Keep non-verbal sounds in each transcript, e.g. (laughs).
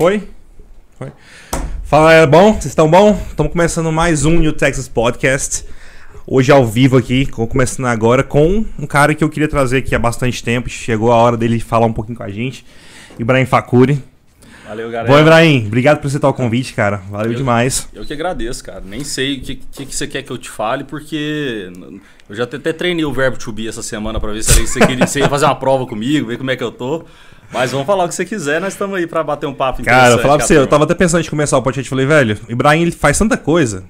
Foi? Foi. Fala, é bom? Vocês estão bom? Estamos começando mais um New Texas Podcast. Hoje ao vivo aqui, começando agora com um cara que eu queria trazer aqui há bastante tempo. Chegou a hora dele falar um pouquinho com a gente. Ibrahim Facuri. Valeu, galera. Bom, Ibrahim, obrigado por aceitar o convite, cara. Valeu eu, demais. Eu que agradeço, cara. Nem sei o que, que, que, você quer que eu te fale, porque eu já até treinei o verbo to be essa semana para ver se você, queria, você ia fazer uma prova comigo, ver como é que eu tô. Mas vamos falar o que você quiser, nós estamos aí para bater um papo Cara, eu falar pra você, eu tava até pensando em começar o podcast, falei, velho, o Ibrahim ele faz tanta coisa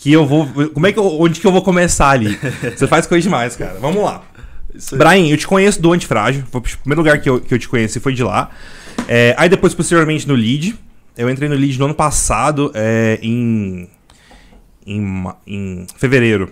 que eu vou. Como é que eu, onde que eu vou começar ali? Você faz coisa demais, cara. Vamos lá. Ibrahim, eu te conheço do Antifrágil. Foi o primeiro lugar que eu, que eu te conheci foi de lá. É, aí depois, posteriormente, no Lead. Eu entrei no Lead no ano passado, é, em, em, em fevereiro.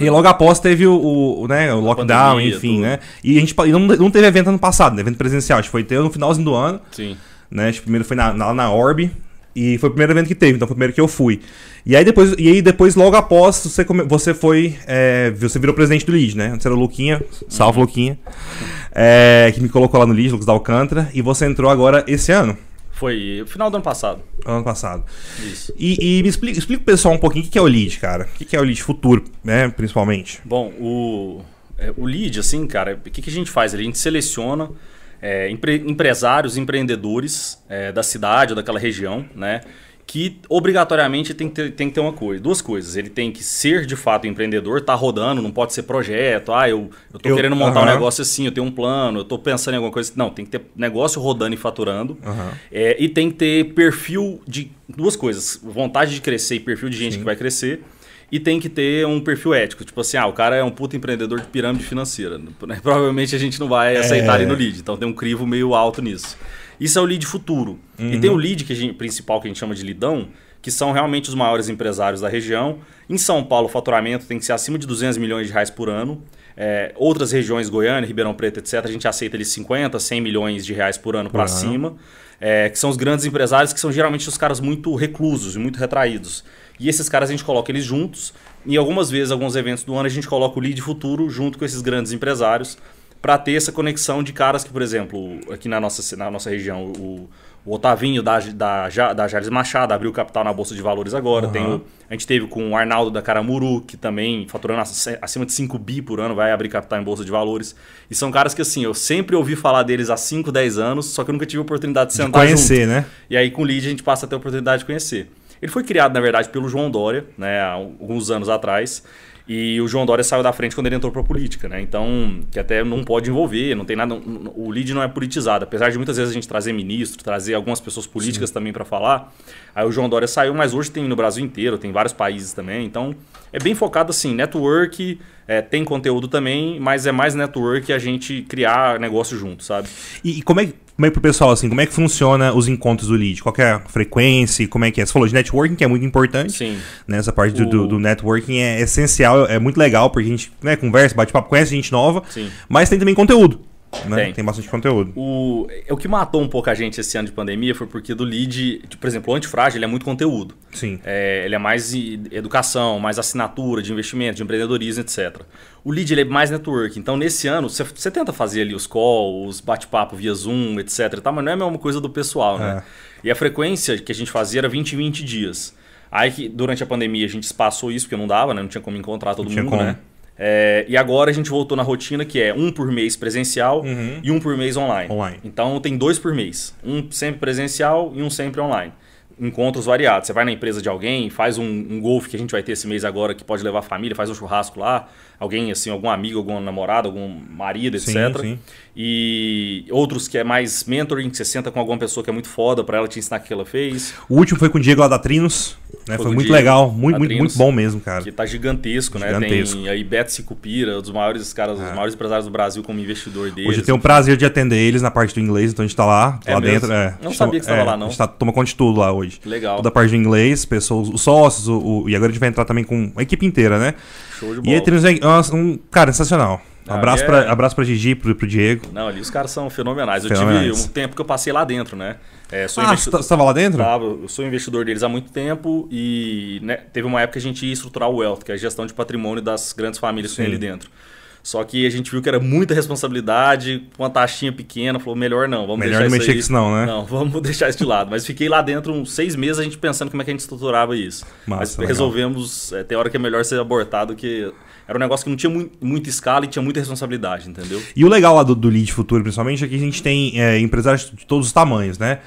E logo após teve o, o, né, o lockdown, pandemia, enfim, tudo. né? E a gente não, não teve evento ano passado, né? Evento presencial. Acho que foi ter no finalzinho do ano. Sim. Né? Acho que primeiro foi na, na, na Orb. E foi o primeiro evento que teve, então foi o primeiro que eu fui. E aí depois, e aí depois logo após, você, come, você foi. É, você virou presidente do Lead, né? Você era o Luquinha, salve uhum. Luquinha. É, que me colocou lá no Lead, Lucas da Alcântara. E você entrou agora esse ano. Foi final do ano passado. Ano passado. Isso. E, e me explica, explica pro pessoal um pouquinho o que é o lead, cara. O que é o lead futuro, né, principalmente. Bom, o, é, o lead, assim, cara, o que, que a gente faz? A gente seleciona é, empre, empresários, empreendedores é, da cidade ou daquela região, né? Que obrigatoriamente tem que, ter, tem que ter uma coisa, duas coisas. Ele tem que ser de fato empreendedor, tá rodando, não pode ser projeto. Ah, eu, eu tô eu, querendo montar uh -huh. um negócio assim, eu tenho um plano, eu tô pensando em alguma coisa. Não, tem que ter negócio rodando e faturando. Uh -huh. é, e tem que ter perfil de duas coisas: vontade de crescer e perfil de gente Sim. que vai crescer. E tem que ter um perfil ético. Tipo assim, ah, o cara é um puto empreendedor de pirâmide financeira. (laughs) Provavelmente a gente não vai aceitar é. ele no lead. Então tem um crivo meio alto nisso. Isso é o lead futuro. Uhum. E tem o lead que gente, principal que a gente chama de lidão, que são realmente os maiores empresários da região. Em São Paulo, o faturamento tem que ser acima de 200 milhões de reais por ano. É, outras regiões, Goiânia, Ribeirão Preto, etc., a gente aceita ali 50, 100 milhões de reais por ano para uhum. cima. É, que são os grandes empresários, que são geralmente os caras muito reclusos e muito retraídos. E esses caras a gente coloca eles juntos. E algumas vezes, alguns eventos do ano, a gente coloca o lead futuro junto com esses grandes empresários para ter essa conexão de caras que, por exemplo, aqui na nossa, na nossa região, o, o Otavinho da, da, da Jales Machado abriu capital na Bolsa de Valores agora. Uhum. Tem o, a gente teve com o Arnaldo da Caramuru, que também, faturando acima de 5 bi por ano, vai abrir capital em Bolsa de Valores. E são caras que, assim, eu sempre ouvi falar deles há 5, 10 anos, só que eu nunca tive a oportunidade de sentar de conhecer, junto. né? E aí com o Lead a gente passa a ter a oportunidade de conhecer. Ele foi criado, na verdade, pelo João Dória, né, há alguns anos atrás. E o João Dória saiu da frente quando ele entrou para a política, né? Então, que até não pode envolver, não tem nada. O lead não é politizado. Apesar de muitas vezes a gente trazer ministro, trazer algumas pessoas políticas Sim. também para falar. Aí o João Dória saiu, mas hoje tem no Brasil inteiro, tem vários países também. Então, é bem focado assim, network, é, tem conteúdo também, mas é mais network a gente criar negócio junto, sabe? E, e como é como é pro pessoal, assim, como é que funciona os encontros do lead? Qual é a frequência? Como é que é? Você falou de networking, que é muito importante. Sim. Né? Essa parte do, o... do, do, networking é essencial, é muito legal, porque a gente né, conversa, bate papo, conhece gente nova, Sim. mas tem também conteúdo. Né? Tem. tem bastante conteúdo. O, o que matou um pouco a gente esse ano de pandemia foi porque do lead, por exemplo, o antifrágil ele é muito conteúdo. Sim. É, ele é mais educação, mais assinatura de investimento, de empreendedorismo, etc. O lead ele é mais network. Então, nesse ano, você, tenta fazer ali os calls, os bate-papo via Zoom, etc. Tal, mas não é a mesma coisa do pessoal, né? É. E a frequência que a gente fazia era 20 em 20 dias. Aí que durante a pandemia a gente espaçou isso, porque não dava, né? Não tinha como encontrar todo não mundo, né? É, e agora a gente voltou na rotina que é um por mês presencial uhum. e um por mês online. online. Então tem dois por mês. Um sempre presencial e um sempre online. Encontros variados. Você vai na empresa de alguém, faz um, um golfe que a gente vai ter esse mês agora que pode levar a família, faz um churrasco lá alguém assim, algum amigo, algum namorado, algum marido, etc. Sim, sim. E outros que é mais mentoring, que você senta com alguma pessoa que é muito foda para ela te ensinar o que ela fez. O último foi com o Diego lá da Trinos, né? Foi, foi muito Diego, legal, muito, muito, muito bom mesmo, cara. Que tá gigantesco, gigantesco. né? Tem aí Beto Sicupira, um dos maiores caras, é. os maiores empresários do Brasil como investidor deles. Hoje eu tenho o prazer de atender eles na parte do inglês, então a gente tá lá, é lá mesmo? dentro. É, não sabia que você tava é, lá, não. A gente tá, toma conta de tudo lá hoje. Legal. Toda a parte do inglês, pessoas, os sócios, o, o, e agora a gente vai entrar também com a equipe inteira, né? Show de bola. E aí temos um, um cara sensacional. Um abraço, é... pra, abraço pra Gigi, pro, pro Diego. Não, ali os caras são fenomenais. Eu tive um tempo que eu passei lá dentro, né? É, ah, investi... você estava lá dentro? Tava, eu sou investidor deles há muito tempo e né, teve uma época que a gente ia estruturar o Wealth, que é a gestão de patrimônio das grandes famílias que tem ali dentro. Só que a gente viu que era muita responsabilidade, com uma taxinha pequena, falou, melhor não, vamos Melhor deixar não isso mexer aí. com isso não, né? Não, (laughs) vamos deixar isso de lado. Mas fiquei lá dentro uns seis meses a gente pensando como é que a gente estruturava isso. Massa, Mas legal. resolvemos, é, tem hora que é melhor ser abortado, que era um negócio que não tinha mui- muita escala e tinha muita responsabilidade, entendeu? E o legal lá do, do Lead Futuro, principalmente, é que a gente tem é, empresários de todos os tamanhos, né?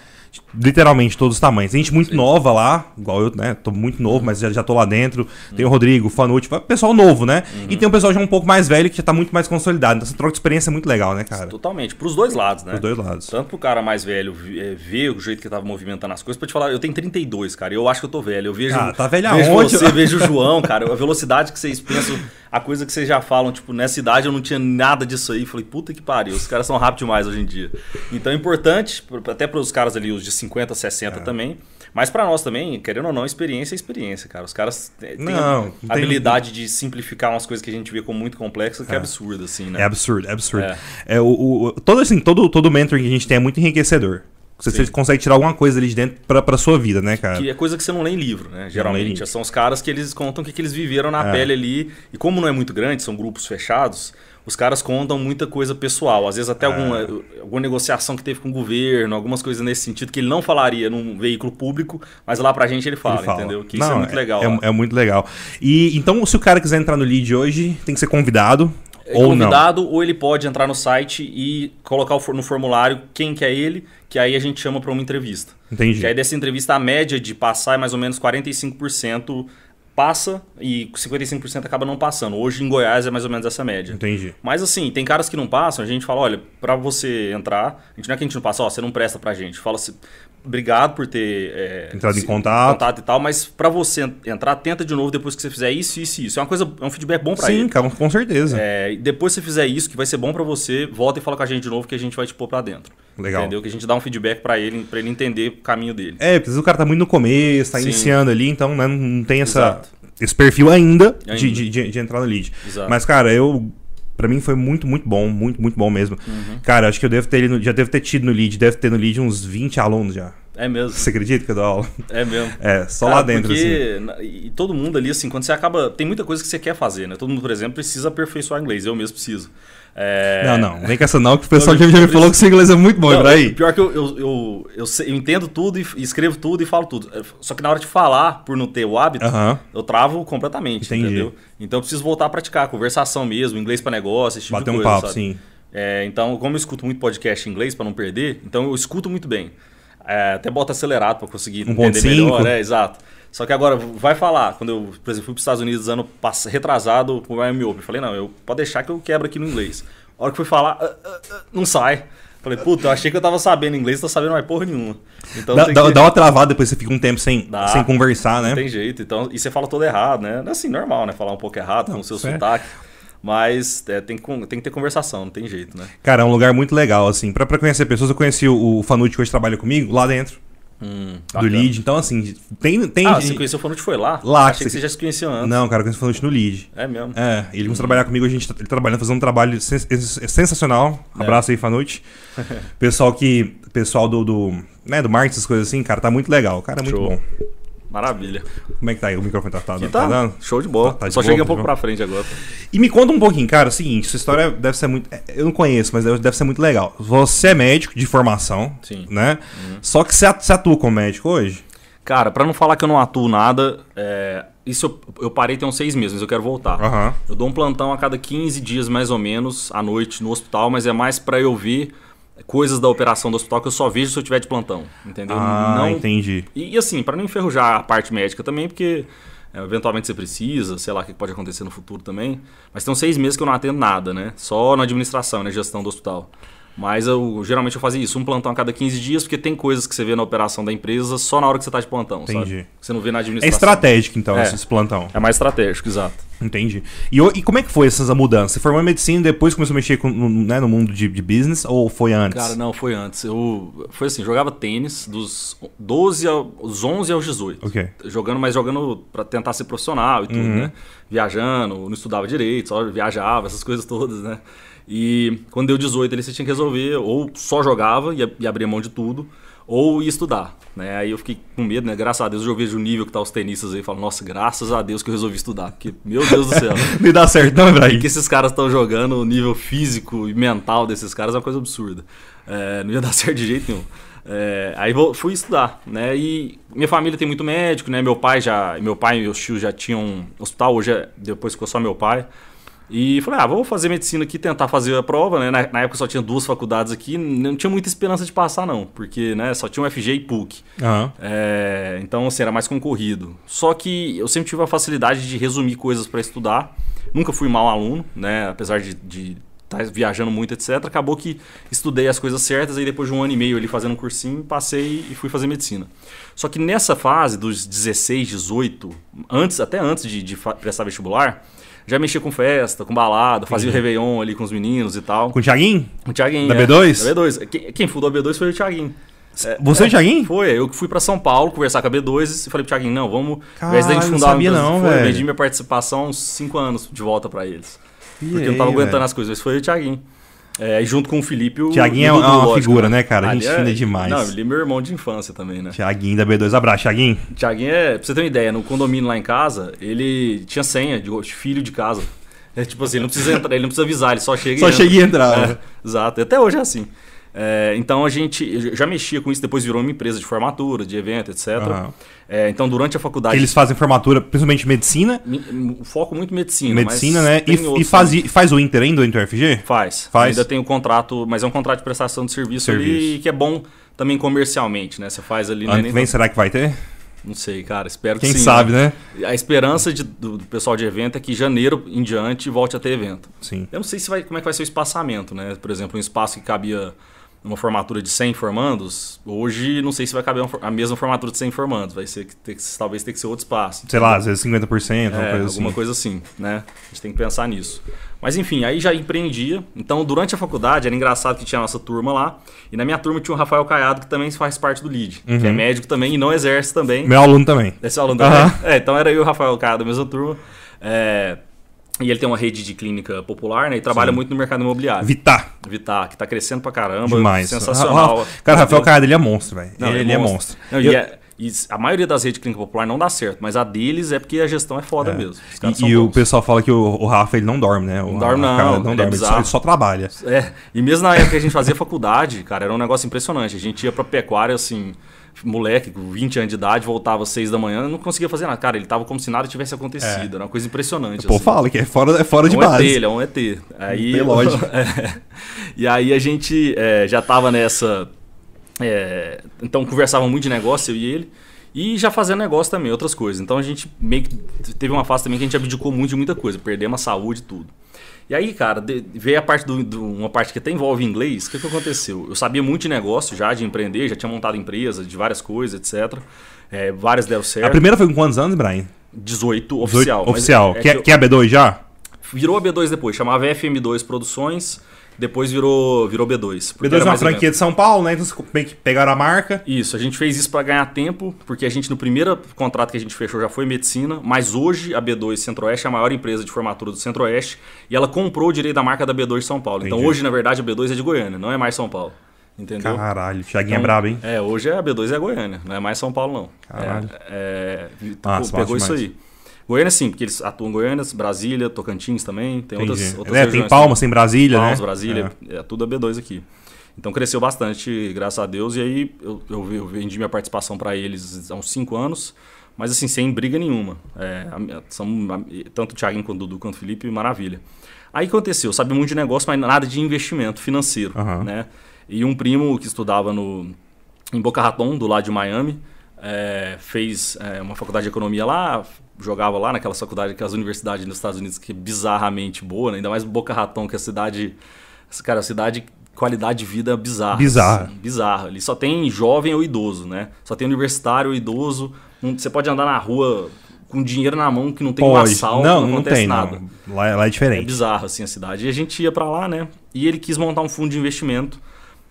Literalmente todos os tamanhos. Tem gente muito nova lá, igual eu, né? Tô muito novo, mas já, já tô lá dentro. Tem o Rodrigo, o Fanucci, pessoal novo, né? E tem um pessoal já um pouco mais velho que já tá muito mais consolidado. Então essa troca de experiência é muito legal, né, cara? Totalmente, pros dois lados, né? Dos dois lados. Tanto pro cara mais velho é, ver o jeito que tava movimentando as coisas. Pra te falar, eu tenho 32, cara. e Eu acho que eu tô velho. Eu vejo. Ah, tá velho vejo aonde? você, vejo o João, cara. A velocidade que vocês pensam, a coisa que vocês já falam, tipo, nessa idade eu não tinha nada disso aí. Falei, puta que pariu, os caras são rápidos demais hoje em dia. Então é importante, até pros caras ali, os de 50, 60 É. também. Mas pra nós também, querendo ou não, experiência é experiência, cara. Os caras têm têm Não, a tem- habilidade de simplificar umas coisas que a gente vê como muito complexas, que é, absurdo, assim, né? É absurdo, é absurdo. É. É. o, o- todo, assim, todo, todo mentoring que a gente tem é muito enriquecedor. Você, você consegue tirar alguma coisa ali de dentro pra, pra sua vida, né, cara? Que é coisa que você não lê em livro, né? Geralmente. livro. São os caras que eles contam o que, que eles viveram na É. pele ali. E como não é muito grande, são grupos fechados, os caras contam muita coisa pessoal. Às vezes até alguma, alguma negociação que teve com o governo, algumas coisas nesse sentido que ele não falaria num veículo público, mas lá pra gente ele fala, Ele fala. entendeu? Que isso é Não, muito legal. É, é muito legal. E então, se o cara quiser entrar no lead hoje, tem que ser convidado. É ou não. convidado, ou ele pode entrar no site e colocar no formulário quem que é ele, que aí a gente chama para uma entrevista. Entendi. Que aí dessa entrevista a média de passar é mais ou menos 45% passa e 55% acaba não passando. Hoje em Goiás é mais ou menos essa média. Entendi. Mas assim, tem caras que não passam, a gente fala, olha, pra você entrar, a gente não é que a gente não passa, ó, você não presta pra gente. Fala assim, obrigado por ter é, Entrado em se- contato. e tal, mas pra você en- entrar, tenta de novo depois que você fizer isso, isso e isso. É uma coisa, é um feedback bom pra Sim, ele. cara, com certeza. É, depois que você fizer isso, que vai ser bom pra você, volta e fala com a gente de novo que a gente vai te pôr pra dentro. Legal. Entendeu? Que a gente dá um feedback pra ele, para ele entender o caminho dele. É, porque o cara tá muito no começo, tá Sim. iniciando ali, então né, não tem essa, Exato. esse perfil ainda, De, Ainda. de, de- de entrar no lead. Exato. Mas, cara, eu. Pra mim foi muito, muito bom, muito, muito bom mesmo. Uhum. Cara, acho que eu devo ter já devo ter tido no lead, deve ter no lead uns 20 alunos já. É mesmo. Você acredita que eu dou aula? É mesmo. (laughs) É, só Cara, lá dentro, assim. porque, na- E todo mundo ali, assim, quando você acaba. Tem muita coisa que você quer fazer, né? Todo mundo, por exemplo, precisa aperfeiçoar inglês. Eu mesmo preciso. É, Não, não, vem com essa não, que o pessoal já, já me falou que o seu inglês é muito bom, Não, aí. Pior que eu, eu, eu, eu sei- eu entendo tudo e, escrevo tudo e falo tudo. É, Só que na hora de falar, por não ter o hábito, Aham. eu travo completamente, Entendi. entendeu? Então eu preciso voltar a praticar, conversação mesmo, inglês pra negócio, esse tipo Bater de um coisa, papo, sabe? sim. É, então, como eu escuto muito podcast em inglês pra não perder, então eu escuto muito bem. É, até bota acelerado pra conseguir 1.5. entender melhor, é, exato. Só que agora, vai falar, quando eu, por exemplo, fui para os Estados Unidos ano pass- retrasado pro Miami Open, falei, não, eu pode deixar que eu quebro aqui no inglês. A hora que fui falar, ah, ah, ah, não sai. Falei, puta, eu achei que eu tava sabendo inglês, tô sabendo mais porra nenhuma. Então Dá, que... dá uma travada, depois você fica um tempo sem, Dá. sem conversar, né? Não tem jeito. Então, e você fala todo errado, né? Assim, normal, né? Falar um pouco errado com o seu é. sotaque. Mas é, tem, que, tem que ter conversação, não tem jeito, né? Cara, é um lugar muito legal, assim. Pra, pra conhecer pessoas, eu conheci o, o Fanucci que hoje trabalha comigo, lá dentro, Hum, do lead. Então, assim, tem. tem Ah, gente- você conheceu o Fanute foi lá? Lá, Achei que você- você já se conhecia antes. Não, cara, eu conheci o Fanucci no lead. É mesmo. É, ele começou a trabalhar comigo, a gente tá, ele trabalhando, fazendo um trabalho sens- sensacional. É. Abraço aí, Fanucci. (laughs) pessoal que. Pessoal do, do, né, do marketing, essas coisas assim, cara, tá muito legal. Cara, é muito Show. bom. Maravilha. Como é que tá aí? O microfone tá, tá, tá tá, dando? show de bola. Tá- tá de Só boa, cheguei um tá pouco pra frente agora. E me conta um pouquinho, cara, é o seguinte, sua história deve ser muito. é, Eu não conheço, mas deve, ser muito legal. Você é médico de formação, Sim. né? Só que você at- você atua como médico hoje? Cara, pra não falar que eu não atuo nada, é, isso eu, eu parei tem uns seis meses, mas eu quero voltar. Aham. Eu dou um plantão a cada 15 dias, mais ou menos, à noite no hospital, mas é mais pra eu ver coisas da operação do hospital que eu só vejo se eu tiver de plantão. Entendeu? Ah, não, entendi. E, assim, pra não enferrujar a parte médica também, porque é, eventualmente você precisa, sei lá o que pode acontecer no futuro também. Mas tem seis meses que eu não atendo nada, né? Só na administração, na gestão do hospital. Mas eu geralmente eu fazia isso, um plantão a cada 15 dias, porque tem coisas que você vê na operação da empresa só na hora que você tá de plantão, Entendi. sabe? Que Você não vê na É administração. estratégico, então, É. esse plantão. É mais estratégico, exato. Entendi. E, e como é que foi essa mudança? Você formou em medicina e depois começou a mexer com, no, né, no mundo de, de business ou foi antes? Cara, não, foi antes. Eu foi assim, jogava tênis dos 12 aos 11 aos 18. Ok. Jogando, mas jogando pra tentar ser profissional e tudo, Uhum. né? Viajando, não estudava direito, só viajava, essas coisas todas, né? E quando deu 18, ele você tinha que resolver, ou só jogava e, e abria mão de tudo, ou ia estudar. Né? Aí eu fiquei com medo, né? Graças a Deus eu vejo o nível que tá os tenistas aí e falo, nossa, graças a Deus que eu resolvi estudar. Porque, meu Deus do céu. (laughs) Me dá certo, não, Ibrahim? Que esses caras estão jogando, o nível físico e mental desses caras é uma coisa absurda. É, não ia (laughs) dar certo de jeito nenhum. É, aí fui estudar, né? E minha família tem muito médico, né? Meu pai já, meu pai e meus tios já tinham hospital, hoje é, depois ficou só meu pai. E falei, ah, vou fazer medicina aqui, tentar fazer a prova, né? Na, na, época só tinha duas faculdades aqui, não tinha muita esperança de passar, não, porque né, só tinha o FG e PUC. Uhum. É, então, assim, era mais concorrido. Só que eu sempre tive a facilidade de resumir coisas para estudar. Nunca fui mau aluno, né? Apesar de, de estar tá viajando muito, etc. Acabou que estudei as coisas certas, aí depois de um ano e meio ali fazendo um cursinho, passei e fui fazer medicina. Só que nessa fase dos 16, 18, antes, até antes de, de prestar vestibular já mexia com festa, com balada, fazia o Réveillon ali com os meninos e tal. Com o Thiaguinho? Com o Thiaguinho. Da é. B2? Da B2. Quem, quem fundou a B2 foi o Thiaguinho. É, Você é, e o Thiaguinho? Foi, eu que fui para São Paulo conversar com a B2 e falei pro Thiaguinho, não, vamos. Caralho, ao invés da gente fundar não sabia não, foi, vendi minha participação uns 5 anos de volta para eles. E porque aí, eu não tava aguentando as coisas, mas foi o Thiaguinho. É, junto com o Felipe, o. Tiaguinho é uma lógico, figura, né, cara? A gente é, fina demais. Não, ele é meu irmão de infância também, né? Tiaguinho da B2, abraço, Tiaguinho. Tiaguinho é. Pra você ter uma ideia, no condomínio lá em casa, ele tinha senha de filho de casa. É tipo assim, ele não precisa entrar, ele não precisa avisar, ele só chega só e chega e entra. É, exato. Até hoje é assim. É, então a gente já mexia com isso, depois virou uma empresa de formatura, de evento, etc. Uhum. É, então durante a faculdade. Eles fazem formatura, principalmente medicina? Foco muito medicina. Medicina, né? E, e faz, faz o Inter ainda, o Inter FG? Faz. Faz. Ainda tem o um contrato, mas é um contrato de prestação de serviço, serviço. ali que é bom também comercialmente, né? Você faz ali. Ano né, que vem, será que vai ter? Não sei, cara. Espero Quem que sim. Quem sabe, né? A esperança de, do, do, pessoal de evento é que janeiro em diante volte a ter evento. Sim. Eu não sei se vai, como é que vai ser o espaçamento, né? Por exemplo, um espaço que cabia numa formatura de 100 formandos, hoje não sei se vai caber a mesma formatura de 100 formandos, vai ser que ter, talvez ter que ser outro espaço. Sei lá, às vezes 50%, é, coisa alguma assim. coisa assim, né? A gente tem que pensar nisso. Mas enfim, aí já empreendia. Então, durante a faculdade, era engraçado que tinha a nossa turma lá. E na minha turma tinha o Rafael Caiado, que também faz parte do LEAD, uhum. que é médico também e não exerce também. Meu aluno também. Esse aluno também. Uhum. É, então era eu e o Rafael Caiado, a mesma turma. É, e ele tem uma rede de clínica popular, né? E trabalha Sim. muito no mercado imobiliário. Vitar. Vitar, que tá crescendo pra caramba. Demais. Sensacional. cara, Rafael Caiado, ele é monstro, velho. Ele, ele, é monstro. Não, eu... e, é, e, a maioria das redes de clínica popular não dá certo, mas a deles é porque a gestão é foda é. mesmo. E, e o pessoal fala que o, o, Rafa, ele não dorme, né? O, não dorme, não. Cara, não ele dorme, é ele, só, ele, só, trabalha. É, e mesmo na época que a gente fazia (laughs) faculdade, cara, era um negócio impressionante. A gente ia pra pecuária, assim moleque, com 20 anos de idade, voltava às 6 da manhã, não conseguia fazer nada. Cara, ele tava como se nada tivesse acontecido. É. Era uma coisa impressionante. Pô, assim. fala que é fora, é fora de é um base. ET, ele é um ET. Aí, Tem lógico. (laughs) é, e aí a gente é, já tava nessa. É, então conversava muito de negócio, eu e ele. E já fazendo negócio também, outras coisas. Então a gente meio que teve uma fase também que a gente abdicou muito de muita coisa, perdemos a saúde e tudo. E aí, cara, de, veio a parte do, do, uma parte que até envolve inglês. O que, que aconteceu? Eu sabia muito de negócio já, de empreender, já tinha montado empresa, de várias coisas, etc. É, várias deram certo. A primeira foi com quantos anos, Brian? 18, oficial. 18, oficial. É, é que, que é a B2 já? Virou a B2 depois, chamava FM2 Produções. Depois virou, virou B2. B2 é uma franquia de São Paulo, né? Então vocês pegaram a marca. Isso, a gente fez isso para ganhar tempo, porque a gente, no primeiro contrato que a gente fechou, já foi medicina, mas hoje a B2 Centro-Oeste é a maior empresa de formatura do Centro-Oeste e ela comprou o direito da marca da B2 São Paulo. Então, Entendi. Então hoje, na verdade, a B2 é de Goiânia, não é mais São Paulo. Entendeu? Caralho, Thiaguinho é então, é brabo, hein? É, hoje a B2 é Goiânia, não é mais São Paulo, não. Caralho. É, é, Nossa, pegou isso aí. Goiânia sim, porque eles atuam em Goiânia, Brasília, Tocantins também, tem Entendi. outras, outras é, Tem Palmas, tem Brasília, Palmas, né? Brasília, é. é. tudo a B2 aqui. Então cresceu bastante, graças a Deus, e aí eu, eu, eu vendi minha participação para eles há uns 5 anos, mas assim, sem briga nenhuma. É, são, tanto o Thiaguinho quanto o Dudu quanto o Felipe, maravilha. Aí aconteceu, sabe muito de negócio, mas nada de investimento financeiro, uhum. né? E um primo que estudava no, em Boca Raton, do lado de Miami, é, fez é, uma faculdade de economia lá, jogava lá naquela faculdade, aquelas universidades nos Estados Unidos que é bizarramente boa, né? ainda mais Boca Raton, que é a cidade. Cara, a cidade qualidade de vida bizarra. Bizarra. Assim, bizarra. Ali só tem jovem ou idoso, né? Só tem universitário ou idoso. Você pode andar na rua com dinheiro na mão que não tem pode. um assalto, não, não, não acontece tem, nada. Não. Lá, lá, é diferente. É bizarro assim a cidade. E a gente ia para lá, né? E ele quis montar um fundo de investimento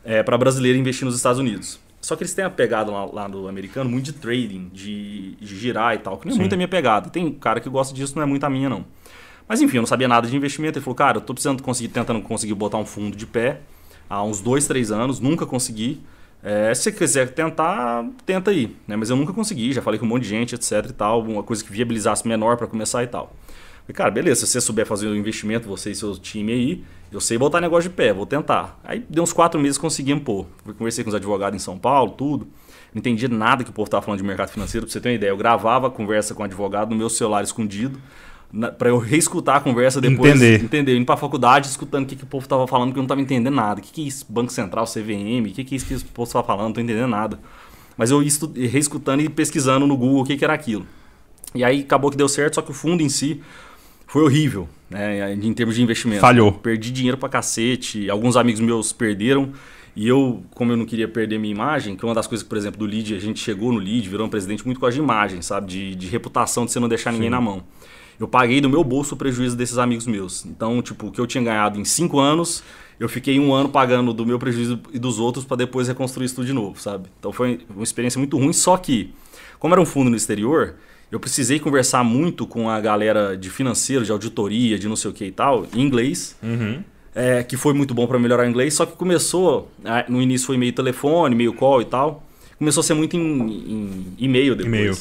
é, para brasileiro investir nos Estados Unidos. Só que eles têm a pegada lá, lá no americano muito de trading, de, de girar e tal, que não é Sim. muito a minha pegada. Tem cara que gosta disso, não é muito a minha, não. Mas enfim, eu não sabia nada de investimento. Ele falou, cara, eu tô precisando conseguir, tentando conseguir botar um fundo de pé há uns dois, três anos, nunca consegui. É, se você quiser tentar, tenta aí. Né? Mas eu nunca consegui, já falei com um monte de gente, etc e tal. Uma coisa que viabilizasse menor para começar e tal. Falei, cara, beleza, se você souber fazer o um investimento, você e seu time aí, eu sei botar negócio de pé, vou tentar. Aí deu uns quatro meses consegui pôr. Conversei com os advogados em São Paulo, tudo. Não entendi nada que o povo estava falando de mercado financeiro, pra você ter uma ideia. Eu gravava a conversa com o advogado no meu celular escondido, para eu reescutar a conversa depois. Entender. Entender. Indo pra faculdade, escutando o que, que o povo estava falando, que eu não estava entendendo nada. O que, que é isso? Banco Central, CVM, o que, que é isso que o povo estava falando? Não tô entendendo nada. Mas eu ia reescutando e pesquisando no Google o que, que era aquilo. E aí acabou que deu certo, só que o fundo em si foi horrível, né? Em termos de investimento. Falhou. Perdi dinheiro pra cacete, alguns amigos meus perderam. E eu, como eu não queria perder minha imagem, que é uma das coisas, por exemplo, do lead, a gente chegou no lead, virou um presidente muito com de imagem, sabe? De, de reputação, de você não deixar ninguém Sim. na mão. Eu paguei do meu bolso o prejuízo desses amigos meus. Então, tipo, o que eu tinha ganhado em cinco anos, eu fiquei um ano pagando do meu prejuízo e dos outros para depois reconstruir isso tudo de novo, sabe? Então foi uma experiência muito ruim, só que, como era um fundo no exterior, eu precisei conversar muito com a galera de financeiro, de auditoria, de não sei o que e tal, em inglês. Uhum. É, que foi muito bom para melhorar o inglês, só que começou, no início foi meio telefone, meio call e tal, começou a ser muito em, em e-mail depois. E-mail.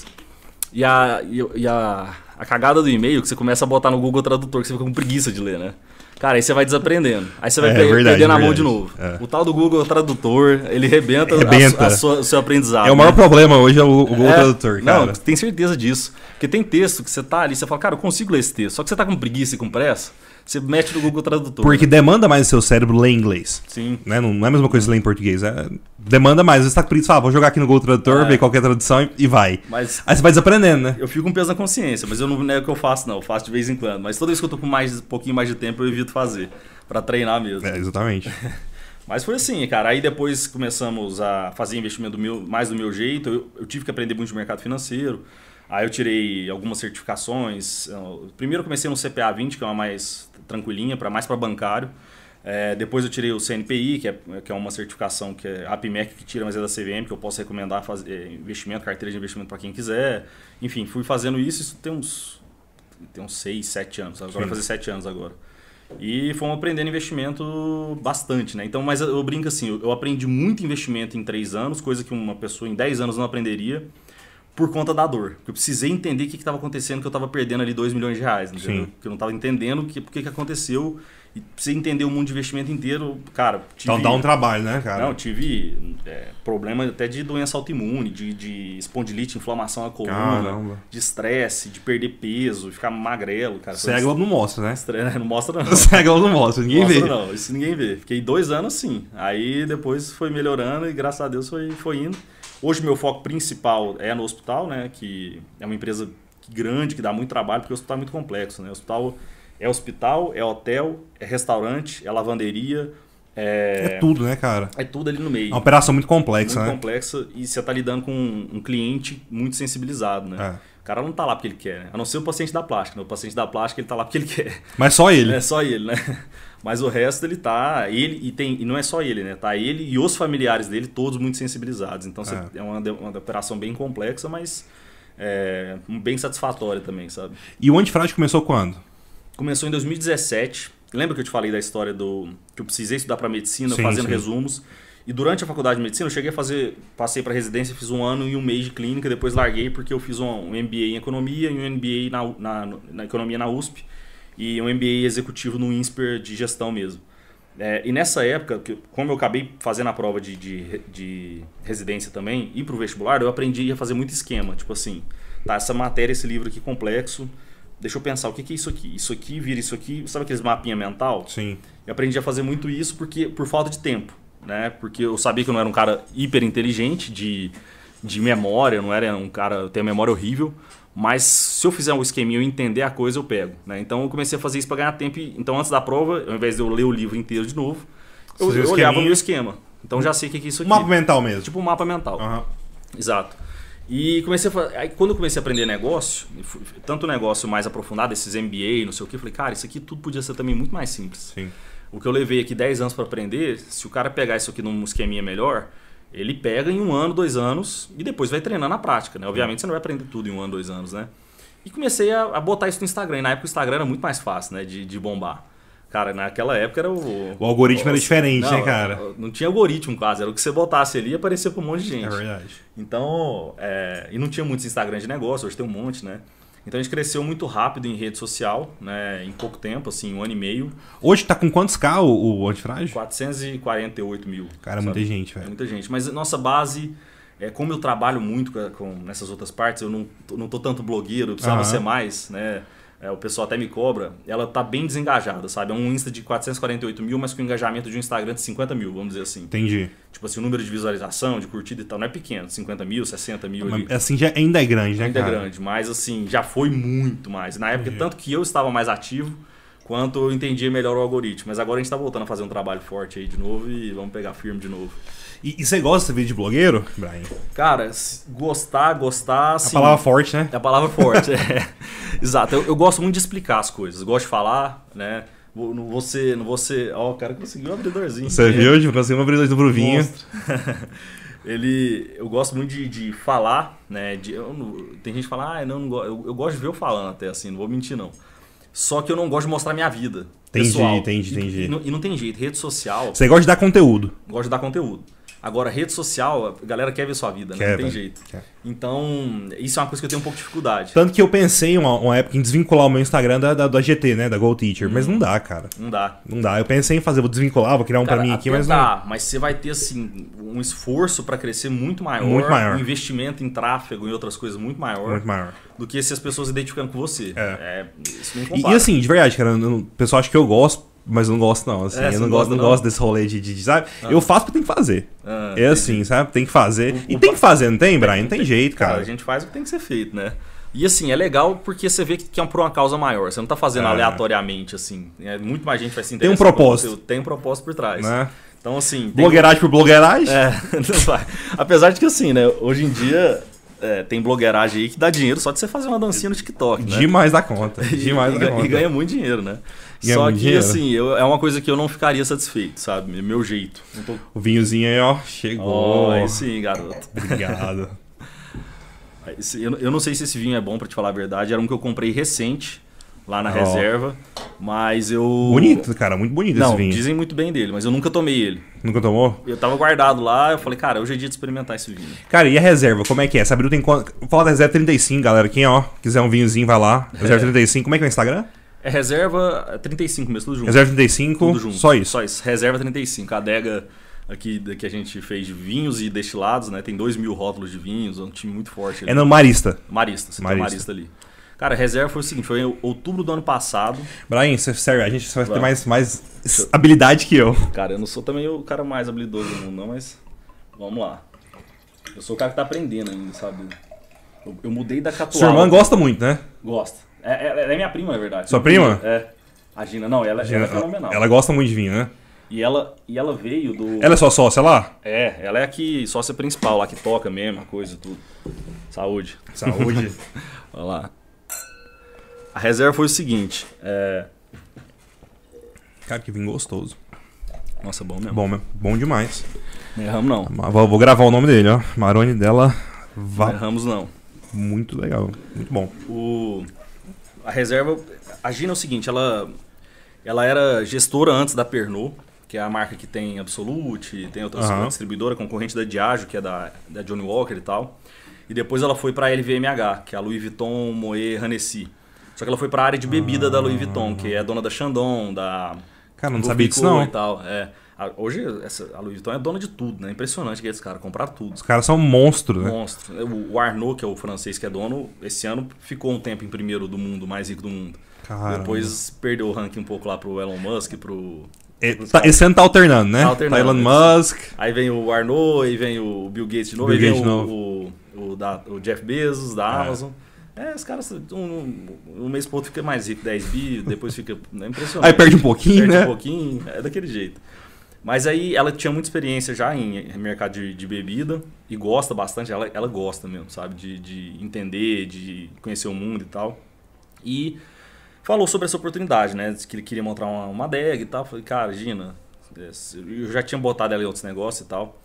E, a, e, a, a cagada do e-mail que você começa a botar no Google Tradutor, que você fica com preguiça de ler, né? Cara, aí você vai desaprendendo. Aí você vai é, verdade, perdendo a mão de novo. É. O tal do Google Tradutor, ele rebenta, rebenta. A, a sua, o seu aprendizado. É o maior né? problema hoje é o, o Google é, Tradutor, cara. Não, tem certeza disso. Porque tem texto que você tá ali, você fala, cara, eu consigo ler esse texto. Só que você tá com preguiça e com pressa, você mete no Google Tradutor. Porque né? demanda mais o seu cérebro ler inglês. Sim. Né? Não, não, é a mesma coisa ler em português. É, demanda mais. Você tá com preguiça, ah, vou jogar aqui no Google Tradutor, é. ver qualquer tradução e, e, vai. Mas, Aí você vai desaprendendo, né? Eu fico com peso na consciência, mas eu não, não é o que eu faço, não. Eu faço de vez em quando. Mas toda vez que eu tô com mais, um pouquinho mais de tempo, eu evito fazer para treinar mesmo. É, exatamente. (laughs) Mas foi assim, cara. Aí depois começamos a fazer investimento do meu, mais do meu jeito. Eu, eu, tive que aprender muito de mercado financeiro. Aí eu tirei algumas certificações. Primeiro eu comecei no CPA 20, que é uma mais tranquilinha, para mais para bancário. É, depois eu tirei o CNPI, que é, que é uma certificação que é a APMEC que tira, mas é da CVM, que eu posso recomendar fazer é, investimento, carteira de investimento para quem quiser. Enfim, fui fazendo isso, isso tem uns tem uns 6, 7 anos. Agora vai fazer 7 anos agora. E fomos aprendendo investimento bastante, né? Então, mas eu brinco assim, eu aprendi muito investimento em 3 anos, coisa que uma pessoa em 10 anos não aprenderia por conta da dor. Eu precisei entender o que estava acontecendo, que eu estava perdendo ali 2 milhões de reais, entendeu? Que eu não estava entendendo o que, que, que aconteceu e você entender o mundo de investimento inteiro, cara. Tive, então dá um trabalho, né, cara? Não, tive é, problema até de doença autoimune, de, de espondilite, inflamação na coluna, Caramba. de estresse, de perder peso, ficar magrelo, cara. Cego não mostra, né? Estresse, (laughs) não mostra, não. Cego não mostra, ninguém mostra, vê. Não, isso ninguém vê. Fiquei dois anos assim. Aí depois foi melhorando e graças a Deus foi, foi indo. Hoje meu foco principal é no hospital, né? Que é uma empresa grande, que dá muito trabalho, porque o hospital é muito complexo, né? O hospital é hospital, é hotel, é restaurante, é lavanderia. É... é tudo, né, cara? É tudo ali no meio. É uma operação muito complexa, muito né? Muito complexa e você tá lidando com um, cliente muito sensibilizado, né? É. O cara não tá lá porque ele quer, né? A não ser o paciente da plástica. Né? O paciente da plástica, ele tá lá porque ele quer. Mas só ele. É só ele, né? Mas o resto ele tá. Ele e tem. E não é só ele, né? Tá ele e os familiares dele, todos muito sensibilizados. Então é, é uma, uma operação bem complexa, mas é, bem satisfatória também, sabe? E o Antifrágil começou quando? Começou em 2017. Lembra que eu te falei da história do que eu precisei estudar para medicina, sim, fazendo sim. resumos. E durante a faculdade de medicina eu cheguei a fazer, passei para residência, fiz um ano e um mês de clínica, depois larguei porque eu fiz um, MBA em economia e um MBA na, na, na economia na USP e um MBA executivo no INSPER de gestão mesmo. É, e nessa época, como eu acabei fazendo a prova de, de, de residência também e para o vestibular, eu aprendi a fazer muito esquema. Tipo assim, tá, essa matéria, esse livro aqui complexo, deixa eu pensar, o que, que é isso aqui? Isso aqui vira isso aqui, sabe aqueles mapinha mental? Sim. Eu aprendi a fazer muito isso porque por falta de tempo, né? Porque eu sabia que eu não era um cara hiper inteligente de, de memória, eu não era um cara, eu tenho memória horrível, mas se eu fizer um esqueminha e entender a coisa, eu pego, né? Então eu comecei a fazer isso para ganhar tempo, então antes da prova, ao invés de eu ler o livro inteiro de novo, eu, eu olhava o meu esquema. Então já sei o que é isso aqui. Mapa mental mesmo. Tipo um mapa mental. Uhum. Exato. E comecei a fazer. Aí, quando eu comecei a aprender negócio, tanto negócio mais aprofundado, esses MBA, não sei o que, eu falei, cara, isso aqui tudo podia ser também muito mais simples. Sim. O que eu levei aqui 10 anos para aprender, se o cara pegar isso aqui num esqueminha melhor, ele pega em um ano, dois anos e depois vai treinar na prática, né? Obviamente você não vai aprender tudo em um ano, dois anos, né? E comecei a, a, botar isso no Instagram. E na época o Instagram era muito mais fácil, né? De, de bombar. Cara, naquela época era o. O algoritmo o, era diferente, não, né, cara? Não tinha algoritmo quase. Era o que você botasse ali e aparecia pra um monte de gente. É verdade. Então. É, e não tinha muitos Instagram de negócio, hoje tem um monte, né? Então a gente cresceu muito rápido em rede social, né? Em pouco tempo, assim, um ano e meio. Hoje tá com quantos K o, o antifrágil? 448 mil. Cara, sabe? muita gente, velho. É muita gente. Mas nossa base é, como eu trabalho muito com, com, nessas outras partes, eu não, não tô tanto blogueiro, eu precisava uhum. ser mais, né? É, o pessoal até me cobra, ela tá bem desengajada, sabe? É um Insta de 448 mil, mas com engajamento de um Instagram de 50 mil, vamos dizer assim. Entendi. Tipo assim, o número de visualização, de curtida e tal, não é pequeno, 50 mil, 60 mil. Mas, ali. Assim, já ainda é grande, né, ainda é cara? Ainda é grande, mas assim, já foi muito mais. Na época, Entendi. tanto que eu estava mais ativo, quanto eu entendia melhor o algoritmo. Mas agora a gente está voltando a fazer um trabalho forte aí de novo e vamos pegar firme de novo. E, e, você gosta de vídeo de blogueiro, Brian? Cara, gostar, gostar. Sim. A palavra forte, né? É a palavra forte, (laughs) é. Exato. Eu, eu, gosto muito de explicar as coisas. Gosto de falar, né? Não vou ser. Não ser. Ó, o cara conseguiu um abridorzinho. Você é. viu? Tipo, conseguiu um abridorzinho pro vinho. (laughs) Ele. Eu gosto muito de, de falar, né? De, eu, tem gente que fala, ah, não, não eu, eu gosto de ver eu falando até assim, não vou mentir, não. Só que eu não gosto de mostrar minha vida. Entendi, pessoal. entendi, entendi. E, e, não, e, não, tem jeito, rede social. Você gosta de dar conteúdo. Gosto de dar conteúdo. Agora, rede social, a galera quer ver sua vida, né? Não tem jeito. Quer. Então, isso é uma coisa que eu tenho um pouco de dificuldade. Tanto que eu pensei uma, uma época em desvincular o meu Instagram da, da, da GT, né? Da Go Teacher. Hum. Mas não dá, cara. Não dá. Não dá. Eu pensei em fazer, vou desvincular, vou criar um cara, pra mim aqui, mas dá, não. Mas você vai ter, assim, um esforço para crescer muito maior. Muito maior. Um investimento em tráfego e outras coisas muito maior. Muito maior. Do que se as pessoas identificando com você. É. é isso não compara. E, e assim, de verdade, cara, o pessoal acha que eu gosto mas eu não gosto, não. Assim, é, eu não, gosto, não, gosto desse rolê de, de, de sabe? Ah. Eu faço porque tem que fazer. Ah, é assim, sabe? Tem que fazer. O, e o tem que fazer, não tem, Brian? Não tem, tem jeito, cara. cara. A gente faz o que tem que ser feito, né? E assim, é legal porque você vê que é por uma causa maior. Você não tá fazendo é. aleatoriamente, assim. É, muito mais gente vai se interessar. Tem um propósito. Tem um propósito por trás. Né? Então, assim. Blogueiragem por blogueiragem? É, (laughs) Apesar de que, assim, né? Hoje em dia, é, tem blogueiragem aí que dá dinheiro só de você fazer uma dancinha no TikTok, né? Demais da conta. (laughs) Demais e, da conta. E ganha muito dinheiro, né? Ganha só que, dinheiro. assim, eu, é uma coisa que eu não ficaria satisfeito, sabe? Meu jeito. Tô... O vinhozinho aí, ó, chegou. Oh, aí sim, garoto. Obrigado. (laughs) eu, eu não sei se esse vinho é bom, para te falar a verdade. Era um que eu comprei recente lá na oh. reserva. Mas eu. Bonito, cara, muito bonito Não, esse vinho. Dizem muito bem dele, mas eu nunca tomei ele. Nunca tomou? Eu tava guardado lá, eu falei, cara, hoje é dia de experimentar esse vinho. Cara, e a reserva, como é que é? Abril tem quanto. Fala da reserva 35, galera. Quem, ó, quiser um vinhozinho, vai lá. Reserva é. 35, como é que é o Instagram? É reserva 35 mesmo, tudo junto. Reserva 35, tudo junto. só isso. Só isso. Reserva 35. A adega aqui que a gente fez de vinhos e destilados, né? Tem 2 mil rótulos de vinhos, é um time muito forte. Ali. É no Marista. Marista, você Marista. Marista ali. Cara, a reserva foi o seguinte, foi em outubro do ano passado. Brian, sério, a gente vai ter mais, mais habilidade que eu. Cara, eu não sou também o cara mais habilidoso do mundo, não, mas vamos lá. Eu sou o cara que tá aprendendo ainda, sabe? Eu, eu mudei da catuaba. Sua irmã gosta muito, né? Gosta. É, é, ela é minha prima, na verdade. Sua prima? É. A Gina, não, ela, Gina, ela é fenomenal. Ela gosta muito de vinho, né? E ela, e ela veio do. Ela é só sócia lá? É, ela é aqui sócia principal, lá que toca mesmo, a coisa, tudo. Saúde. Saúde. (laughs) Olha lá. A reserva foi o seguinte. É... Cara, que vinho gostoso. Nossa, bom mesmo. Bom, mesmo. bom demais. Não erramos não. Vou, vou gravar o nome dele, ó. Maroni dela. Va... Não erramos não. Muito legal, muito bom. O... A reserva. A Gina é o seguinte, ela, ela era gestora antes da Pernod, que é a marca que tem Absolute, tem outra uhum. distribuidora, concorrente da Diageo, que é da, da Johnny Walker e tal. E depois ela foi para a LVMH, que é a Louis Vuitton Moet Hennessy. Só que ela foi para a área de bebida ah. da Louis Vuitton, que é dona da Chandon, da. Cara, não sabia disso não. E tal. É. Hoje essa, a Louis Vuitton é dona de tudo, né? Impressionante que esses caras compraram tudo. Os caras são monstros, né? Monstro. O Arnaud, que é o francês que é dono, esse ano ficou um tempo em primeiro do mundo, mais rico do mundo. Caramba. Depois perdeu o ranking um pouco lá pro Elon Musk, pro. É, tá, esse ano tá alternando, né? Tá alternando. Tá Elon Musk. Aí vem o Arnaud, aí vem o Bill Gates de novo, Bill aí vem o, o, o, da, o Jeff Bezos da é. Amazon. É, os caras, um, um, um mês pro outro fica mais rico, 10 bi, depois fica. É impressionante. Aí perde um pouquinho, perde né? Perde um pouquinho, é daquele jeito. Mas aí ela tinha muita experiência já em mercado de, de bebida e gosta bastante, ela, ela gosta mesmo, sabe? De, de entender, de conhecer o mundo e tal. E falou sobre essa oportunidade, né? Que ele queria montar uma, uma adega e tal. Falei, cara, Gina, eu já tinha botado ela em outros negócios e tal.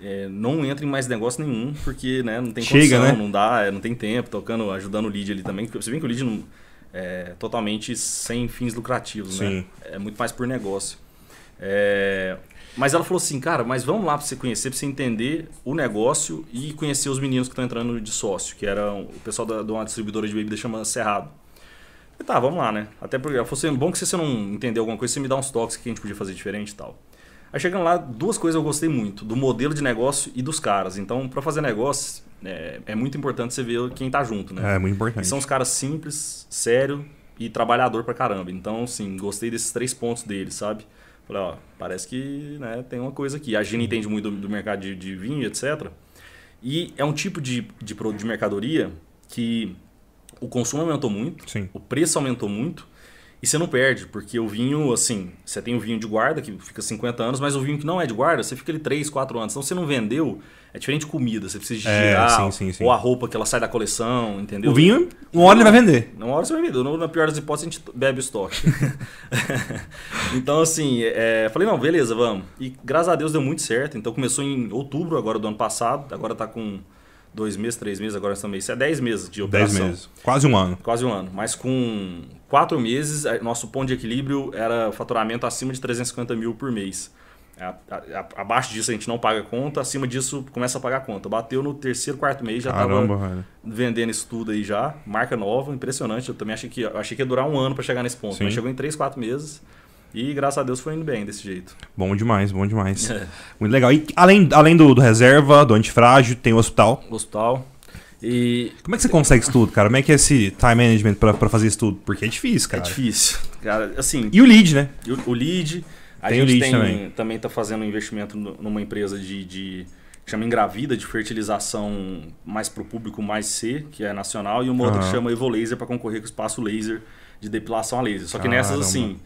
é, não entra em mais negócio nenhum, porque né, não tem Chega, condição, né? não dá, é, não tem tempo, tocando, ajudando o lead ali também. Você vê que o lead não, é totalmente sem fins lucrativos, né? Sim. É muito mais por negócio. É, mas ela falou assim, cara, mas vamos lá para você conhecer, para você entender o negócio e conhecer os meninos que estão entrando de sócio, que era o pessoal da, de uma distribuidora de bebida chamada Cerrado. Falei, tá, vamos lá, né? Até porque ela falou assim, bom que se você não entender alguma coisa, você me dá uns toques que a gente podia fazer diferente e tal. Aí chegando lá, duas coisas eu gostei muito, do modelo de negócio e dos caras. Então, para fazer negócio, é, é, muito importante você ver quem tá junto, né? É, muito importante. E são os caras simples, sério e trabalhador pra caramba. Então, sim, gostei desses três pontos deles, sabe? Falei, ó, parece que né, tem uma coisa aqui. A Gina entende muito do, do mercado de, de, vinho, etc. E é um tipo de, de produto de mercadoria que o consumo aumentou muito, Sim. o preço aumentou muito e você não perde, porque o vinho, assim, você tem o vinho de guarda que fica 50 anos, mas o vinho que não é de guarda, você fica ali 3, 4 anos. Então você não vendeu, é diferente de comida, você precisa É, girar, sim, sim, sim. ou a roupa que ela sai da coleção, entendeu? O vinho, uma hora ele vai vender. Uma hora você vai vender. Na pior das hipóteses, a gente bebe o estoque. (laughs) então, assim, é, falei, não, beleza, vamos. E graças a Deus deu muito certo. Então começou em outubro agora do ano passado. Agora tá com dois meses, três meses, agora também. Isso é dez meses de 10 operação. meses. Quase um ano. Quase um ano. Mas com quatro meses, nosso ponto de equilíbrio era faturamento acima de 350 mil por mês. A- a- a- abaixo disso a gente não paga conta, acima disso começa a pagar conta. Bateu no terceiro, quarto mês, já estava vendendo isso tudo aí já. Marca nova, impressionante. Eu também achei que, achei que ia durar um ano para chegar nesse ponto. Sim. Mas chegou em 3, 4 meses. E graças a Deus foi indo bem desse jeito. Bom demais, bom demais. É. Muito legal. E além, além do, do reserva, do antifrágil, tem o hospital. Hospital. E Como é que você consegue isso tudo, cara? Como é que é esse time management pra, pra fazer isso tudo? Porque é difícil, é cara. difícil. Cara, assim, E o lead, né? O, o lead, a Tem o gente lead tem, também. também está fazendo um investimento numa empresa de, de que chama Engravida, de fertilização mais para o público mais C, que é nacional, e uma outra que chama Evolaser para concorrer com o espaço laser de depilação a laser. Só que nessas, assim,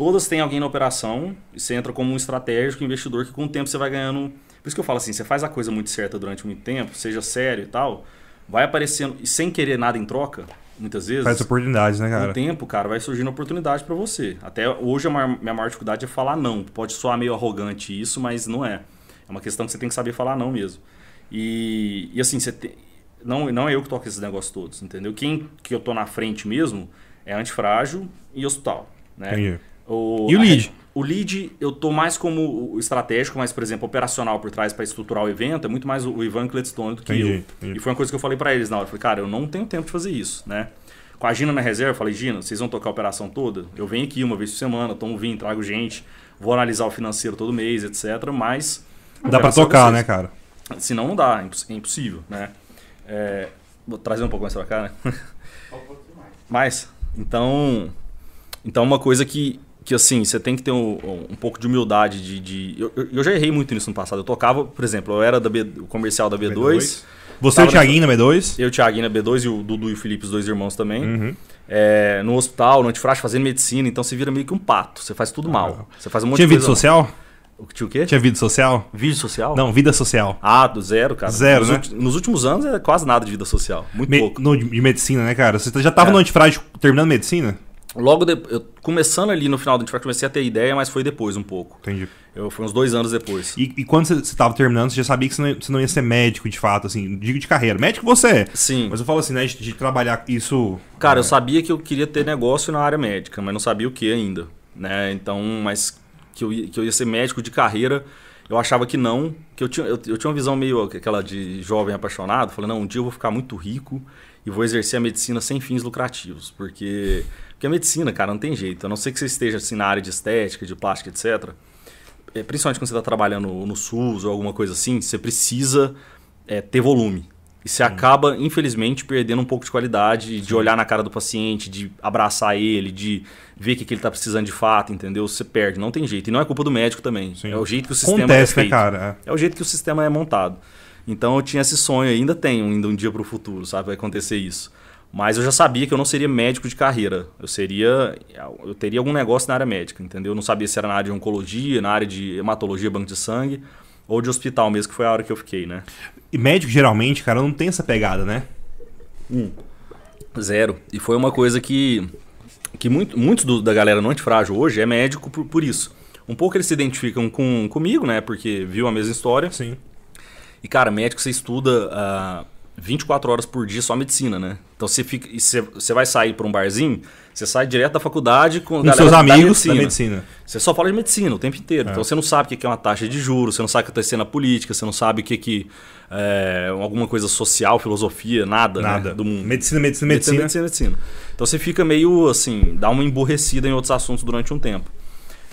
todas têm alguém na operação e você entra como um estratégico investidor que com o tempo você vai ganhando. Por isso que eu falo assim, você faz a coisa muito certa durante muito tempo, seja sério e tal, vai aparecendo, e sem querer nada em troca, muitas vezes. Faz oportunidades, né, Com cara? o tempo, cara, vai surgindo oportunidade pra você. Até hoje a minha maior dificuldade é falar não. Pode soar meio arrogante isso, mas não é. É uma questão que você tem que saber falar não mesmo. E, e assim, você não, não é eu que toco esses negócios todos, entendeu? Quem que eu tô na frente mesmo é antifrágil e hospital, né? O, E o a- lead? O lead, eu tô mais como o estratégico, mas, por exemplo, operacional por trás para estruturar o evento, é muito mais o Ivan Cledstone do que Entendi, eu. entendi. E foi uma coisa que eu falei para eles na hora. Eu falei, cara, eu não tenho tempo de fazer isso, né? Com a Gina na reserva, eu falei, Gina, vocês vão tocar a operação toda? Eu venho aqui uma vez por semana, tomo vinho, trago gente, vou analisar o financeiro todo mês, etc. Mas. a Dá é tocar, né, cara? Senão não dá, é é impossível, né? É, vou trazer um pouco mais pra cá, né? (laughs) mais. Então, então uma coisa que, que assim, você tem que ter um, um pouco de humildade de... de- eu, eu- já errei muito nisso no passado. Eu tocava, por exemplo, eu era da B, o comercial da B2, Você e o Thiaguinho na B2? eu, o Thiaguinho na B2 e o Dudu e o Felipe, os dois irmãos também. Uhum. É, no hospital, no antifrágil, fazendo medicina, então você vira meio que um pato. Você faz tudo mal. Você faz um monte Tinha de vida coisa social? mal. Que tinha o quê? Tinha vida social? Vídeo social? Não, vida social. Ah, do zero, cara. Zero, nos, né? ulti- nos últimos anos é quase nada de vida social. Muito Me- pouco. no- de medicina, né, cara? Você já tava É. no antifrágil terminando medicina? Logo de, eu, começando ali no final do antifrágil, comecei a ter ideia, mas foi depois um pouco. Entendi. Eu, foi uns dois anos depois. E, e quando você, você tava terminando, você já sabia que você não, você não ia ser médico de fato, assim, digo de carreira. Médico você é. Sim. Mas eu falo assim, né, de, de trabalhar isso. Cara, é, eu sabia que eu queria ter negócio na área médica, mas não sabia o que ainda, né? Então, mas que eu, ia, que eu ia ser médico de carreira, eu achava que não, que eu tinha, eu, eu tinha uma visão meio aquela de jovem apaixonado, falei, não, um dia eu vou ficar muito rico e vou exercer a medicina sem fins lucrativos, porque, porque a medicina, cara, não tem jeito, a não ser que você esteja assim na área de estética, de plástica, etc., é, principalmente quando você está trabalhando no SUS ou alguma coisa assim, você precisa é, ter volume. E você acaba, infelizmente, perdendo um pouco de qualidade, de olhar na cara do paciente, de abraçar ele, de ver o que, que ele está precisando de fato, entendeu? Você perde, não tem jeito. E não é culpa do médico também. Sim. É o jeito que o sistema Acontece, é feito. né, cara? É o jeito que o sistema é montado. Então eu tinha esse sonho, ainda tenho, ainda um dia para o futuro, sabe? Vai acontecer isso. Mas eu já sabia que eu não seria médico de carreira. Eu seria. Eu teria algum negócio na área médica, entendeu? Eu não sabia se era na área de oncologia, na área de hematologia, banco de sangue, ou de hospital mesmo, que foi a hora que eu fiquei, né? E médico, geralmente, cara, não tem essa pegada, né? Zero. E foi uma coisa que, que muito, muitos do- da galera no antifrágil hoje é médico por, por isso. Um pouco eles se identificam com, comigo, né? Porque viu a mesma história. Sim. E, cara, médico você estuda uh, 24 horas por dia só medicina, né? Então você fica. Você, você vai sair para um barzinho, você sai direto da faculdade com, com seus amigos da medicina. da medicina. Você só fala de medicina o tempo inteiro. É. Então você não sabe o que é uma taxa de juros, você não sabe o que está sendo a política, você não sabe o que, que é alguma coisa social, filosofia, nada, né, nada. Né, do mundo. Medicina, medicina, medicina. Medicina, medicina, medicina. Então você fica meio assim, dá uma emborrecida em outros assuntos durante um tempo.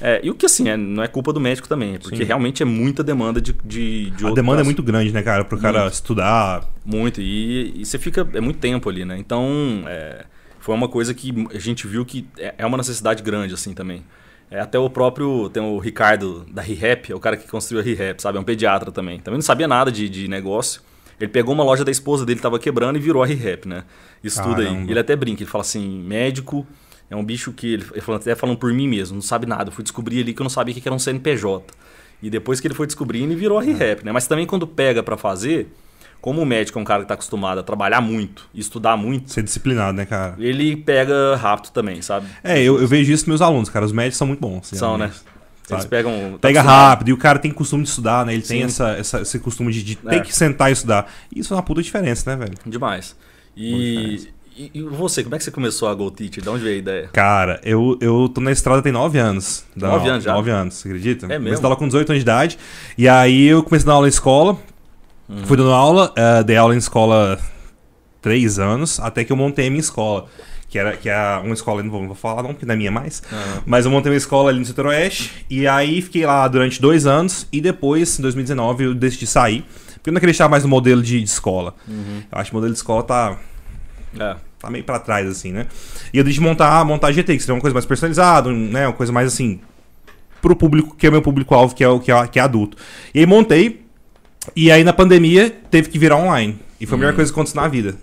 É, e o que assim, é, não é culpa do médico também, é porque Sim. realmente é muita demanda de, de, de A demanda é muito grande, né, cara? Pro cara muito. estudar. Muito, e, e, você fica. É muito tempo ali, né? Então, é, foi uma coisa que a gente viu que é, é uma necessidade grande, assim, também. É, até o próprio. Tem o Ricardo da ReHap, é o cara que construiu a ReHap, sabe? É um pediatra também. Também não sabia nada de, de negócio. Ele pegou uma loja da esposa dele, estava quebrando e virou a ReHap, né? Estuda Caramba. aí. Ele até brinca, ele fala assim: médico é um bicho que, ele, ele falou, até falando por mim mesmo, não sabe nada. Eu fui descobrir ali que eu não sabia o que era um CNPJ. E depois que ele foi descobrindo, ele virou a ReHap, né? Mas também quando pega para fazer, como o médico é um cara que está acostumado a trabalhar muito e estudar muito. Ser disciplinado, né, cara? Ele pega rápido também, sabe? É, eu, eu vejo isso nos meus alunos, cara. Os médicos são muito bons. São, né? Eles pegam. Tá Pega rápido, e o cara tem costume de estudar, né? Ele Sim. tem essa, essa, esse costume de, de é. ter que sentar e estudar. Isso é uma puta diferença, né, velho? Demais. E, e, e, você, como é que você começou a Go Teacher? De onde veio a ideia? Cara, eu, eu tô na estrada tem nove anos. Nove anos já? Nove anos, você acredita? É mesmo? Comecei a aula com 18 anos de idade. E aí eu comecei a dar aula em escola. Uhum. Fui dando aula, uh, dei aula em escola três anos, até que eu montei a minha escola. Que era, que é uma escola, não vou, não vou falar não, porque não é minha mais. Uhum. Mas eu montei uma escola ali no setor oeste. E aí fiquei lá durante dois anos. E depois, em 2019, eu decidi sair. Porque eu não acreditava mais no modelo de, de escola. Uhum. Eu acho que o modelo de escola tá é. Tá meio pra trás, assim, né? E eu decidi montar, montar GT, que seria uma coisa mais personalizada, né? Uma coisa mais assim. Pro público, que é o meu público-alvo, que, é o, que, é, que é adulto. E aí montei. E aí na pandemia teve que virar online. E foi a melhor hum. coisa que aconteceu na vida.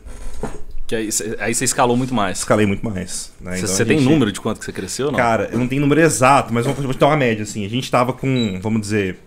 Que aí, aí você escalou muito mais. Escalei muito mais. Né? Então, você tem número de quanto que você cresceu, não? Cara, eu não tenho número exato, mas vamos, vamos ter uma média, assim. A gente tava com, vamos dizer...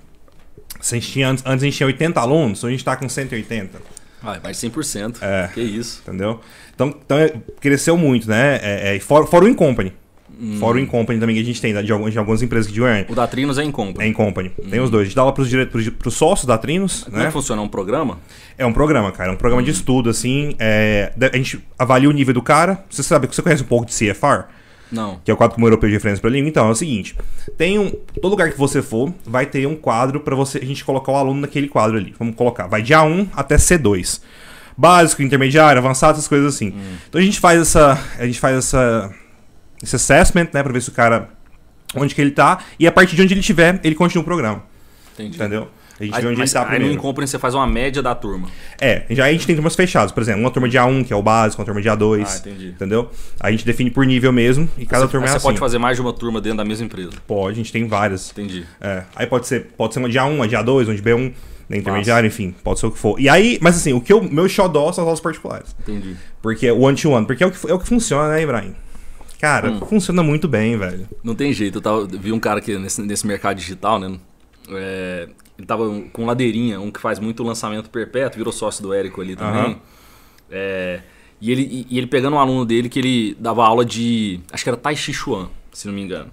A gente tinha, antes, antes a gente tinha 80 alunos, hoje a gente tá com 180. Ah, mais de 100%. É. Que isso. Entendeu? Então, então é, cresceu muito, né? É, é, fora, fora o Incompany. Hum. Fora o Incompany também que a gente tem, de, algumas, de algumas empresas de Goiânia. O da Trinos é Incompany. É Incompany. Hum. Tem os dois. A gente dá aula pros, pros, pros sócios da Trinos. Como né? é que funciona? É um programa? É um programa, cara. É um programa hum. de estudo, assim. É, a gente avalia o nível do cara. Você sabe, você conhece um pouco de CFR? Não. Que é o quadro comum europeu de referência para língua. Então, é o seguinte: tem um. Todo lugar que você for, vai ter um quadro para você a gente colocar o aluno naquele quadro ali. Vamos colocar. Vai de A1 até C2 básico, intermediário, avançado, essas coisas assim. Hum. Então a gente faz essa. A gente faz essa. Esse assessment, né? Pra ver se o cara. Onde que ele tá. E a partir de onde ele estiver, ele continua o programa. Entendi. Entendeu? A gente aí, vê onde ele tá aí primeiro. no Incompany você faz uma média da turma. É, já a gente tem turmas fechadas, por exemplo, uma turma de A1, que é o básico, uma turma de A2. Ah, entendi. Entendeu? A gente define por nível mesmo e cada você, turma é você assim. Você pode fazer mais de uma turma dentro da mesma empresa? Pode, a gente tem várias. Entendi. É, aí pode ser, pode ser uma de A1, uma de A2, uma de B1 né, intermediário, enfim, pode ser o que for. E aí, mas assim, o que eu, meu xodó são as aulas particulares. Entendi. Porque é one-to-one, porque é o, que, é o que funciona, né, Ibrahim? Cara, hum. funciona muito bem, velho. Não tem jeito. Eu tava, vi um cara que nesse, nesse mercado digital, né? É, ele tava com ladeirinha, um que faz muito lançamento perpétuo, virou sócio do Érico ali também. Uhum. É, e, ele, e ele pegando um aluno dele que ele dava aula de. Acho que era Tai Chi Chuan, se não me engano.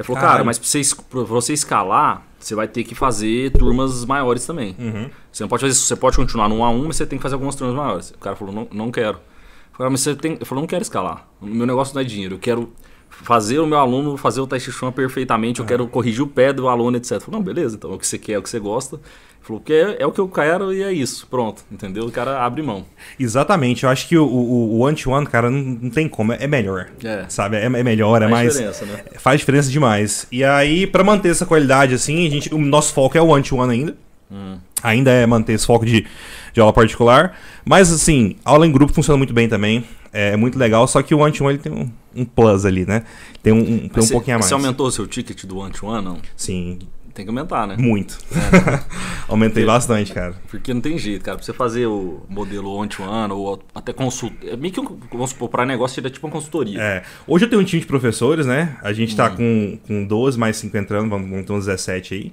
Ele falou, Caralho. cara, mas pra você, pra você escalar, você vai ter que fazer turmas maiores também. Uhum. Você não pode fazer isso, você pode continuar no A1, mas você tem que fazer algumas turmas maiores. O cara falou, não, não quero. Eu falei, mas você tem. Eu falei, não quero escalar. O meu negócio não é dinheiro, eu quero fazer o meu aluno fazer o teste chão perfeitamente, eu é. quero corrigir o pé do aluno, etc. Eu falei, não, beleza, então é o que você quer, é o que você gosta. Ele falou, que é, é o que eu quero e é isso, pronto, entendeu? O cara abre mão. Exatamente, eu acho que o, o, o one-to-one, cara, não, não, tem como, é melhor, é. sabe? É, é melhor, é faz mais... Diferença, né? Faz diferença demais. E aí, para manter essa qualidade, assim, a gente, o nosso foco é o one-to-one ainda. Hum. Ainda é manter esse foco de, de aula particular. Mas, assim, aula em grupo funciona muito bem também. É, muito legal, só que o one-to-one ele tem um, um, plus ali, né? Tem um, um, tem um pouquinho a mais. Você aumentou o seu ticket do one-to-one, não? Sim. Tem que aumentar, né? Muito. É. (laughs) Aumentei porque, bastante, cara. Porque não tem jeito, cara. Pra você fazer o modelo one-to-one ou até consulta. É meio que, um, vamos supor, pra negócio é tipo uma consultoria. É. Hoje eu tenho um time de professores, né? A gente tá hum. com, com 12 mais 5 entrando, vamos ter uns 17 aí.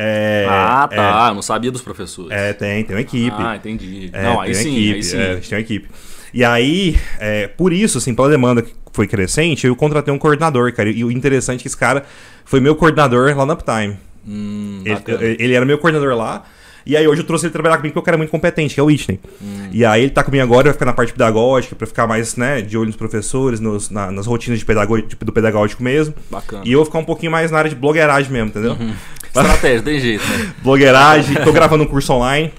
É, ah, tá. É, eu não sabia dos professores. É, tem, tem uma equipe. Ah, entendi. É, não, aí sim, equipe, aí sim. É, a gente tem uma equipe. E aí, é, por isso, assim, pela demanda que foi crescente, eu contratei um coordenador, cara. E o interessante é que esse cara foi meu coordenador lá na Uptime. Hum, ele, ele, era meu coordenador lá. E aí hoje eu trouxe ele trabalhar comigo porque eu quero muito competente, que é o Whitney. Hum. E aí ele tá comigo agora, vai ficar na parte pedagógica, pra ficar mais, né, de olho nos professores, nos, na, nas rotinas de pedagógico, do pedagógico mesmo. Bacana. E eu vou ficar um pouquinho mais na área de blogueiragem mesmo, entendeu? Uhum. Estratégia, tem jeito, né? (laughs) blogueiragem, tô gravando um curso online.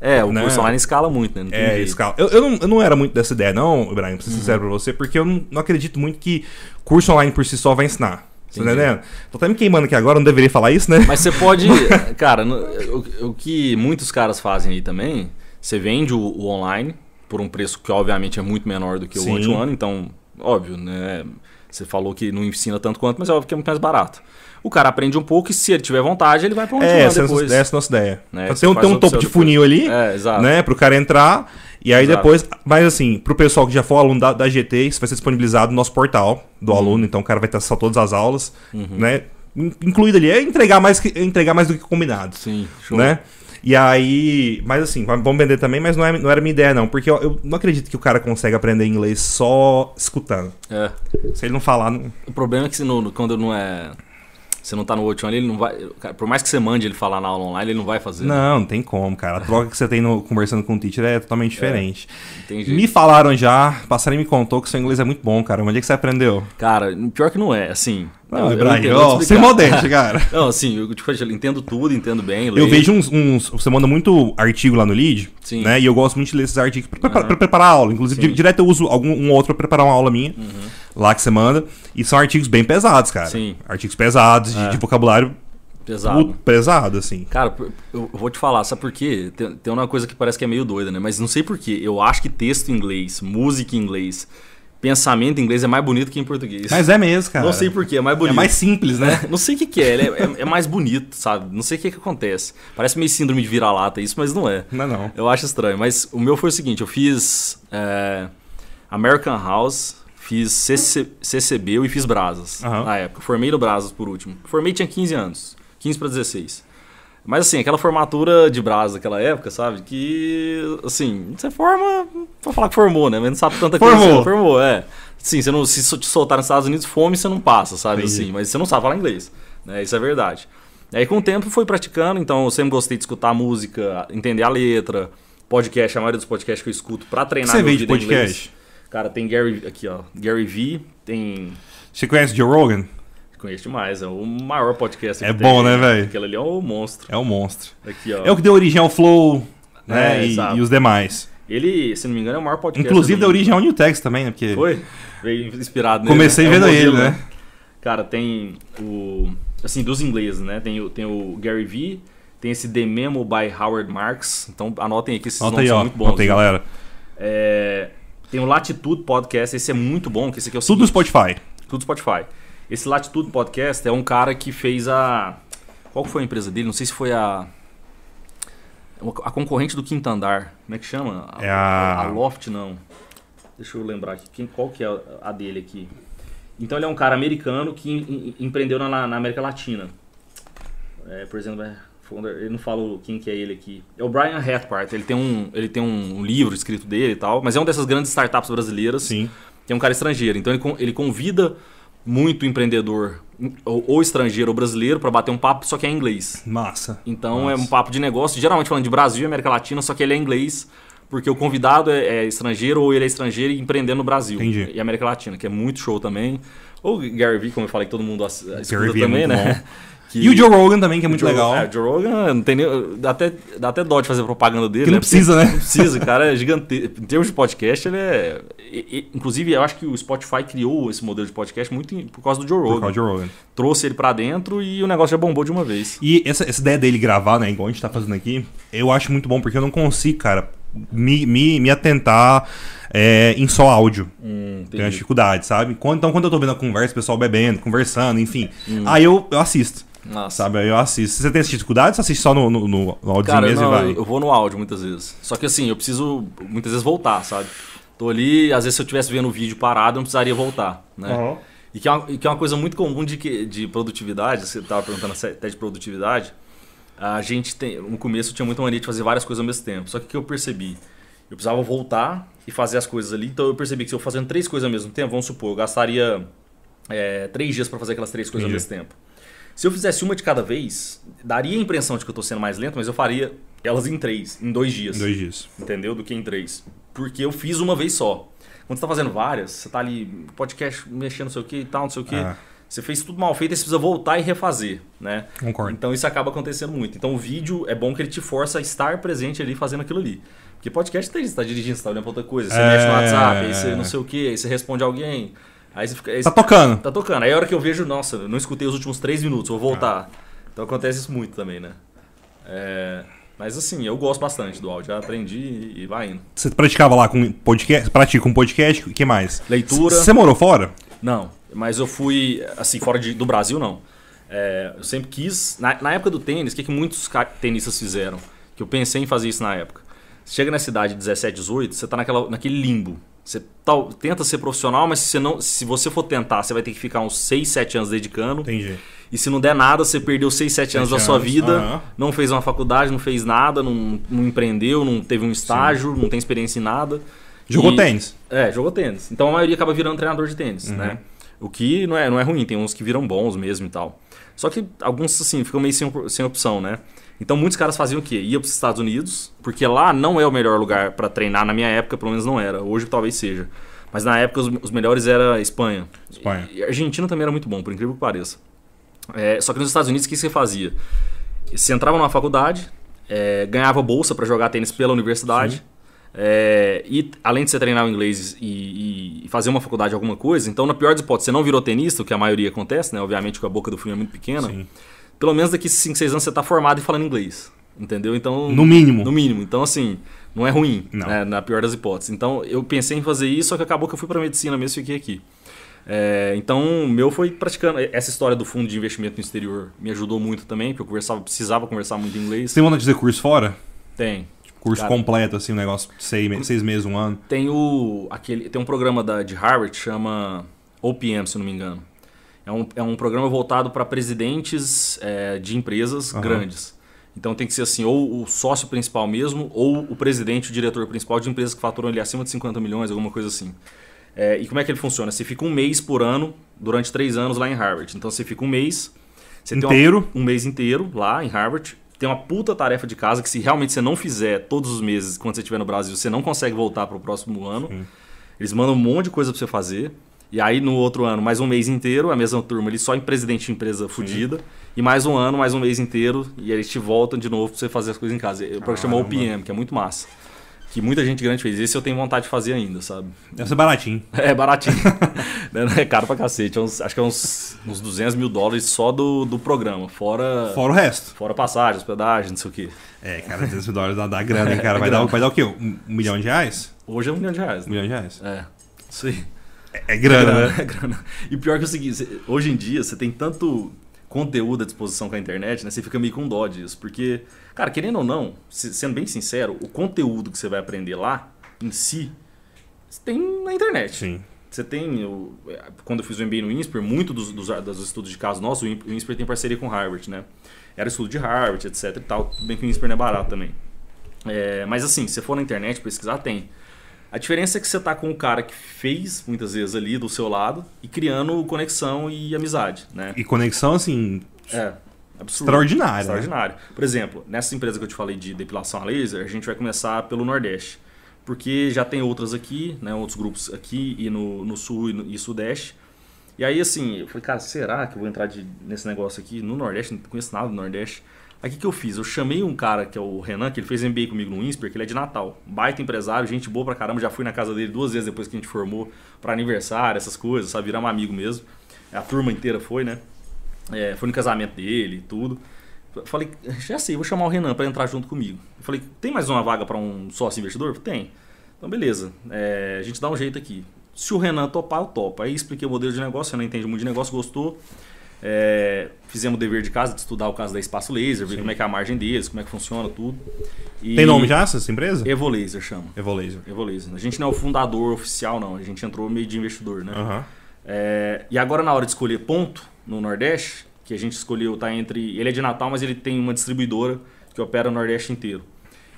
É, o né? curso online escala muito, né? é, jeito. escala. Eu, eu, não, eu não era muito dessa ideia, não, Ibrahim, pra ser uhum. sincero pra você, porque eu não, não acredito muito que curso online por si só vai ensinar. Você tá entendendo? Tô até me queimando aqui agora, não deveria falar isso, né? Mas você pode. (laughs) cara, no, o, o, que muitos caras fazem aí também, você vende o, o, online por um preço que obviamente é muito menor do que o one-to-one, então, óbvio, né? Você falou que não ensina tanto quanto, mas é óbvio que é muito mais barato. O cara aprende um pouco e se ele tiver vontade, ele vai para um é, essa, depois. Essa é a nossa ideia. Né? Então, tem um, tem um topo de funil ali, é, exato. né? Pro cara entrar. E aí exato. depois, mas assim, pro pessoal que já for aluno da, da GT, isso vai ser disponibilizado no nosso portal do uhum. aluno, então o cara vai ter acesso a todas as aulas, uhum. né? Incluído ali, é entregar mais, que, entregar mais do que combinado. Sim, show. Né? E aí, mas assim, vamos vender também, mas não, é, não era minha ideia, não. Porque eu, eu não acredito que o cara consegue aprender inglês só escutando. É. Se ele não falar. Não... O problema é que se não, quando não é você não tá no Watch ele não vai. Por mais que você mande ele falar na aula online, ele não vai fazer. Né? Não, né? não tem como, cara. A troca que você tem no, conversando com o teacher é totalmente é, diferente. É, me falaram já, passaram e me contou que seu inglês é muito bom, cara. Onde é que você aprendeu? Cara, pior que não é, assim. Não, eu, eu sem modéstia, (laughs) cara. não, assim, eu, tipo, eu entendo tudo, entendo bem. Leio. Eu vejo uns, uns, Você manda muito artigo lá no lead, Sim. né? E eu gosto muito de ler esses artigos pra, uhum. pra preparar a aula. Inclusive, Sim. direto eu uso algum um outro pra preparar uma aula minha, uhum. lá que você manda. E são artigos bem pesados, cara. Sim. Artigos pesados, é. de, de vocabulário Pesado. pesado, assim. Cara, eu vou te falar, sabe por quê? Tem, tem uma coisa que parece que é meio doida, né? Mas não sei por quê. Eu acho que texto em inglês, música em inglês, pensamento em inglês é mais bonito que em português. Mas é mesmo, cara. Não sei porquê, é mais bonito. É mais simples, né? não sei o que, que é, é, é, é, mais bonito, sabe? Não sei o que, que acontece. Parece meio síndrome de vira-lata isso, mas não é. Não, é não. Eu acho estranho. Mas o meu foi o seguinte, eu fiz é, American House, fiz CC, CCB e fiz Brasas uhum. na época. Formei no Brasas por último. Formei tinha 15 anos. 15 para 16. Mas assim, aquela formatura de brasa daquela época, sabe? Que, assim, você forma pra falar que formou, né? Mas não sabe tanta formou. coisa. Formou, é. Sim, você não, se te soltar nos Estados Unidos, fome você não passa, sabe? Assim, mas você não sabe falar inglês. Né? Isso é verdade. Aí com o tempo fui praticando, então eu sempre gostei de escutar música, entender a letra, podcast, a maioria dos podcasts que eu escuto pra treinar Você vê de podcast? Inglês. Cara, tem Gary, aqui ó, Gary V, tem... Você conhece Joe Rogan? Conheço demais, é o maior podcast. É bom, né, velho? Aquele ali é o monstro. É o monstro. Aqui. É o que deu origem ao Flow, né? É, e, e, os demais. Ele, se não me engano, é o maior podcast. Inclusive deu origem ao New Text também, né? Porque... Foi? Veio inspirado nele. Comecei né? vendo é modelo, ele, né? né? Cara, tem o. Assim, dos ingleses, né? Tem o, tem o Gary Vee, tem esse The Memo by Howard Marks. Então anotem aí que esses nomes aí, são ó. muito bons. Anota aí, galera. É, tem o Latitude Podcast, esse é muito bom, que esse aqui é o Tudo no Spotify. Tudo Spotify. Esse Latitude Podcast é um cara que fez a. Qual foi a empresa dele? Não sei se foi a. A concorrente do Quinto Andar. Como é que chama? É a. A Loft, não. Deixa eu lembrar aqui. Quem, qual que é a dele aqui? Então ele é um cara americano que empreendeu na, na América Latina. É, por exemplo, é, ele não fala quem que é ele aqui. É o Brian Hathpart. Ele tem um, ele tem um livro escrito dele e tal, mas é uma dessas grandes startups brasileiras. Sim. Que é um cara estrangeiro. Então ele, ele convida muito empreendedor ou, ou estrangeiro ou brasileiro para bater um papo, só que é em inglês. Massa. Então massa. é um papo de negócio, geralmente falando de Brasil e América Latina, só que ele é inglês, porque o convidado é, é estrangeiro ou ele é estrangeiro e empreendendo no Brasil Entendi. e América Latina, que é muito show também. Ou Gary Vee, como eu falei, que todo mundo escuta Gary também, é né? (laughs) Que... E o Joe Rogan também, que é muito Joe, legal. É, o Joe Rogan não tem nem, dá, até, dá até dó de fazer propaganda dele. Que não né? precisa, né? Não precisa, cara é gigantesco. Em termos de podcast, ele é. inclusive, eu acho que o Spotify criou esse modelo de podcast muito por causa do Joe Rogan. Por causa do Joe Rogan. Trouxe ele para dentro e o negócio já bombou de uma vez. E essa, essa ideia dele gravar, né, igual a gente tá fazendo aqui, eu acho muito bom, porque eu não consigo, cara, me, me, me atentar é, em só áudio. Hum, Tenho dificuldade, sabe? Então, quando eu tô vendo a conversa, o pessoal bebendo, conversando, enfim, hum. aí eu, eu assisto. Nossa. Sabe, aí eu assisto. Você tem assistido dificuldade ou você assiste só no, no, no áudio Cara, mesmo não, e vai? Eu vou no áudio muitas vezes. Só que assim, eu preciso muitas vezes voltar, sabe? Tô ali, às vezes se eu estivesse vendo o vídeo parado, eu não precisaria voltar, né? Uhum. E, que é uma, que é uma coisa muito comum de, que, de produtividade, você estava perguntando até de produtividade, a gente tem, no começo eu tinha muita mania de fazer várias coisas ao mesmo tempo. Só que o que eu percebi? Eu precisava voltar e fazer as coisas ali, então eu percebi que se eu fazendo três coisas ao mesmo tempo, vamos supor, eu gastaria é, três dias para fazer aquelas três coisas Entendi. ao mesmo tempo. Se eu fizesse uma de cada vez, daria a impressão de que eu estou sendo mais lento, mas eu faria elas em três, em dois dias. Em dois dias. Entendeu? Do que em três. Porque eu fiz uma vez só. Quando você tá fazendo várias, você tá ali, podcast, mexendo não sei o que e tal, não sei o que. Ah. Você fez tudo mal feito e você precisa voltar e refazer, né? Concordo. Então isso acaba acontecendo muito. Então o vídeo é bom que ele te força a estar presente ali fazendo aquilo ali. Porque podcast tem, você tá dirigindo, você tá olhando pra outra coisa, você É. mexe no WhatsApp, aí você não sei o que, aí você responde alguém. Aí você fica. aí Tá você- tocando. Tá tocando. Aí a hora que eu vejo, nossa, eu não escutei os últimos três minutos, vou voltar. Então acontece isso muito também, né? É, Mas assim, eu gosto bastante do áudio, já aprendi e vai indo. Você praticava lá com podcast? Pratica com podcast? O que mais? Leitura. Você morou fora? Não, mas eu fui, assim, fora de- do Brasil, não. É, eu sempre quis. Na, na época do tênis, o que, que muitos tenistas fizeram? Que eu pensei em fazer isso na época. Você chega na cidade de 17, 18, você tá naquela, naquele limbo. Você tal- tenta ser profissional, mas se você, não, se você for tentar, você vai ter que ficar uns 6, 7 anos dedicando. Entendi. E se não der nada, você perdeu 6, 7 anos da sua anos, vida, aham. não fez uma faculdade, não fez nada, não, não empreendeu, não teve um estágio, não tem experiência em nada. Jogou E- tênis? É, jogou tênis. Então a maioria acaba virando treinador de tênis, Uhum. né? O que não é, não é ruim, tem uns que viram bons mesmo e tal. Só que alguns, assim, ficam meio sem, sem opção, né? Então muitos caras faziam o quê? Ia para os Estados Unidos, porque lá não é o melhor lugar para treinar, na minha época pelo menos não era, hoje talvez seja. Mas na época os, os melhores era Espanha. Espanha. E a Argentina também era muito bom, por incrível que pareça. É, só que nos Estados Unidos, o que você fazia? Você entrava numa faculdade, é, ganhava bolsa para jogar tênis pela universidade. é, e além de você treinar o inglês e, e fazer uma faculdade de alguma coisa, então na pior das hipóteses, você não virou tenista, o que a maioria acontece, né? Obviamente que a boca do filme é muito pequena. Sim. Pelo menos daqui 5, 6 anos você tá formado e falando inglês. Entendeu? Então. No mínimo. No mínimo. Então, assim, não é ruim, Não. né, na pior das hipóteses. Então, eu pensei em fazer isso, só que acabou que eu fui para medicina mesmo e fiquei aqui. É, então, o meu foi praticando. Essa história do fundo de investimento no exterior me ajudou muito também, porque eu conversava, precisava conversar muito inglês. Você tem vontade de fazer curso fora? Tem. Curso Cara. completo, assim, um negócio de seis, seis meses, um ano. Tem, o, aquele, tem um programa da, de Harvard que chama OPM, se não me engano. É um, é um programa voltado para presidentes é, de empresas Aham. grandes. Então tem que ser assim, ou o sócio principal mesmo, ou o presidente, o diretor principal de empresas que faturam ali acima de 50 milhões, alguma coisa assim. É, e como é que ele funciona? Você fica um mês por ano, durante três anos lá em Harvard. Então você fica um mês. Você tem uma- Inteiro. um mês inteiro lá em Harvard. Tem uma puta tarefa de casa que se realmente você não fizer todos os meses quando você estiver no Brasil, você não consegue voltar para o próximo ano. Eles mandam um monte de coisa para você fazer. E aí no outro ano, mais um mês inteiro, a mesma turma ali, só em presidente de empresa fodida. E mais um ano, mais um mês inteiro. E aí eles te voltam de novo para você fazer as coisas em casa. O programa Caramba. OPM, que é muito massa. Que muita gente grande fez. Esse eu tenho vontade de fazer ainda, sabe? Deve ser baratinho. (laughs) É baratinho. (laughs) É caro pra cacete. É uns- acho que é uns, uns 200 mil dólares só do, do programa. Fora, Fora o resto. fora passagem, hospedagem, não sei o quê. É, cara, 300 mil dólares dá, dá grana, hein, cara. Vai, (laughs) dar, vai dar o quê? Um, um milhão de reais? Hoje é um milhão de reais. Um Né? milhão de reais? É. Isso aí. É, é grana, né? É (laughs) grana. E pior que é o seguinte, hoje em dia você tem tanto conteúdo à disposição com a internet, né? Você fica meio com dó disso. Porque, cara, querendo ou não, se- sendo bem sincero, o conteúdo que você vai aprender lá, em si, você tem na internet. Sim. Você tem, o- é, quando eu fiz o MBA no INSPER, muito dos, dos, dos estudos de caso nossos, o IN- o INSPER tem parceria com Harvard, né? Era estudo de Harvard, etc e tal. Tudo bem que o INSPER não é barato também. É, mas assim, se você for na internet pesquisar, tem. A diferença é que você tá com um cara que fez, muitas vezes, ali do seu lado e criando conexão e amizade, né? E conexão, assim, É, absurdo. extraordinária. né? Por exemplo, nessa empresa que eu te falei de depilação a laser, a gente vai começar pelo Nordeste. Porque já tem outras aqui, né, outros grupos aqui e no, no Sul e, no, e Sudeste. E aí, assim, eu falei, cara, será que eu vou entrar de- nesse negócio aqui no Nordeste? Não conheço nada do Nordeste. O que, eu fiz? Eu chamei um cara que é o Renan, que ele fez MBA comigo no INSPER, que ele é de Natal. Baita empresário, gente boa pra caramba. Já fui na casa dele duas vezes depois que a gente formou pra aniversário, essas coisas, sabe? Viramos amigo mesmo. A turma inteira foi, né? É, foi no casamento dele e tudo. Falei, já sei, vou chamar o Renan para entrar junto comigo. Falei, tem mais uma vaga para um sócio investidor? Tem. Então, beleza, é, a gente dá um jeito aqui. Se o Renan topar, eu topo. Aí expliquei o modelo de negócio, o Renan entende muito de negócio, gostou. É, fizemos o dever de casa, de estudar o caso da Espaço Laser, ver como é que é a margem deles, como é que funciona tudo. E- Tem nome já essa empresa? Evolaser chama. Evolaser. Evolaser. A gente não é o fundador oficial, não. A gente entrou meio de investidor, né? Aham. É, e agora na hora de escolher ponto no Nordeste, que a gente escolheu tá entre. Ele é de Natal, mas ele tem uma distribuidora que opera o Nordeste inteiro.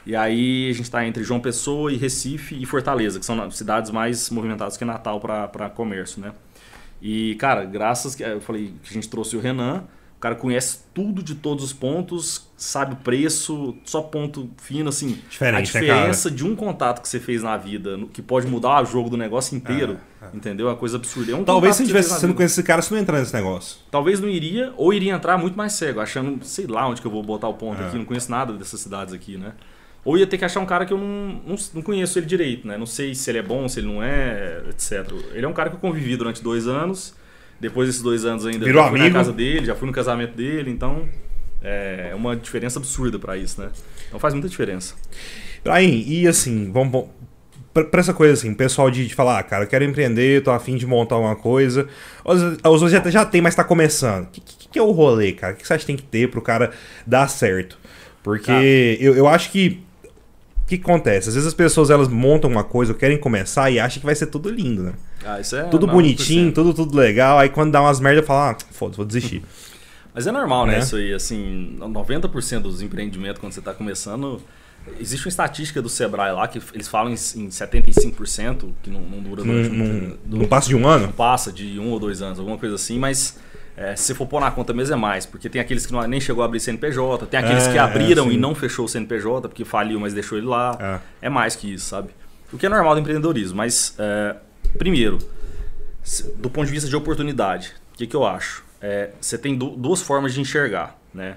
E aí a gente está entre João Pessoa e Recife e Fortaleza, que são cidades mais movimentadas que Natal para comércio, né? E, cara, graças que eu falei que a gente trouxe o Renan, o cara conhece tudo de todos os pontos, sabe o preço, só ponto fino, assim. Diferente, a né, diferença de um contato que você fez na vida, que pode mudar o jogo do negócio inteiro, É, entendeu? É uma coisa absurda. É um Talvez se que tivesse sendo esse cara, você não entrar nesse negócio. Talvez não iria, ou iria entrar muito mais cego, achando, sei lá onde que eu vou botar o ponto É. aqui, não conheço nada dessas cidades aqui, né? Ou ia ter que achar um cara que eu não, não, não conheço ele direito, né? Não sei se ele é bom, se ele não é, etc. Ele é um cara que eu convivi durante dois anos. Depois desses dois anos ainda Virou já fui amigo? na casa dele, já fui no casamento dele, então é uma diferença absurda pra isso, né? Então faz muita diferença. Aí, e assim, vamos. pra essa coisa assim, pessoal de, de falar, ah, cara, eu quero empreender, tô afim de montar uma coisa. Os os outros já, já tem, mas tá começando. O que, que, que é o rolê, cara? O que você acha que tem que ter pro cara dar certo? Porque Tá. eu, eu acho que. O que acontece? Às vezes as pessoas elas montam uma coisa, ou querem começar e acham que vai ser tudo lindo, né? Ah, isso é Tudo 90%. bonitinho, tudo, tudo legal. Aí quando dá umas merda, fala, ah, foda-se, vou desistir. (laughs) Mas é normal, né? Né? Isso aí, assim, 90% dos empreendimentos quando você está começando. Existe uma estatística do Sebrae lá que eles falam em, em 75%, que não, não dura Não, não, não passa de um ano? não passa de um ou dois anos, alguma coisa assim, mas é, se você for pôr na conta mesmo é mais, porque tem aqueles que não, nem chegou a abrir CNPJ, tem aqueles É, que abriram é, e não fechou o CNPJ porque faliu, mas deixou ele lá. É. É, mais que isso, sabe? O que é normal do empreendedorismo, mas é, primeiro, do ponto de vista de oportunidade, o que, que eu acho? É, você tem du- duas formas de enxergar, né?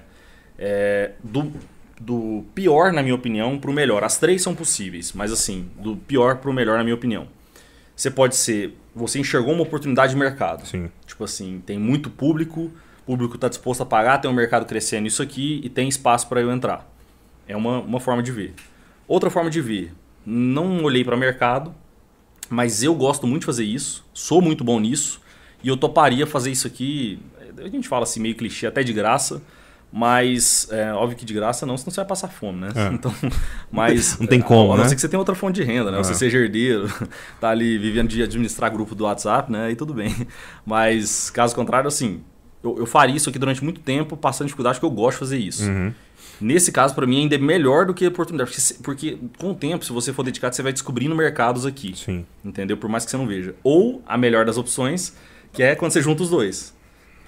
É, do, do pior, na minha opinião, para o melhor. As três são possíveis, mas assim, do pior para o melhor, na minha opinião. Você pode ser. Você enxergou uma oportunidade de mercado. Sim. Tipo assim, tem muito público, o público está disposto a pagar, tem um mercado crescendo isso aqui e tem espaço para eu entrar. É uma, uma forma de ver. Outra forma de ver, não olhei para mercado, mas eu gosto muito de fazer isso, sou muito bom nisso e eu toparia fazer isso aqui. A gente fala assim meio clichê, até de graça, mas é óbvio que de graça não, senão você vai passar fome, né? É. (laughs) Então, mas (laughs) Não tem como, a, a não né? ser que você tenha outra fonte de renda, né? Você É. seja herdeiro, (laughs) tá ali vivendo de administrar grupo do WhatsApp, né? E tudo bem. Mas caso contrário, assim, eu, eu faria isso aqui durante muito tempo, passando dificuldade, porque eu gosto de fazer isso. Uhum. Nesse caso, para mim, ainda é melhor do que a oportunidade. Porque, porque com o tempo, se você for dedicado, você vai descobrindo mercados aqui. Sim. Entendeu? Por mais que você não veja. Ou a melhor das opções, que é quando você junta os dois.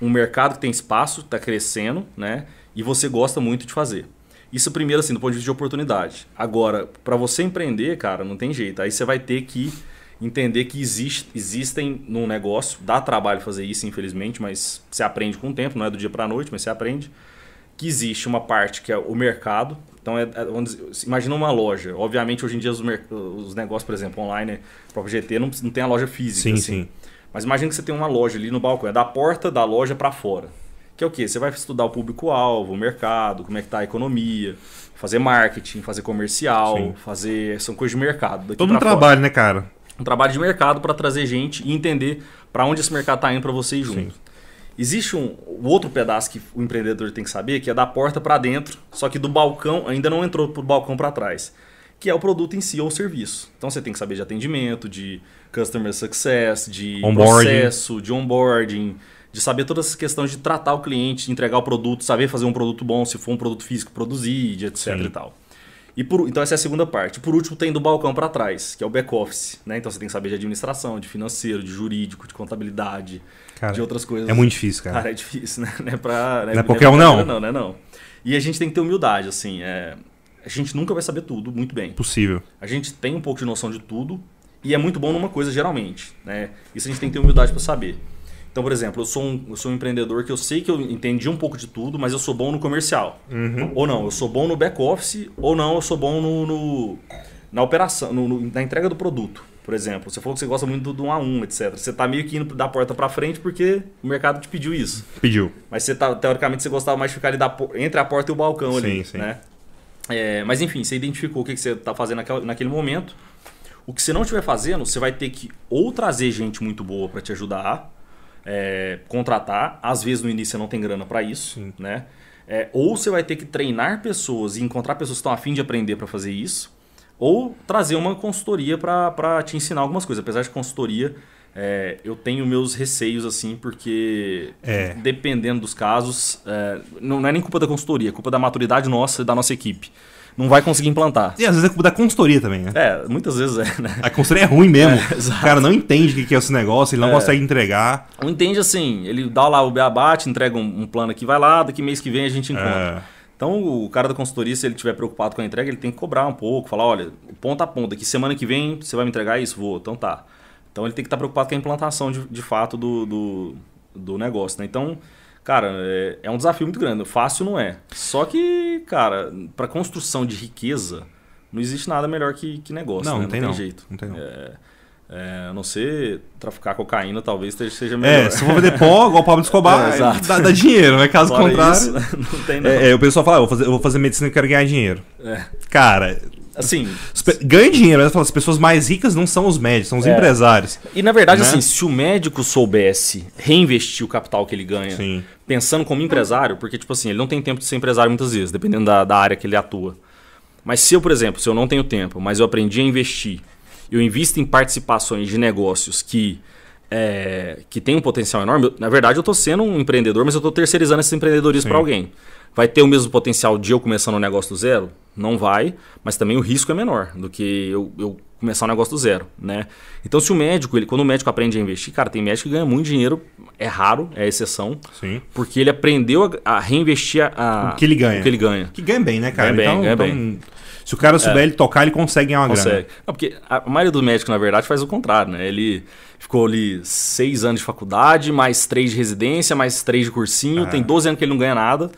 Um mercado que tem espaço, está crescendo, né? E você gosta muito de fazer. Isso primeiro, assim, do ponto de vista de oportunidade. Agora, para você empreender, cara, não tem jeito. Aí você vai ter que entender que existe, existem num negócio, dá trabalho fazer isso, infelizmente, mas você aprende com o tempo, não é do dia para noite, mas você aprende que existe uma parte que é o mercado. Então, é, é, vamos dizer, imagina uma loja. Obviamente, hoje em dia, os, os negócios, por exemplo, online, próprio GT não, não tem a loja física. Sim, assim. sim. Mas imagina que você tem uma loja ali no balcão, é da porta da loja para fora. Que é o quê? Você vai estudar o público-alvo, o mercado, como é que tá a economia, fazer marketing, fazer comercial, Sim. fazer. São coisas de mercado. Todo um pra fora trabalho, né, cara? um trabalho de mercado para trazer gente e entender para onde esse mercado está indo para você ir junto. Existe um outro pedaço que o empreendedor tem que saber, que é da porta para dentro, só que do balcão ainda não entrou pro balcão para trás, que é o produto em si ou o serviço. Então você tem que saber de atendimento, de customer success, de Onboarding. processo, de onboarding, de saber todas essas questões de tratar o cliente, de entregar o produto, saber fazer um produto bom, se for um produto físico, produzir, de etc Sim. e tal. E por, então essa é a segunda parte. Por último, tem do balcão para trás, que é o back office. Né? Então você tem que saber de administração, de financeiro, de jurídico, de contabilidade, Cara, de outras coisas. É muito difícil, cara. Cara, (laughs) é difícil, né? Não é, pra, Não é qualquer um, não. Não, não é não. E a gente tem que ter humildade, assim. é, a gente nunca vai saber tudo muito bem. Possível. A gente tem um pouco de noção de tudo e é muito bom numa coisa, geralmente. Né? Isso a gente tem que ter humildade para saber. Então, por exemplo, eu sou, um, eu sou um empreendedor que eu sei que eu entendi um pouco de tudo, mas eu sou bom no comercial. Ou não, eu sou bom no back-office, ou não, eu sou bom no, no- na operação, no- no- na entrega do produto. Por exemplo, você falou que você gosta muito do, do 1 a 1, etc. Você está meio que indo da porta para frente porque o mercado te pediu isso. Pediu. Mas você tá, teoricamente você gostava mais de ficar ali da entre a porta e o balcão ali, Sim, sim. né? É, mas enfim, você identificou o que, que você está fazendo naquela- naquele momento. O que você não estiver fazendo, você vai ter que ou trazer gente muito boa para te ajudar, é, contratar. Às vezes no início você não tem grana para isso, Sim. né? É, ou você vai ter que treinar pessoas e encontrar pessoas que estão afim de aprender para fazer isso, ou trazer uma consultoria para te ensinar algumas coisas. Apesar de consultoria, é, eu tenho meus receios assim, porque É. dependendo dos casos, é, não, não é nem culpa da consultoria, é culpa da maturidade nossa e da nossa equipe. não vai conseguir implantar. E às vezes é culpa da consultoria também, né? É, muitas vezes é, né? A consultoria é ruim mesmo. (laughs) É, o cara não entende o que é esse negócio, ele não é. consegue entregar. Não entende assim, ele dá lá o beabate, entrega um, um, plano aqui, vai lá, daqui mês que vem a gente encontra. É. Então, o cara da consultoria, se ele estiver preocupado com a entrega, ele tem que cobrar um pouco, falar, olha, ponta a ponta, que semana que vem você vai me entregar isso? Vou, então tá. Então ele tem que estar preocupado com a implantação de, de fato do, do, do negócio, né? Então, cara, é, é, um desafio muito grande. Fácil não é. Só que, cara, para construção de riqueza, não existe nada melhor que, que negócio. Não, né? não, tem, não tem jeito. Não tem não. É, é, a não ser traficar cocaína, talvez seja melhor. É, se for vender pó, igual o Pablo Escobar, (laughs) é, dá, dá, dinheiro, né? Caso Fora contrário. Isso, (laughs) não tem, não. É, é, o pessoal fala, ah, eu, vou fazer, eu vou fazer medicina e quero ganhar dinheiro. É. Cara. Assim. Ganha dinheiro, mas as pessoas mais ricas não são os médicos, são os é. empresários. E na verdade, né? assim, se o médico soubesse reinvestir o capital que ele ganha, Sim. pensando como empresário, porque, tipo assim, ele não tem tempo de ser empresário muitas vezes, dependendo da, da área que ele atua. Mas se eu, por exemplo, se eu não tenho tempo, mas eu aprendi a investir eu invisto em participações de negócios que, é, que tem um potencial enorme, na verdade eu estou sendo um empreendedor, mas eu estou terceirizando esse empreendedorismo para alguém. Vai ter o mesmo potencial de eu começando um negócio do zero? Não vai, mas também o risco é menor do que eu, eu começar um negócio do zero, né? Então, se o médico, ele, quando o médico aprende a investir, cara, tem médico que ganha muito dinheiro, é raro, é exceção, Sim. porque ele aprendeu a, reinvestir a, o que ele ganha. O que ele ganha. Que ganha bem, né, cara? Ganha bem, então, ganha então, bem. Se o cara souber é. ele tocar, ele consegue ganhar uma consegue. grana. Não, porque a maioria dos médicos, na verdade, faz o contrário, né? Ele ficou ali seis anos de faculdade, mais três de residência, mais três de cursinho, tem 12 anos que ele não ganha nada.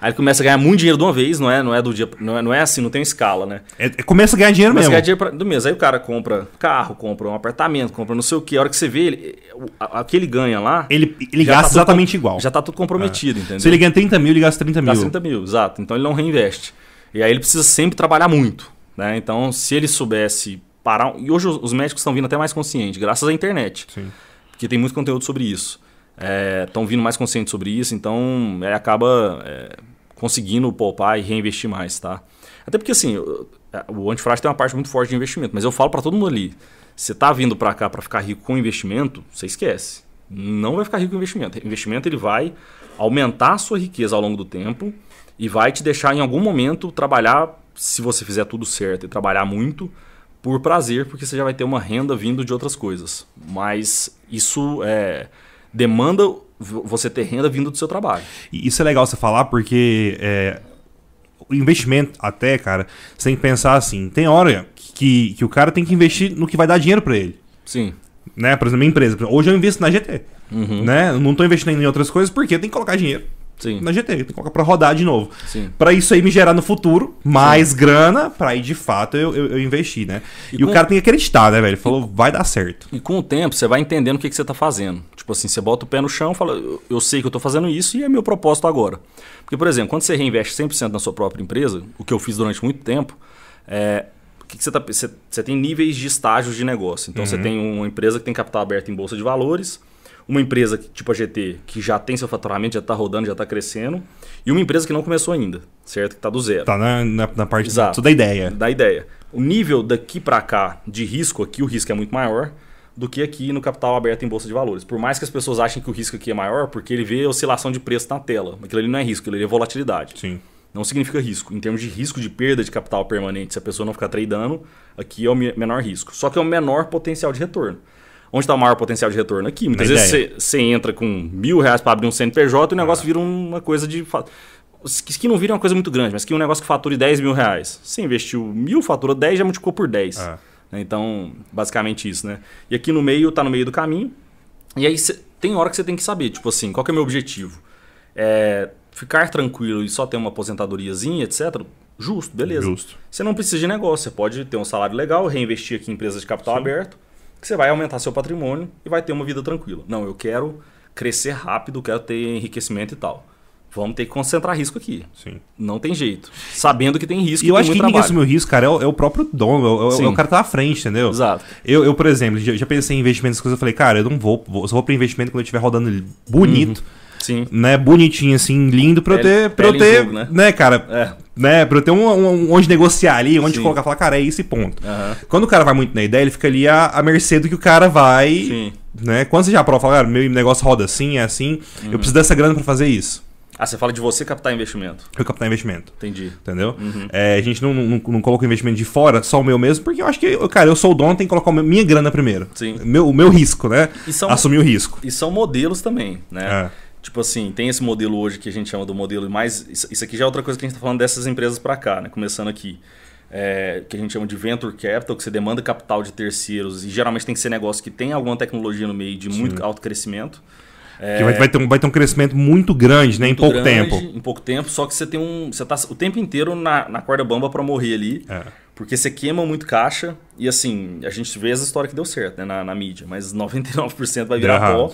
Aí ele começa a ganhar muito dinheiro de uma vez, não é, não é do dia, não é, não é assim, não tem escala, né? É, é começa a ganhar dinheiro começa mesmo. Começa a ganhar dinheiro pra, do mês. Aí o cara compra carro, compra um apartamento, compra não sei o que. A hora que você vê, ele, a, a que ele ganha lá. Ele, ele gasta tá exatamente igual. Já tá tudo comprometido, é. entendeu? Se ele ganha 30 mil, ele gasta 30 mil. Gasta 30 mil, exato. Então ele não reinveste. E aí ele precisa sempre trabalhar muito. Né? Então, se ele soubesse parar. E hoje os médicos estão vindo até mais conscientes, graças à internet. Sim. Porque tem muito conteúdo sobre isso. Estão é, vindo mais conscientes sobre isso, então é, acaba é, conseguindo poupar e reinvestir mais, tá? Até porque assim, o antifrágil tem uma parte muito forte de investimento, mas eu falo para todo mundo ali, você está vindo para cá para ficar rico com investimento, você esquece. Não vai ficar rico com investimento. Investimento ele vai aumentar a sua riqueza ao longo do tempo e vai te deixar em algum momento trabalhar, se você fizer tudo certo e trabalhar muito, por prazer, porque você já vai ter uma renda vindo de outras coisas. Mas isso é, demanda você ter renda vindo do seu trabalho. E isso é legal você falar, porque é, o investimento, até, cara, você tem que pensar assim: tem hora que, que o cara tem que investir no que vai dar dinheiro para ele. Sim. Né? Por exemplo, minha empresa. Hoje eu invisto na GT. Uhum. Né? não estou investindo em outras coisas porque eu tenho que colocar dinheiro. Sim. na GT, tem que colocar pra rodar de novo. Para isso aí me gerar no futuro mais Sim. grana, pra aí de fato eu, eu, eu investir, né? E, e o cara tem que acreditar, né, velho? Ele falou, vai dar certo. E com o tempo você vai entendendo o que, que você tá fazendo. Tipo assim, você bota o pé no chão e fala, eu, eu sei que eu tô fazendo isso e é meu propósito agora. Porque, por exemplo, quando você reinveste 100% na sua própria empresa, o que eu fiz durante muito tempo, é, que, que você, tá, você, você, tem níveis de estágios de negócio. Então uhum. você tem uma empresa que tem capital aberto em bolsa de valores, uma empresa tipo a GT, que já tem seu faturamento, já está rodando, já está crescendo, e uma empresa que não começou ainda, certo? Que está do zero. Está na, na, na, parte Exato. da ideia. Da ideia. O nível daqui para cá de risco, aqui o risco é muito maior do que aqui no capital aberto em bolsa de valores. Por mais que as pessoas achem que o risco aqui é maior, porque ele vê oscilação de preço na tela. Aquilo ali não é risco, aquilo ali é volatilidade. Sim. Não significa risco. Em termos de risco de perda de capital permanente, se a pessoa não ficar tradando, aqui é o menor risco. Só que é o menor potencial de retorno. Onde está o maior potencial de retorno? Aqui. Muitas Na vezes você entra com mil reais para abrir um CNPJ e o negócio ah. vira uma coisa de. Que não vira uma coisa muito grande, mas que um negócio que fature 10 mil reais. Você investiu mil, fatura 10, já multiplicou por 10. Ah. Né? Então, basicamente isso, né? E aqui no meio, está no meio do caminho. E aí cê, tem hora que você tem que saber, tipo assim, qual é o meu objetivo? É ficar tranquilo e só ter uma aposentadoriazinha, etc. Justo, beleza. Justo. Você não precisa de negócio, você pode ter um salário legal, reinvestir aqui em empresas de capital Sim. aberto que você vai aumentar seu patrimônio e vai ter uma vida tranquila. Não, eu quero crescer rápido, quero ter enriquecimento e tal. Vamos ter que concentrar risco aqui. Sim. Não tem jeito. Sabendo que tem risco. E eu acho que quem assume o risco, cara, é o, é o próprio dono. É, é, o cara que tá à frente, entendeu? Exato. Eu, eu por exemplo, já, já pensei em investimentos coisas. Eu falei, cara, eu não vou. vou só vou para investimento quando eu estiver rodando bonito. Uhum. Sim. Né, bonitinho, assim, lindo, pra eu ter. Pra eu ter jogo, né? né? cara? É. Né, pra eu ter um, um, onde negociar ali, onde Sim. colocar, falar, cara, é esse ponto. Uhum. Quando o cara vai muito na ideia, ele fica ali à, à mercê do que o cara vai. Sim. Né? Quando você já prova, fala, cara, meu negócio roda assim, é assim, uhum. eu preciso dessa grana para fazer isso. Ah, você fala de você captar investimento. Eu captar investimento. Entendi. Entendeu? Uhum. É, a gente não, não, não coloca o investimento de fora, só o meu mesmo, porque eu acho que, cara, eu sou o dono, tem que colocar minha grana primeiro. Sim. Meu, o meu risco, né? São, Assumir o risco. E são modelos também, né? É. Tipo assim, tem esse modelo hoje que a gente chama do modelo mais. Isso aqui já é outra coisa que a gente está falando dessas empresas para cá, né? Começando aqui. É, que a gente chama de venture capital, que você demanda capital de terceiros e geralmente tem que ser negócio que tem alguma tecnologia no meio de Sim. muito alto crescimento. É, que vai, vai, ter um, vai ter um crescimento muito grande, né? Muito em pouco grande, tempo. Em pouco tempo, só que você tem um. Você tá o tempo inteiro na, na corda bamba para morrer ali. É. Porque você queima muito caixa. E assim, a gente vê essa história que deu certo né, na, na mídia, mas 99% vai virar pó.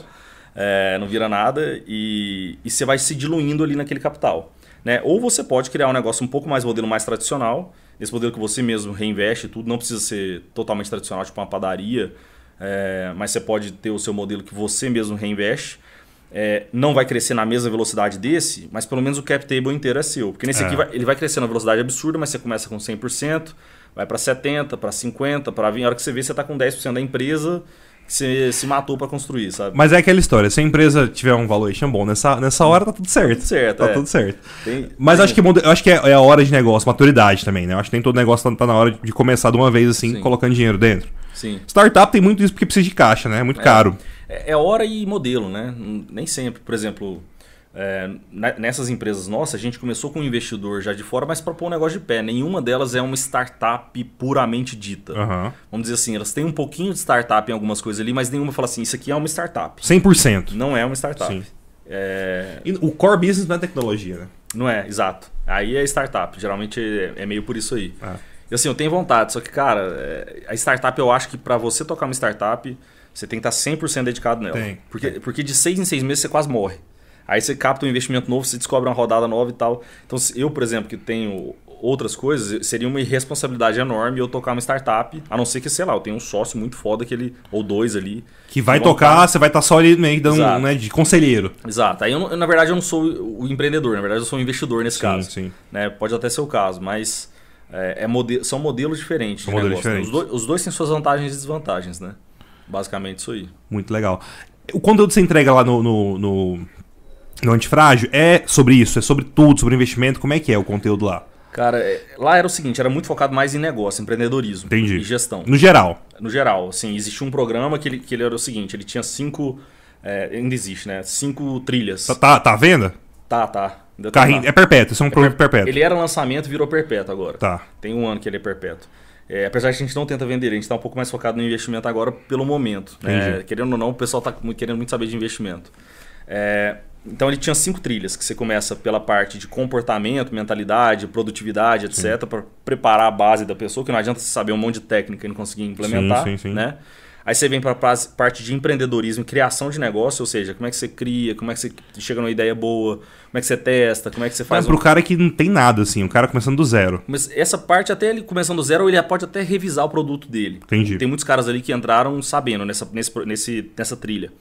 É, não vira nada e, e você vai se diluindo ali naquele capital. Né? Ou você pode criar um negócio um pouco mais modelo mais tradicional, esse modelo que você mesmo reinveste tudo, não precisa ser totalmente tradicional, tipo uma padaria, é, mas você pode ter o seu modelo que você mesmo reinveste é, não vai crescer na mesma velocidade desse, mas pelo menos o cap table inteiro é seu. Porque nesse é. aqui vai, ele vai crescer na velocidade absurda, mas você começa com 100%, vai para 70%, para 50%, para 20%. A hora que você vê, você está com 10% da empresa que você se matou para construir, sabe? Mas é aquela história, se a empresa tiver um valuation bom nessa, nessa hora, tá tudo certo. Tudo certo, Tá é. tudo certo. Tem, Mas tem... acho que, eu acho que é, é, a hora de negócio, maturidade também, né? Eu acho que nem todo negócio tá, tá na hora de começar de uma vez assim, Sim. colocando dinheiro dentro. Sim. Startup tem muito isso porque precisa de caixa, né? É muito é. caro. É, é hora e modelo, né? Nem sempre. Por exemplo, é, nessas empresas nossas, a gente começou com um investidor já de fora, mas para pôr um negócio de pé. Nenhuma delas é uma startup puramente dita. Uhum. Vamos dizer assim, elas têm um pouquinho de startup em algumas coisas ali, mas nenhuma fala assim, isso aqui é uma startup. 100%. Não é uma startup. Sim. É... E o core business não é tecnologia, né? Não é, exato. Aí é startup. Geralmente é, é meio por isso aí. Ah. E assim, eu tenho vontade, só que, cara, é, a startup eu acho que para você tocar uma startup você tem que estar 100% dedicado nela. Tem. Porque, porque de seis em seis meses você quase morre. Aí você capta um investimento novo, você descobre uma rodada nova e tal. Então, eu, por exemplo, que tenho outras coisas, seria uma irresponsabilidade enorme eu tocar uma startup, a não ser que, sei lá, eu tenho um sócio muito foda que ele, ou dois ali. Que vai tocar, você vai estar só ali meio dando né, de conselheiro. Exato. Aí, eu, na verdade, eu não sou o empreendedor, na verdade, eu sou o investidor nesse sim, caso. Sim. Né? Pode até ser o caso, mas é, é são modelos diferentes. São modelos né? diferentes. Os, dois, os dois têm suas vantagens e desvantagens, né? Basicamente isso aí. Muito legal. O conteúdo que você entrega lá no, no, no, no Antifrágil é sobre isso, é sobre tudo, sobre investimento. Como é que é o conteúdo lá? Cara, é, lá era o seguinte, era muito focado mais em negócio, empreendedorismo Entendi. e gestão. No geral? No geral, sim. Existia um programa que ele, que ele era o seguinte, ele tinha cinco... É, ainda existe, né? Cinco trilhas. Tá, tá, tá à venda? Tá, tá. Carrinho, é perpétuo, isso é um é programa per... perpétuo. Ele era lançamento virou perpétuo agora. Tá. Tem um ano que ele é perpétuo. É, apesar que a gente não tenta vender, a gente está um pouco mais focado no investimento agora pelo momento. Né? Querendo ou não, o pessoal está querendo muito saber de investimento. É, então ele tinha cinco trilhas, que você começa pela parte de comportamento, mentalidade, produtividade, etc., para preparar a base da pessoa, que não adianta você saber um monte de técnica e não conseguir implementar. Sim, sim, sim. Né? Aí você vem para a parte de empreendedorismo e criação de negócio, ou seja, como é que você cria, como é que você chega numa ideia boa, como é que você testa, como é que você faz. Mas um... pro cara que não tem nada, assim, o cara começando do zero. Mas essa parte, até ele começando do zero, ele pode até revisar o produto dele. Entendi. Tem muitos caras ali que entraram sabendo nessa, nesse, nesse, nessa trilha.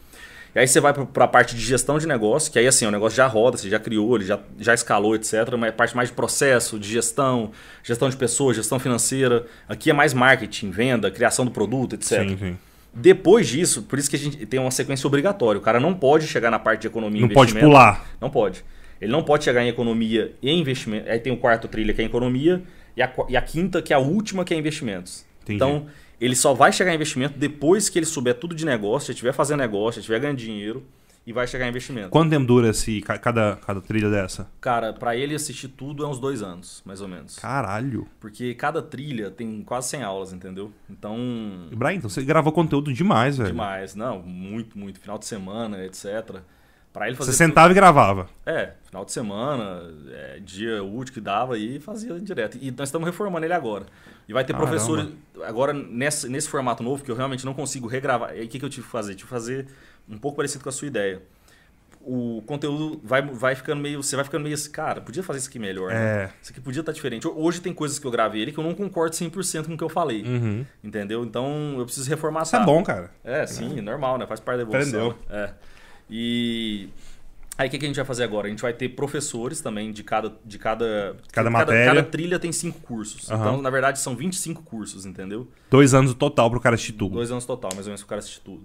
E aí você vai para a parte de gestão de negócio, que aí assim, o negócio já roda, você já criou, ele já, já escalou, etc. Mas é parte mais de processo, de gestão, gestão de pessoas, gestão financeira. Aqui é mais marketing, venda, criação do produto, etc. Sim, sim. Depois disso, por isso que a gente tem uma sequência obrigatória. O cara não pode chegar na parte de economia e investimento. Não pode pular. Não pode. Ele não pode chegar em economia e investimento. Aí tem o quarto trilha que é economia e a, e a quinta que é a última que é investimentos. Entendi. Então, ele só vai chegar em investimento depois que ele souber tudo de negócio, já estiver fazendo negócio, já estiver ganhando dinheiro e vai chegar em investimento. Quanto tempo dura esse, cada, cada trilha dessa? Cara, para ele assistir tudo é uns dois anos, mais ou menos. Caralho. Porque cada trilha tem quase 100 aulas, entendeu? Então. Brian, então você gravou conteúdo demais, velho. Demais, não, muito, muito. Final de semana, etc. Para ele fazer. Você sentava tudo... e gravava? É, final de semana, é, dia útil que dava e fazia direto. E nós estamos reformando ele agora. E vai ter Caramba. professores. Agora, nesse, nesse formato novo, que eu realmente não consigo regravar. E o que, que eu tive que fazer? Tive que fazer um pouco parecido com a sua ideia. O conteúdo vai, vai ficando meio. Você vai ficando meio assim, cara, podia fazer isso aqui melhor. Né? É. Isso aqui podia estar tá diferente. Hoje tem coisas que eu gravei ele que eu não concordo 100% com o que eu falei. Uhum. Entendeu? Então eu preciso reformatar. Isso é bom, cara. É, sim, é. normal, né? Faz parte da evolução. Aprendeu. É. E. Aí o que, que, a gente vai fazer agora? A gente vai ter professores também de cada. De cada, cada matéria. Cada, cada trilha tem cinco cursos. Uhum. Então, na verdade, são 25 cursos, entendeu? Dois anos total para o cara assistir tudo. Dois anos total, mais ou menos, para o cara assistir tudo.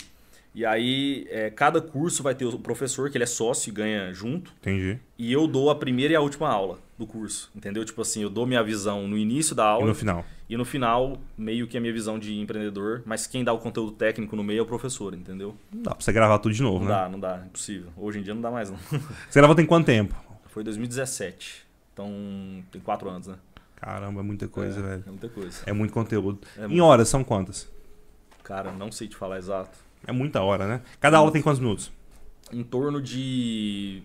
E aí, é, cada curso vai ter o professor, que ele é sócio e ganha junto. Entendi. E eu dou a primeira e a última aula do curso. Entendeu? Tipo assim, eu dou minha visão no início da aula. E no final. E no final, meio que a minha visão de empreendedor. Mas quem dá o conteúdo técnico no meio é o professor, entendeu? Não dá pra você gravar tudo de novo, Não né? dá, não dá. Impossível. Hoje em dia não dá mais, não. (laughs) Você gravou tem quanto tempo? Foi 2017. Então, tem quatro anos, né? Caramba, é muita coisa, é, velho. É muita coisa. É muito conteúdo. É em muito. horas, são quantas? Cara, não sei te falar exato. É muita hora, né? Cada aula tem quantos minutos? Em torno de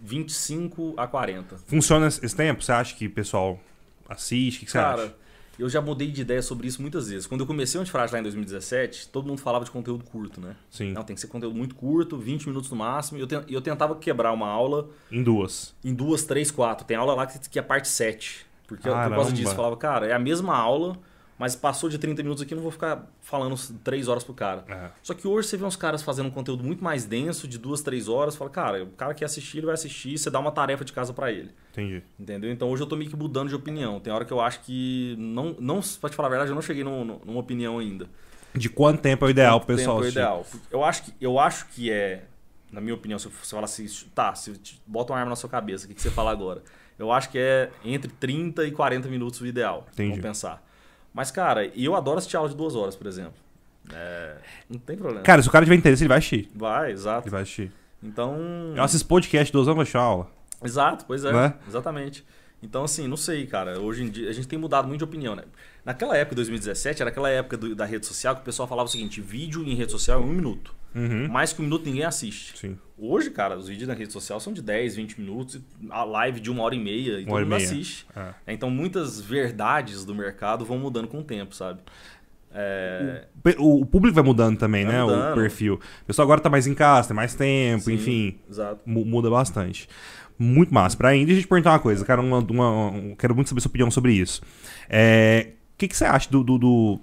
25 a 40. Funciona esse tempo? Você acha que o pessoal assiste? O que você Cara, acha? eu já mudei de ideia sobre isso muitas vezes. Quando eu comecei o Antifrágil lá em 2017, todo mundo falava de conteúdo curto, né? Sim. Não, tem que ser conteúdo muito curto, 20 minutos no máximo. E eu, ten- eu tentava quebrar uma aula Em duas. em duas, três, quatro. Tem aula lá que, que é parte 7. Porque eu- por causa disso, eu falava, cara, é a mesma aula, mas passou de 30 minutos aqui, não vou ficar falando três horas pro cara. É. Só que hoje você vê uns caras fazendo um conteúdo muito mais denso, de duas, três horas, fala, cara, o cara quer assistir, ele vai assistir, você dá uma tarefa de casa pra ele. Entendi. Entendeu? Então hoje eu tô meio que mudando de opinião. Tem hora que eu acho que. Não, não, pra te falar a verdade, eu não cheguei num- num- numa opinião ainda. De quanto tempo é o ideal pro Quanto pessoal tempo é o ideal. Eu acho, que, eu acho que é. Na minha opinião, se você fala assim, tá, se bota uma arma na sua cabeça, o que, que você fala agora? Eu acho que é entre 30 e 40 minutos o ideal. Entendi. Vamos pensar. Mas, cara, eu adoro assistir aula de duas horas, por exemplo. É, não tem problema. Cara, se o cara tiver interesse, ele vai assistir. Vai, exato. Ele vai assistir. Então. Eu assisto podcast duas horas, vou assistir aula. Exato, pois é. Né? Exatamente. Então, assim, não sei, cara. Hoje em dia a gente tem mudado muito de opinião, né? Naquela época, 2017, era aquela época do- da rede social que o pessoal falava o seguinte: vídeo em rede social é um minuto. Uhum. Mais que um minuto ninguém assiste. Sim. Hoje, cara, os vídeos na rede social são de 10, 20 minutos, a live de uma hora e meia, e Uma todo mundo meia. assiste. É. Então, muitas verdades do mercado vão mudando com o tempo, sabe? É, O, o público vai mudando também, Vai né? O mudando. perfil. O pessoal agora tá mais em casa, tem mais tempo, sim, enfim. Exato. mu- Muda bastante. Muito massa. Pra ainda, deixa eu te perguntar uma coisa. Cara, uma, uma- um- quero muito saber sua opinião sobre isso. É, O que, que você acha do, do- do-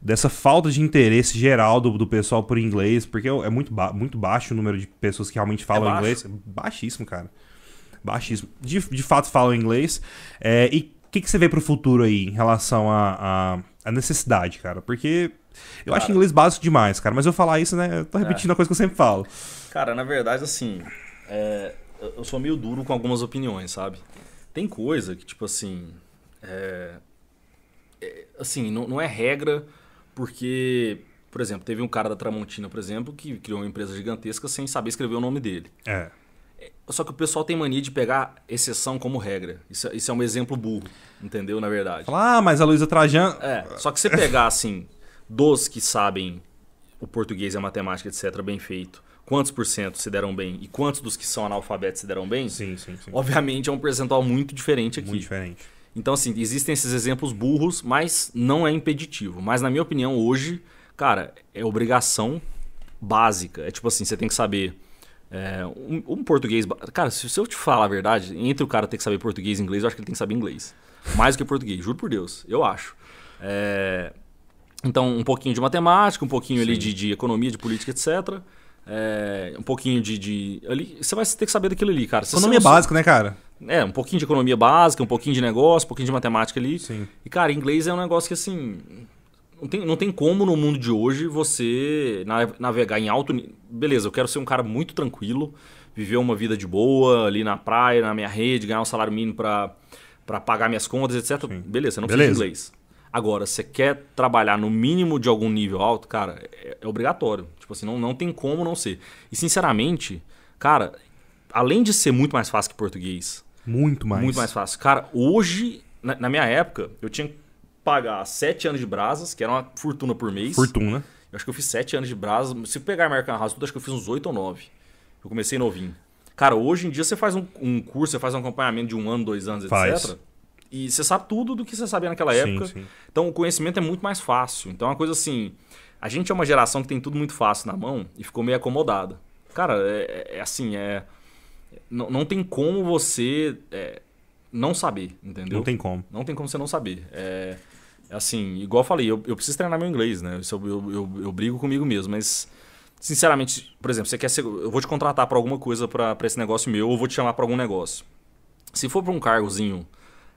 dessa falta de interesse geral do, do pessoal por inglês? Porque é muito, ba- muito baixo o número de pessoas que realmente falam baixo? inglês. É baixíssimo, cara. Baixíssimo. De, de fato falam inglês. É, e o que, que você vê pro futuro aí em relação à a, a, necessidade, cara? Porque eu acho Cara. inglês básico demais, cara. Mas eu falar isso, né? Eu tô É. repetindo a coisa que eu sempre falo. Cara, na verdade, assim, é, eu sou meio duro com algumas opiniões, sabe? Tem coisa que, tipo assim, é, é, assim, não, não é regra, porque, por exemplo, teve um cara da Tramontina, por exemplo, que criou uma empresa gigantesca sem saber escrever o nome dele. É. Só que o pessoal tem mania de pegar exceção como regra. Isso, é- isso é um exemplo burro, entendeu? Na verdade. Falar, ah, mas a Luísa Trajano. É, só que você pegar assim, dos que sabem o português e a matemática, etc., bem feito, quantos por cento se deram bem e quantos dos que são analfabetos se deram bem, Sim, sim, sim. obviamente é um percentual muito diferente aqui. Muito diferente. Então, assim, existem esses exemplos burros, mas não é impeditivo. Mas, na minha opinião, hoje, cara, é obrigação básica. É tipo assim, você tem que saber. é, um, um português. Cara, se, se eu te falar a verdade, entre o cara ter que saber português e inglês, eu acho que ele tem que saber inglês. Mais do que português, juro por Deus, eu acho. É, então, um pouquinho de matemática, um pouquinho ali de, de economia, de política, etc. É, um pouquinho de, de- ali, você vai ter que saber daquilo ali, cara. Se Economia básica, né, cara? É, um pouquinho de economia básica, um pouquinho de negócio, um pouquinho de matemática ali. Sim. E, cara, inglês é um negócio que, assim. Não tem, não tem como no mundo de hoje você na- navegar em alto nível. Beleza, eu quero ser um cara muito tranquilo, viver uma vida de boa ali na praia, na minha rede, ganhar um salário mínimo pra, pra pagar minhas contas, etc. Sim. Beleza, você não Beleza. precisa de inglês. Agora, você quer trabalhar no mínimo de algum nível alto, cara, é, é obrigatório. Tipo assim, não, não tem como não ser. E, sinceramente, cara, além de ser muito mais fácil que português, Muito mais. muito mais fácil. Cara, hoje, na, na minha época, eu tinha que pagar 7 anos de brasas, que era uma fortuna por mês. Fortuna. Eu acho que eu fiz 7 anos de brasas. Se pegar American House, tudo, acho que eu fiz uns 8 ou 9. Eu comecei novinho. Cara, hoje em dia você faz um, um curso, você faz um acompanhamento de um ano, dois anos, Faz. etc. E você sabe tudo do que você sabia naquela Sim, época. sim. Então o conhecimento é muito mais fácil. Então é uma coisa assim. A gente é uma geração que tem tudo muito fácil na mão e ficou meio acomodada. Cara, é, é assim, é. Não, não tem como você é, não saber, entendeu? Não tem como. Não tem como você não saber. É, é assim, igual eu falei, eu, eu preciso treinar meu inglês, né? Eu, eu, eu, eu brigo comigo mesmo, mas sinceramente, por exemplo, você quer ser, eu vou te contratar para alguma coisa para esse negócio meu, ou vou te chamar para algum negócio. Se for para um cargozinho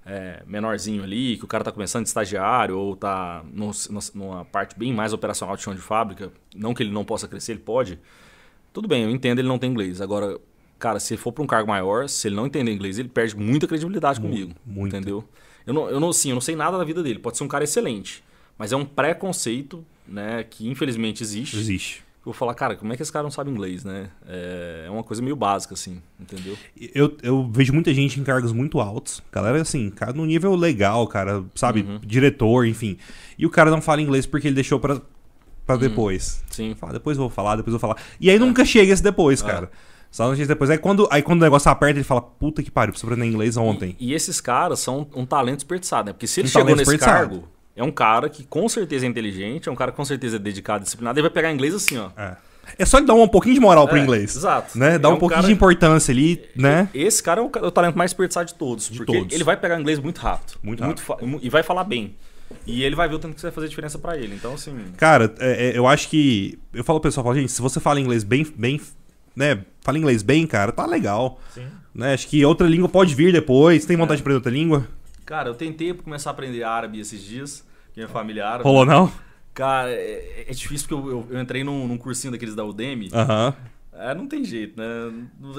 é, menorzinho ali, que o cara tá começando de estagiário ou tá no, numa parte bem mais operacional de chão de fábrica, não que ele não possa crescer, ele pode. Tudo bem, eu entendo ele não tem inglês. Agora, cara, se ele for para um cargo maior, se ele não entender inglês, ele perde muita credibilidade muito, comigo. Muito. Entendeu? Eu não, eu não, sim, eu não sei nada da vida dele. Pode ser um cara excelente, mas é um preconceito, né, que infelizmente existe. Existe eu vou falar, cara, como é que esse cara não sabe inglês, né? É, é uma coisa meio básica, assim, entendeu? Eu, eu vejo muita gente em cargos muito altos. Galera, assim, cara, no nível legal, cara, sabe? Uhum. Diretor, enfim. E o cara não fala inglês porque ele deixou pra, pra uhum. depois. Sim. Fala, depois eu vou falar, depois eu vou falar. E aí é. nunca chega esse depois, é. Só no depois. Aí quando, aí quando o negócio aperta, ele fala, puta que pariu, preciso aprender inglês ontem. E, e, esses caras são um talento desperdiçado, né? Porque se ele um chegou nesse cargo é um cara que com certeza é inteligente, é um cara que com certeza é dedicado, disciplinado, ele vai pegar inglês assim, ó. É. É só ele dar um pouquinho de moral pro é, inglês. Exato. Né? Dar é um, um, pouquinho cara... de importância ali, né? Esse cara é o, o talento mais desperdiçado de todos. De porque todos. ele vai pegar inglês muito rápido. Muito rápido. Muito e vai falar bem. E ele vai ver o tanto que você vai fazer diferença para ele. Então, assim. Cara, é, é, eu acho que. Eu falo pro pessoal, falo, gente, se você fala inglês bem. bem né? Fala inglês bem, cara, tá legal. Sim. Né? Acho que outra língua pode vir depois. Tem vontade é. de aprender outra língua? Cara, eu tentei começar a aprender árabe esses dias. Minha família é árabe. Rolou não? Cara, é, é difícil porque eu, eu, eu, entrei num, num cursinho daqueles da Udemy. Aham. É, não tem jeito, né?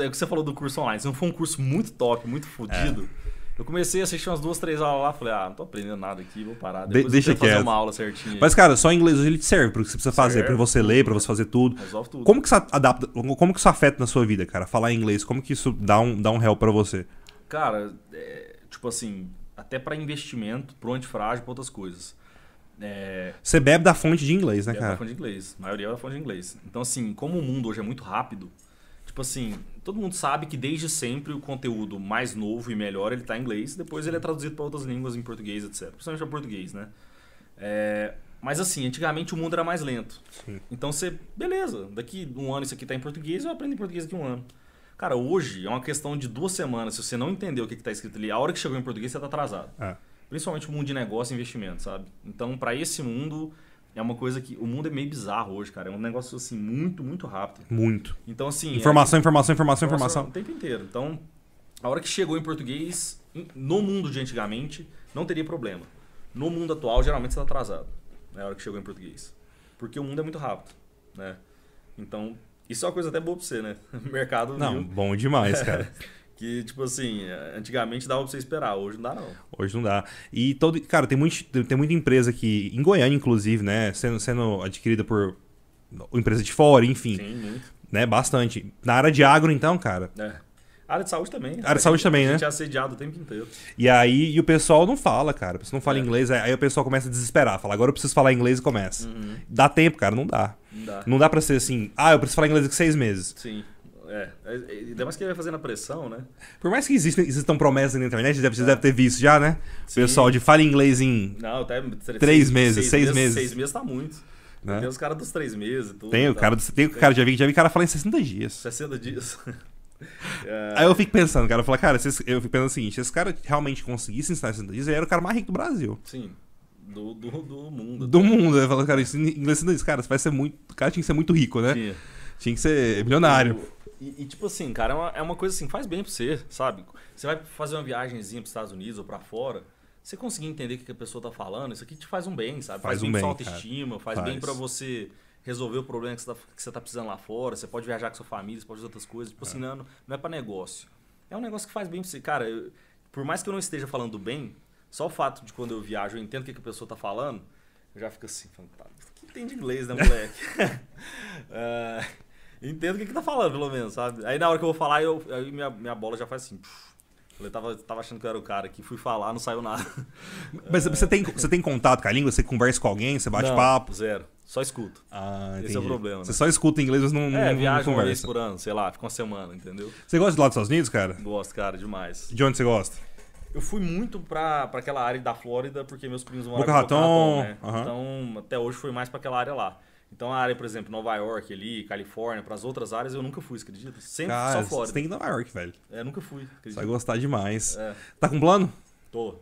É o que você falou do curso online. Se não for um curso muito top, muito fodido. É. Eu comecei a assistir umas duas, três aulas lá, falei, ah, não tô aprendendo nada aqui, vou parar. Depois de, deixa eu fazer uma aula certinha. Mas, cara, só inglês hoje ele te serve para o que você precisa fazer, serve, para você ler, para você fazer tudo. Resolve tudo. Como que isso adapta, como que isso afeta na sua vida, cara? Falar inglês, como que isso dá um, dá um réu para você? Cara, é, tipo assim, até para investimento, pro antifrágil, pra outras coisas. É... Você bebe da fonte de inglês, né, bebe cara? da fonte de inglês. A maioria é da fonte de inglês. Então, assim, como o mundo hoje é muito rápido, tipo assim, todo mundo sabe que desde sempre o conteúdo mais novo e melhor ele tá em inglês, depois ele é traduzido para outras línguas em português, etc. Principalmente para português, né? É... Mas assim, antigamente o mundo era mais lento. Sim. Então você, beleza, daqui um ano isso aqui tá em português, eu aprendo em português daqui um ano. Cara, hoje é uma questão de duas semanas. Se você não entender o que, está escrito ali, a hora que chegou em português você tá atrasado. É. Principalmente o mundo de negócio e investimento, sabe? Então, para esse mundo, é uma coisa que. O mundo é meio bizarro hoje, cara. É um negócio assim, muito, muito rápido. Muito. Então, assim. Informação, é, informação, informação, informação. O tempo inteiro. Então, a hora que chegou em português, no mundo de antigamente, não teria problema. No mundo atual, geralmente você está atrasado. Na né, hora que chegou em português. Porque o mundo é muito rápido, né? Então, isso é uma coisa até boa pra você, né? (laughs) mercado. Não, viu? bom demais, cara. (laughs) Que, tipo assim, antigamente dava pra você esperar, hoje não dá, não. Hoje não dá. E todo. Cara, tem, muito, tem muita empresa que. Em Goiânia, inclusive, né? Sendo, sendo adquirida por empresa de fora, enfim. Sim, muito. Né, bastante. Na área de agro, então, cara. É. A área de saúde também. A área de saúde também, né? A gente é assediado o tempo inteiro. E aí, e o pessoal não fala, cara. O pessoal não fala é. inglês, aí o pessoal começa a desesperar. Fala, agora eu preciso falar inglês e começa. Uhum. Dá tempo, cara, não dá. Não dá. Não dá pra ser assim, ah, eu preciso falar inglês daqui seis meses. Sim. É, é, ainda mais que ele vai fazendo a pressão, né? Por mais que existam, existam promessas na internet, você deve, é. deve ter visto já, né? Sim. Pessoal de fala inglês em Não, até três meses, seis, seis meses. Seis meses tá muito. Né? Tem os caras dos três meses. Tudo, tem o cara, do, tem o cara, já vi, já vi cara falar em 60 dias. 60 dias. (laughs) é... Aí eu fico pensando, cara, eu falo, cara, eu fico pensando o seguinte: se esse cara realmente conseguisse ensinar 60 dias, ele era o cara mais rico do Brasil. Sim. Do, do, do mundo. Do mundo. Eu falo, cara, isso, inglês 60 dias, cara, você vai ser muito. O cara tinha que ser muito rico, né? Tinha. Tinha que ser milionário. E, e, tipo assim, cara, é uma, é uma coisa assim, faz bem pra você, sabe? Você vai fazer uma viagemzinha pros Estados Unidos ou pra fora, você conseguir entender o que a pessoa tá falando, isso aqui te faz um bem, sabe? Faz, faz bem pra sua autoestima, faz, faz, bem para você resolver o problema que você, tá, que você tá precisando lá fora, você pode viajar com sua família, você pode fazer outras coisas. Tipo assim, é. assim, não, não é para negócio. É um negócio que faz bem pra você. Cara, eu, por mais que eu não esteja falando bem, só o fato de quando eu viajo eu entendo o que, que a pessoa tá falando, eu já fico assim, falando, tá, o que tem de inglês, né, moleque? uh, (laughs) Entendo o que, que tá falando, pelo menos, sabe? Aí na hora que eu vou falar, eu, aí minha, minha bola já faz assim. Eu tava, tava achando que eu era o cara que fui falar, não saiu nada. (laughs) Mas você, tem, você tem contato com a língua? Você conversa com alguém? Você bate não, papo? Zero. Só escuto. Ah, Esse é o problema. Né? Você só escuta inglês, mas não, é, não, viaja não uma vez por ano, sei lá, fica uma semana, entendeu? Você gosta de lá dos Estados Unidos, cara? Gosto, cara, demais. De onde você gosta? Eu fui muito pra, pra aquela área da Flórida, porque meus primos moravam Boca Raton, né? Uhum. Então, até hoje foi mais pra aquela área lá. Então a área, por exemplo, Nova York ali, Califórnia, para as outras áreas eu nunca fui, acredita? Sempre Cara, só fora. Você tem que ir Nova York, velho. É, nunca fui. Acredita? Você vai gostar demais. É. Tá com plano? Tô.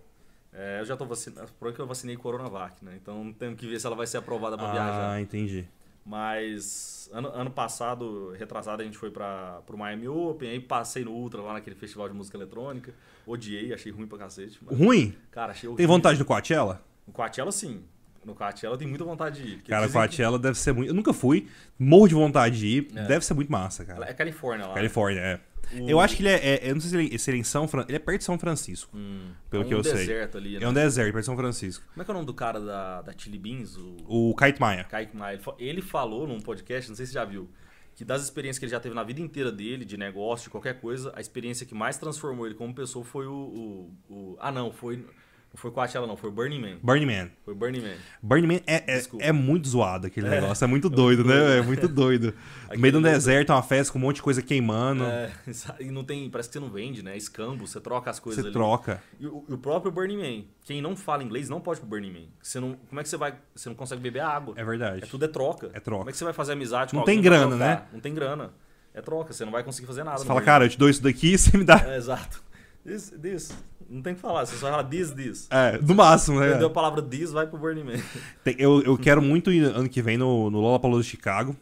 É, eu já tô vacinado. Por que eu vacinei Coronavac, né? Então tenho que ver se ela vai ser aprovada para ah, viajar. Ah, entendi. Mas ano, ano passado, retrasado, a gente foi para o Miami Open, aí passei no Ultra lá naquele festival de música eletrônica. Odiei, achei ruim pra cacete. Mas, Ruim? cara, achei Tem horrível. vontade do Coachella? No Coachella, sim. No Coachella tem muita vontade de ir. Cara, dizem que- Coachella deve ser muito. Eu nunca fui, morro de vontade de ir. É. Deve ser muito massa, cara. É Califórnia lá. Califórnia, é. O- Eu acho que ele é, é- Eu não sei se ele, se ele é em São Francisco. Ele é perto de São Francisco, Hum, pelo é um que eu sei. deserto ali, né? É um deserto, perto de São Francisco. Como é que é o nome do cara da, da Chili Beans? O O Kite Maia. Kaique Maia. Ele falou num podcast, não sei se você já viu, que das experiências que ele já teve na vida inteira dele, de negócio, de qualquer coisa, a experiência que mais transformou ele como pessoa foi o. o- o- ah, não, foi. Não foi Coachella, não, foi o Burning Man. Burning Man. Foi Burning Man. Burning Man é, é, é muito zoado aquele É. negócio. É muito doido, né? É muito doido. (laughs) No meio de um Aquele- deserto, uma festa com um monte de coisa queimando. É, (laughs) e não tem. Parece que você não vende, né? Escambo, você troca as coisas Você ali. troca. E o, o próprio Burning Man. Quem não fala inglês não pode ir pro Burning Man. Você não, como é que você vai. Você não consegue beber água. É verdade. É tudo é troca. É troca. Como é que você vai fazer amizade com Não tem grana, né? Não tem grana. É troca, você não vai conseguir fazer nada. Você fala, cara, eu te dou isso daqui e (laughs) você me dá. É, exato. This. Não tem que falar, você só fala this, this. É, no máximo, né? Entendeu a palavra this, vai pro Burning Man. Tem- eu, eu quero muito ir ano que vem no, no Lollapalooza de Chicago.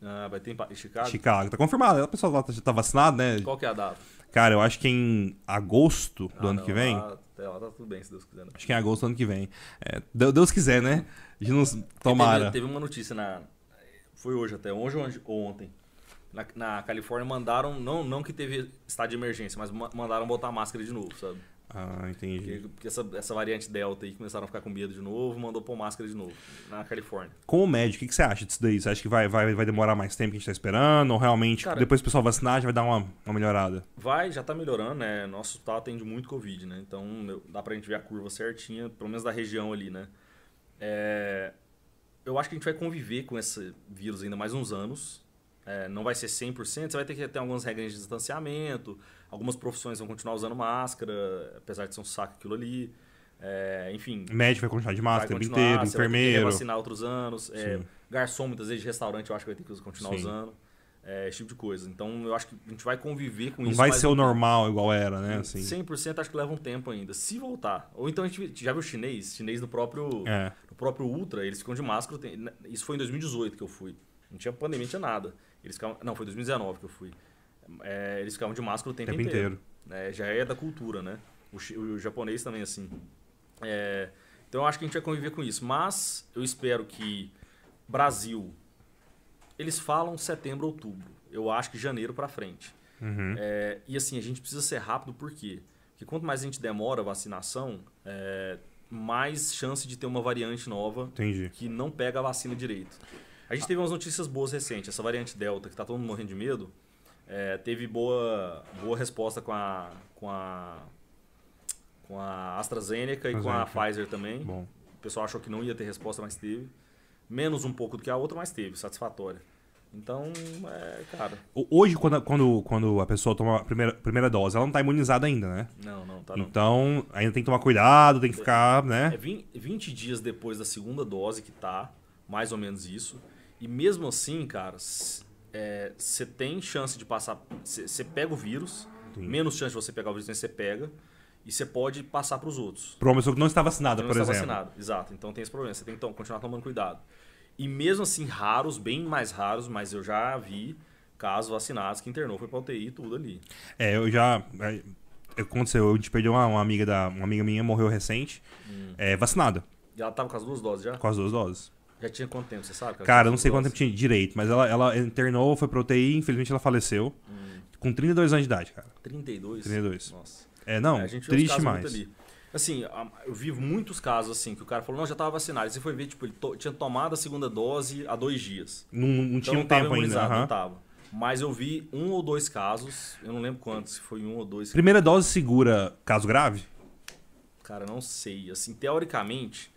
Ah, vai ter em Chicago? Chicago, tá confirmado. O pessoal lá tá, tá vacinado, né? Qual que é a data? Cara, eu acho que é em agosto do Ah, ano não, que vem. Lá, até lá tá tudo bem, se Deus quiser. Né? Acho que é em agosto do ano que vem. É, Deus, quiser, né? A gente não... Porque Tomara. Teve, teve uma notícia na. Foi hoje até, hoje ou ontem. Na, na Califórnia mandaram, não, não que teve estado de emergência, mas ma- mandaram botar máscara de novo, sabe? Ah, entendi. Porque, porque essa, essa variante Delta aí começaram a ficar com medo de novo, mandou pôr máscara de novo na Califórnia. Como médico, o que, você acha disso daí? Você acha que vai, vai, vai demorar mais tempo que a gente tá esperando? Ou realmente, Cara- depois que o pessoal vacinar, já vai dar uma, uma melhorada? Vai, já tá melhorando, né? Nosso hospital atende muito Covid, né? Então eu- dá pra gente ver a curva certinha, pelo menos da região ali, né? É, eu acho que a gente vai conviver com esse vírus ainda mais uns anos. É, não vai ser 100%, você vai ter que ter algumas regras de distanciamento, algumas profissões vão continuar usando máscara, apesar de ser um saco aquilo ali. É, enfim, Médico vai continuar de vai máscara o tempo inteiro, você vai enfermeiro. vacinar outros anos. é, garçom, muitas vezes, de restaurante, eu acho que vai ter que continuar Sim. usando. é, esse tipo de coisa. Então, eu acho que a gente vai conviver com Não isso. vai mais ser o normal igual era, né? Assim. 100% acho que leva um tempo ainda. Se voltar. Ou então a gente já viu chinês? Chinês no próprio, É. no próprio Ultra, eles ficam de máscara. tem- Isso foi em 2018 que eu fui. Não tinha pandemia, não tinha nada. Eles ficavam, não, foi 2019 que eu fui. É, eles ficavam de máscara o tempo, tempo inteiro. inteiro. É, já é da cultura, né? O, o japonês também, assim. É, então eu acho que a gente vai conviver com isso. Mas eu espero que Brasil. Eles falam setembro, outubro. Eu acho que janeiro pra frente. Uhum. É, e assim, a gente precisa ser rápido por quê? Porque quanto mais a gente demora a vacinação, é, mais chance de ter uma variante nova Entendi. que não pega a vacina direito. A gente teve umas notícias boas recentes. Essa variante Delta, que tá todo mundo morrendo de medo, é, teve boa, boa resposta com a, com a com a AstraZeneca e com a. Pfizer também. Bom. O pessoal achou que não ia ter resposta, mas teve. Menos um pouco do que a outra, mas teve, satisfatória. Então, é, cara, Hoje, quando, a- quando, quando a pessoa toma a primeira, primeira dose, ela não tá imunizada ainda, né? não, não, tá não. Então, ainda tem que tomar cuidado, tem que ficar, É né? 20, 20 dias depois da segunda dose que tá, mais ou menos isso. E mesmo assim, cara, você tem chance de passar. Você pega o vírus, Sim. menos chance de você pegar o vírus, você pega. E você pode passar para os outros. Uma pessoa que não está vacinada, Não por está exemplo. vacinado. Exato. Então tem esse problema. Você tem que to- continuar tomando cuidado. E mesmo assim, raros, bem mais raros, mas eu já vi casos vacinados que internou, foi pra UTI e tudo ali. É, eu já. é, Aconteceu, a gente perdeu uma, uma amiga da. Uma amiga minha morreu recente, Hum. é, vacinada, E ela tava com as duas doses já? com as duas doses. Já tinha quanto tempo, você sabe? Cara, não sei quanto tempo tinha direito, mas ela, ela internou, foi pra UTI, infelizmente ela faleceu. Hum. Com 32 anos de idade, cara. 32? 32. Nossa. É, não, É, triste mais. Assim, eu vi muitos casos assim, que o cara falou, não, já tava vacinado. E você foi ver, tipo, ele to- tinha tomado a segunda dose há dois dias. Não, não Então tinha não um tempo ainda. aham. não tava. Mas eu vi um ou dois casos, eu não lembro quantos, se foi um ou dois. Primeira dose segura caso grave? Cara, não sei. Assim, teoricamente,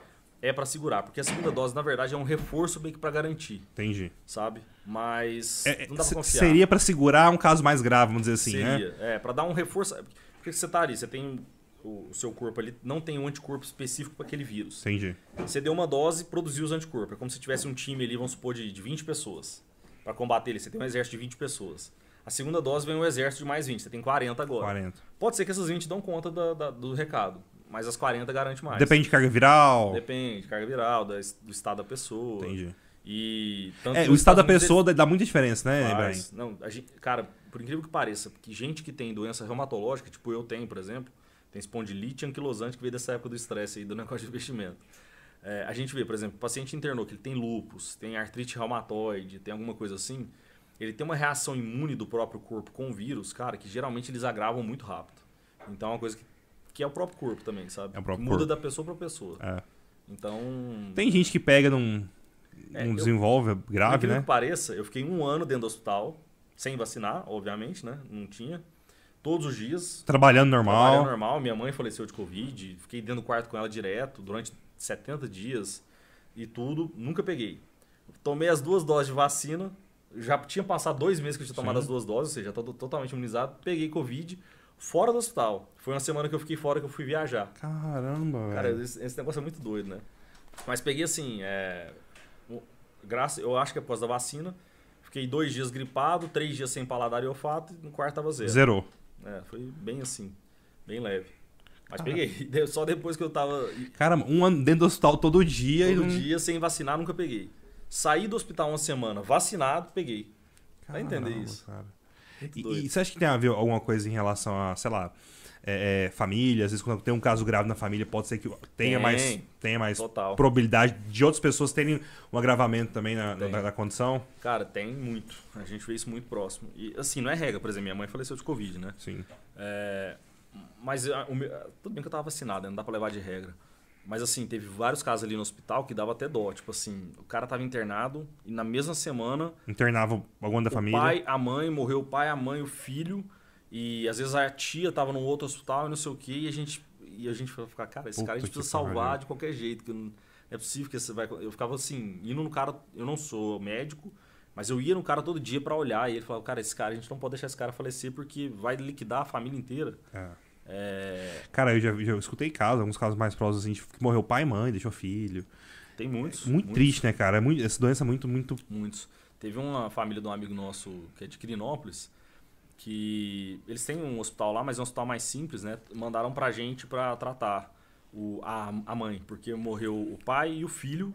é pra segurar. Porque a segunda dose, na verdade, é um reforço meio que pra garantir, Entendi. sabe? Mas É, não dá pra confiar. seria pra segurar um caso mais grave, vamos dizer assim, né? Seria, é, pra dar um reforço. Porque você tá ali, você tem o, seu corpo ali, não tem um anticorpo específico para aquele vírus. Entendi. Você deu uma dose e produziu os anticorpos. É como se tivesse um time ali, vamos supor, de, de 20 pessoas. Pra combater ele, você tem um exército de 20 pessoas. A segunda dose vem um exército de mais 20, você tem 40 agora. 40. Pode ser que essas 20 dão conta da- da- do recado, mas as 40 garante mais. Depende de carga viral. Depende, carga viral, da- do estado da pessoa. Entendi. E é, o estado da pessoa dá muita diferença, né, Faz. Não, a gente, cara, por incrível que pareça, que gente que tem doença reumatológica, tipo eu tenho, por exemplo, tem espondilite anquilosante que veio dessa época do estresse aí, do (laughs) negócio de investimento. É, a gente vê, por exemplo, o paciente internou que ele tem lupus, tem artrite reumatoide, tem alguma coisa assim, ele tem uma reação imune do próprio corpo com o vírus, cara, que geralmente eles agravam muito rápido. Então é uma coisa que, que é o próprio corpo também, sabe? É o próprio Muda corpo. da pessoa para pessoa. É. Então. Tem gente que pega num. É, desenvolve eu, grave, né? que pareça, eu fiquei um ano dentro do hospital, sem vacinar, obviamente, né? Não tinha. Todos os dias. Trabalhando normal. Trabalhando normal. Minha mãe faleceu de Covid. Fiquei dentro do quarto com ela direto durante 70 dias e tudo. Nunca peguei. Tomei as duas doses de vacina. Já tinha passado dois meses que eu tinha tomado Sim. as duas doses, ou seja, estou totalmente imunizado. Peguei Covid fora do hospital. Foi uma semana que eu fiquei fora que eu fui viajar. Caramba, Cara, esse, esse, negócio é muito doido, né? Mas peguei assim, é, graça, eu acho que após a vacina, fiquei dois dias gripado, três dias sem paladar e olfato, e no quarto tava zero. Zerou. É, foi bem assim, bem leve. Mas peguei. (laughs) Só depois que eu tava. Cara, um ano dentro do hospital todo dia. Todo e dia, sem vacinar, nunca peguei. Saí do hospital uma semana, vacinado, peguei. Caramba, pra entender isso. Cara. E, e, você acha que tem a ver alguma coisa em relação a, sei lá, é, é, família, às vezes quando tem um caso grave na família, pode ser que tenha tem, mais, tenha mais probabilidade de outras pessoas terem um agravamento também na, na, na, condição? Cara, tem muito. A gente vê isso muito próximo. E assim, não é regra, por exemplo, minha mãe faleceu de Covid, né? Sim. É, mas a, o, tudo bem que eu tava vacinado, né? não dá pra levar de regra. Mas assim, teve vários casos ali no hospital que dava até dó. Tipo assim, o cara tava internado e na mesma semana. Internava algum da o família? O pai, a mãe, morreu o pai, a mãe, o filho. E às vezes a tia tava num outro hospital e não sei o quê. E a gente, e a gente ficar, cara, esse Puta cara a gente precisa salvar de qualquer jeito. Que não é possível que você vai. Eu ficava assim, indo no cara. Eu não sou médico, mas eu ia no cara todo dia para olhar. E ele falava, cara, esse cara, a gente não pode deixar esse cara falecer porque vai liquidar a família inteira. É. É... Cara, eu já, já escutei casos, alguns casos mais próximos, assim, que morreu pai e mãe, deixou filho. Tem muitos. É muito muitos. triste, né, cara? É muito, essa doença é muito, muito. Muitos. Teve uma família de um amigo nosso que é de Quirinópolis, que eles têm um hospital lá, mas é um hospital mais simples, né? Mandaram pra gente pra tratar o, a, a mãe, porque morreu o pai e o filho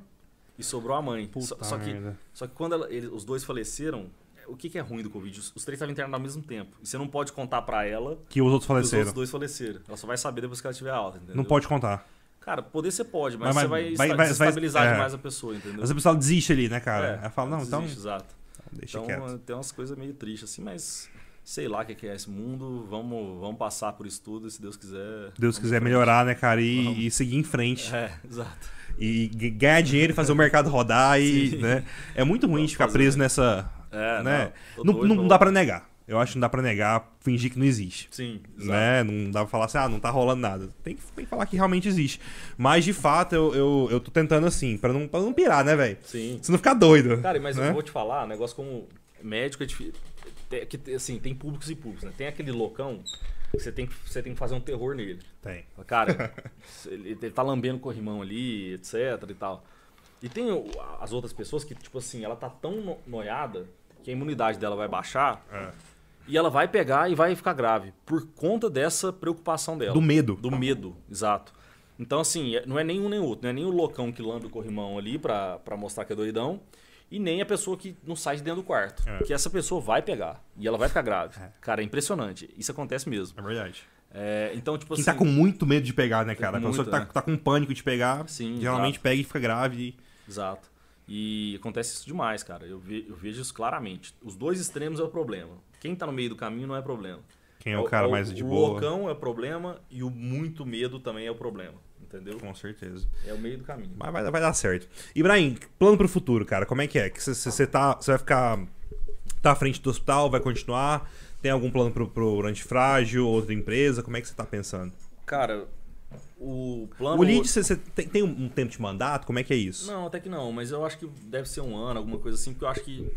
e sobrou a mãe. Puta só, só que, só que quando ela, os dois faleceram, o que, que é ruim do Covid? Os, os três estavam internados ao mesmo tempo. E você não pode contar para ela que os outros faleceram. os outros dois faleceram. Ela só vai saber depois que ela tiver alta, entendeu? Não pode contar. Cara, poder você pode, mas, mas você vai, vai, vai estabilizar é. demais a pessoa, entendeu? Mas a pessoa desiste ali, né, cara? É, ela fala, não, desiste, então. Exato. Deixa então, quieto. tem umas coisas meio tristes, assim, mas sei lá o que é esse mundo. Vamos, vamos passar por isso tudo, se Deus quiser. Deus quiser melhorar, né, cara? E, e, seguir em frente. É, exato. E ganhar dinheiro e fazer o mercado rodar. e, né? É muito ruim de ficar preso nessa é, né? Não, não, não dá para negar. Eu acho que não dá pra negar, fingir que não existe. Sim, né? Não dá pra falar assim, ah, não tá rolando nada. Tem que, tem que falar que realmente existe. Mas, de fato, eu, eu, eu tô tentando assim, pra não, pra não pirar, né, velho? Sim. Você não ficar doido. Cara, mas né? eu vou te falar, negócio como médico é difícil. Tem, que, assim, tem públicos e públicos, né? Tem aquele loucão que você tem que, você tem que fazer um terror nele. Tem. Cara, (laughs) ele, ele tá lambendo corrimão ali, etc e tal. E tem as outras pessoas que, tipo assim, ela tá tão noiada que a imunidade dela vai baixar é. e ela vai pegar e vai ficar grave por conta dessa preocupação dela. Do medo. Do medo, exato. Então, assim, não é nenhum nem outro. Não é nem o loucão que lambe o corrimão ali pra, pra mostrar que é doidão. E nem a pessoa que não sai de dentro do quarto. É. Que essa pessoa vai pegar. E ela vai ficar grave. É. Cara, é impressionante. Isso acontece mesmo. É verdade. É, então, tipo Quem assim. tá com muito medo de pegar, né, cara? A pessoa que tá, né? tá com pânico de pegar, Sim, geralmente exato. pega e fica grave. Exato. E acontece isso demais, cara. Eu, ve, eu vejo isso claramente. Os dois extremos é o problema. Quem tá no meio do caminho não é problema. Quem é o cara mais de o boa? O loucão é o problema e o muito medo também é o problema. Entendeu? Com certeza. É o meio do caminho. Mas vai, vai dar certo. Ibrahim, plano pro futuro, cara. Como é que é? Você tá, vai ficar tá à frente do hospital, vai continuar? Tem algum plano pro, pro antifrágil, outra empresa? Como é que você tá pensando? Cara, o plano. O lead, você tem, tem um tempo de mandato? Como é que é isso? Não, até que não, mas eu acho que deve ser um ano, alguma coisa assim, porque eu acho que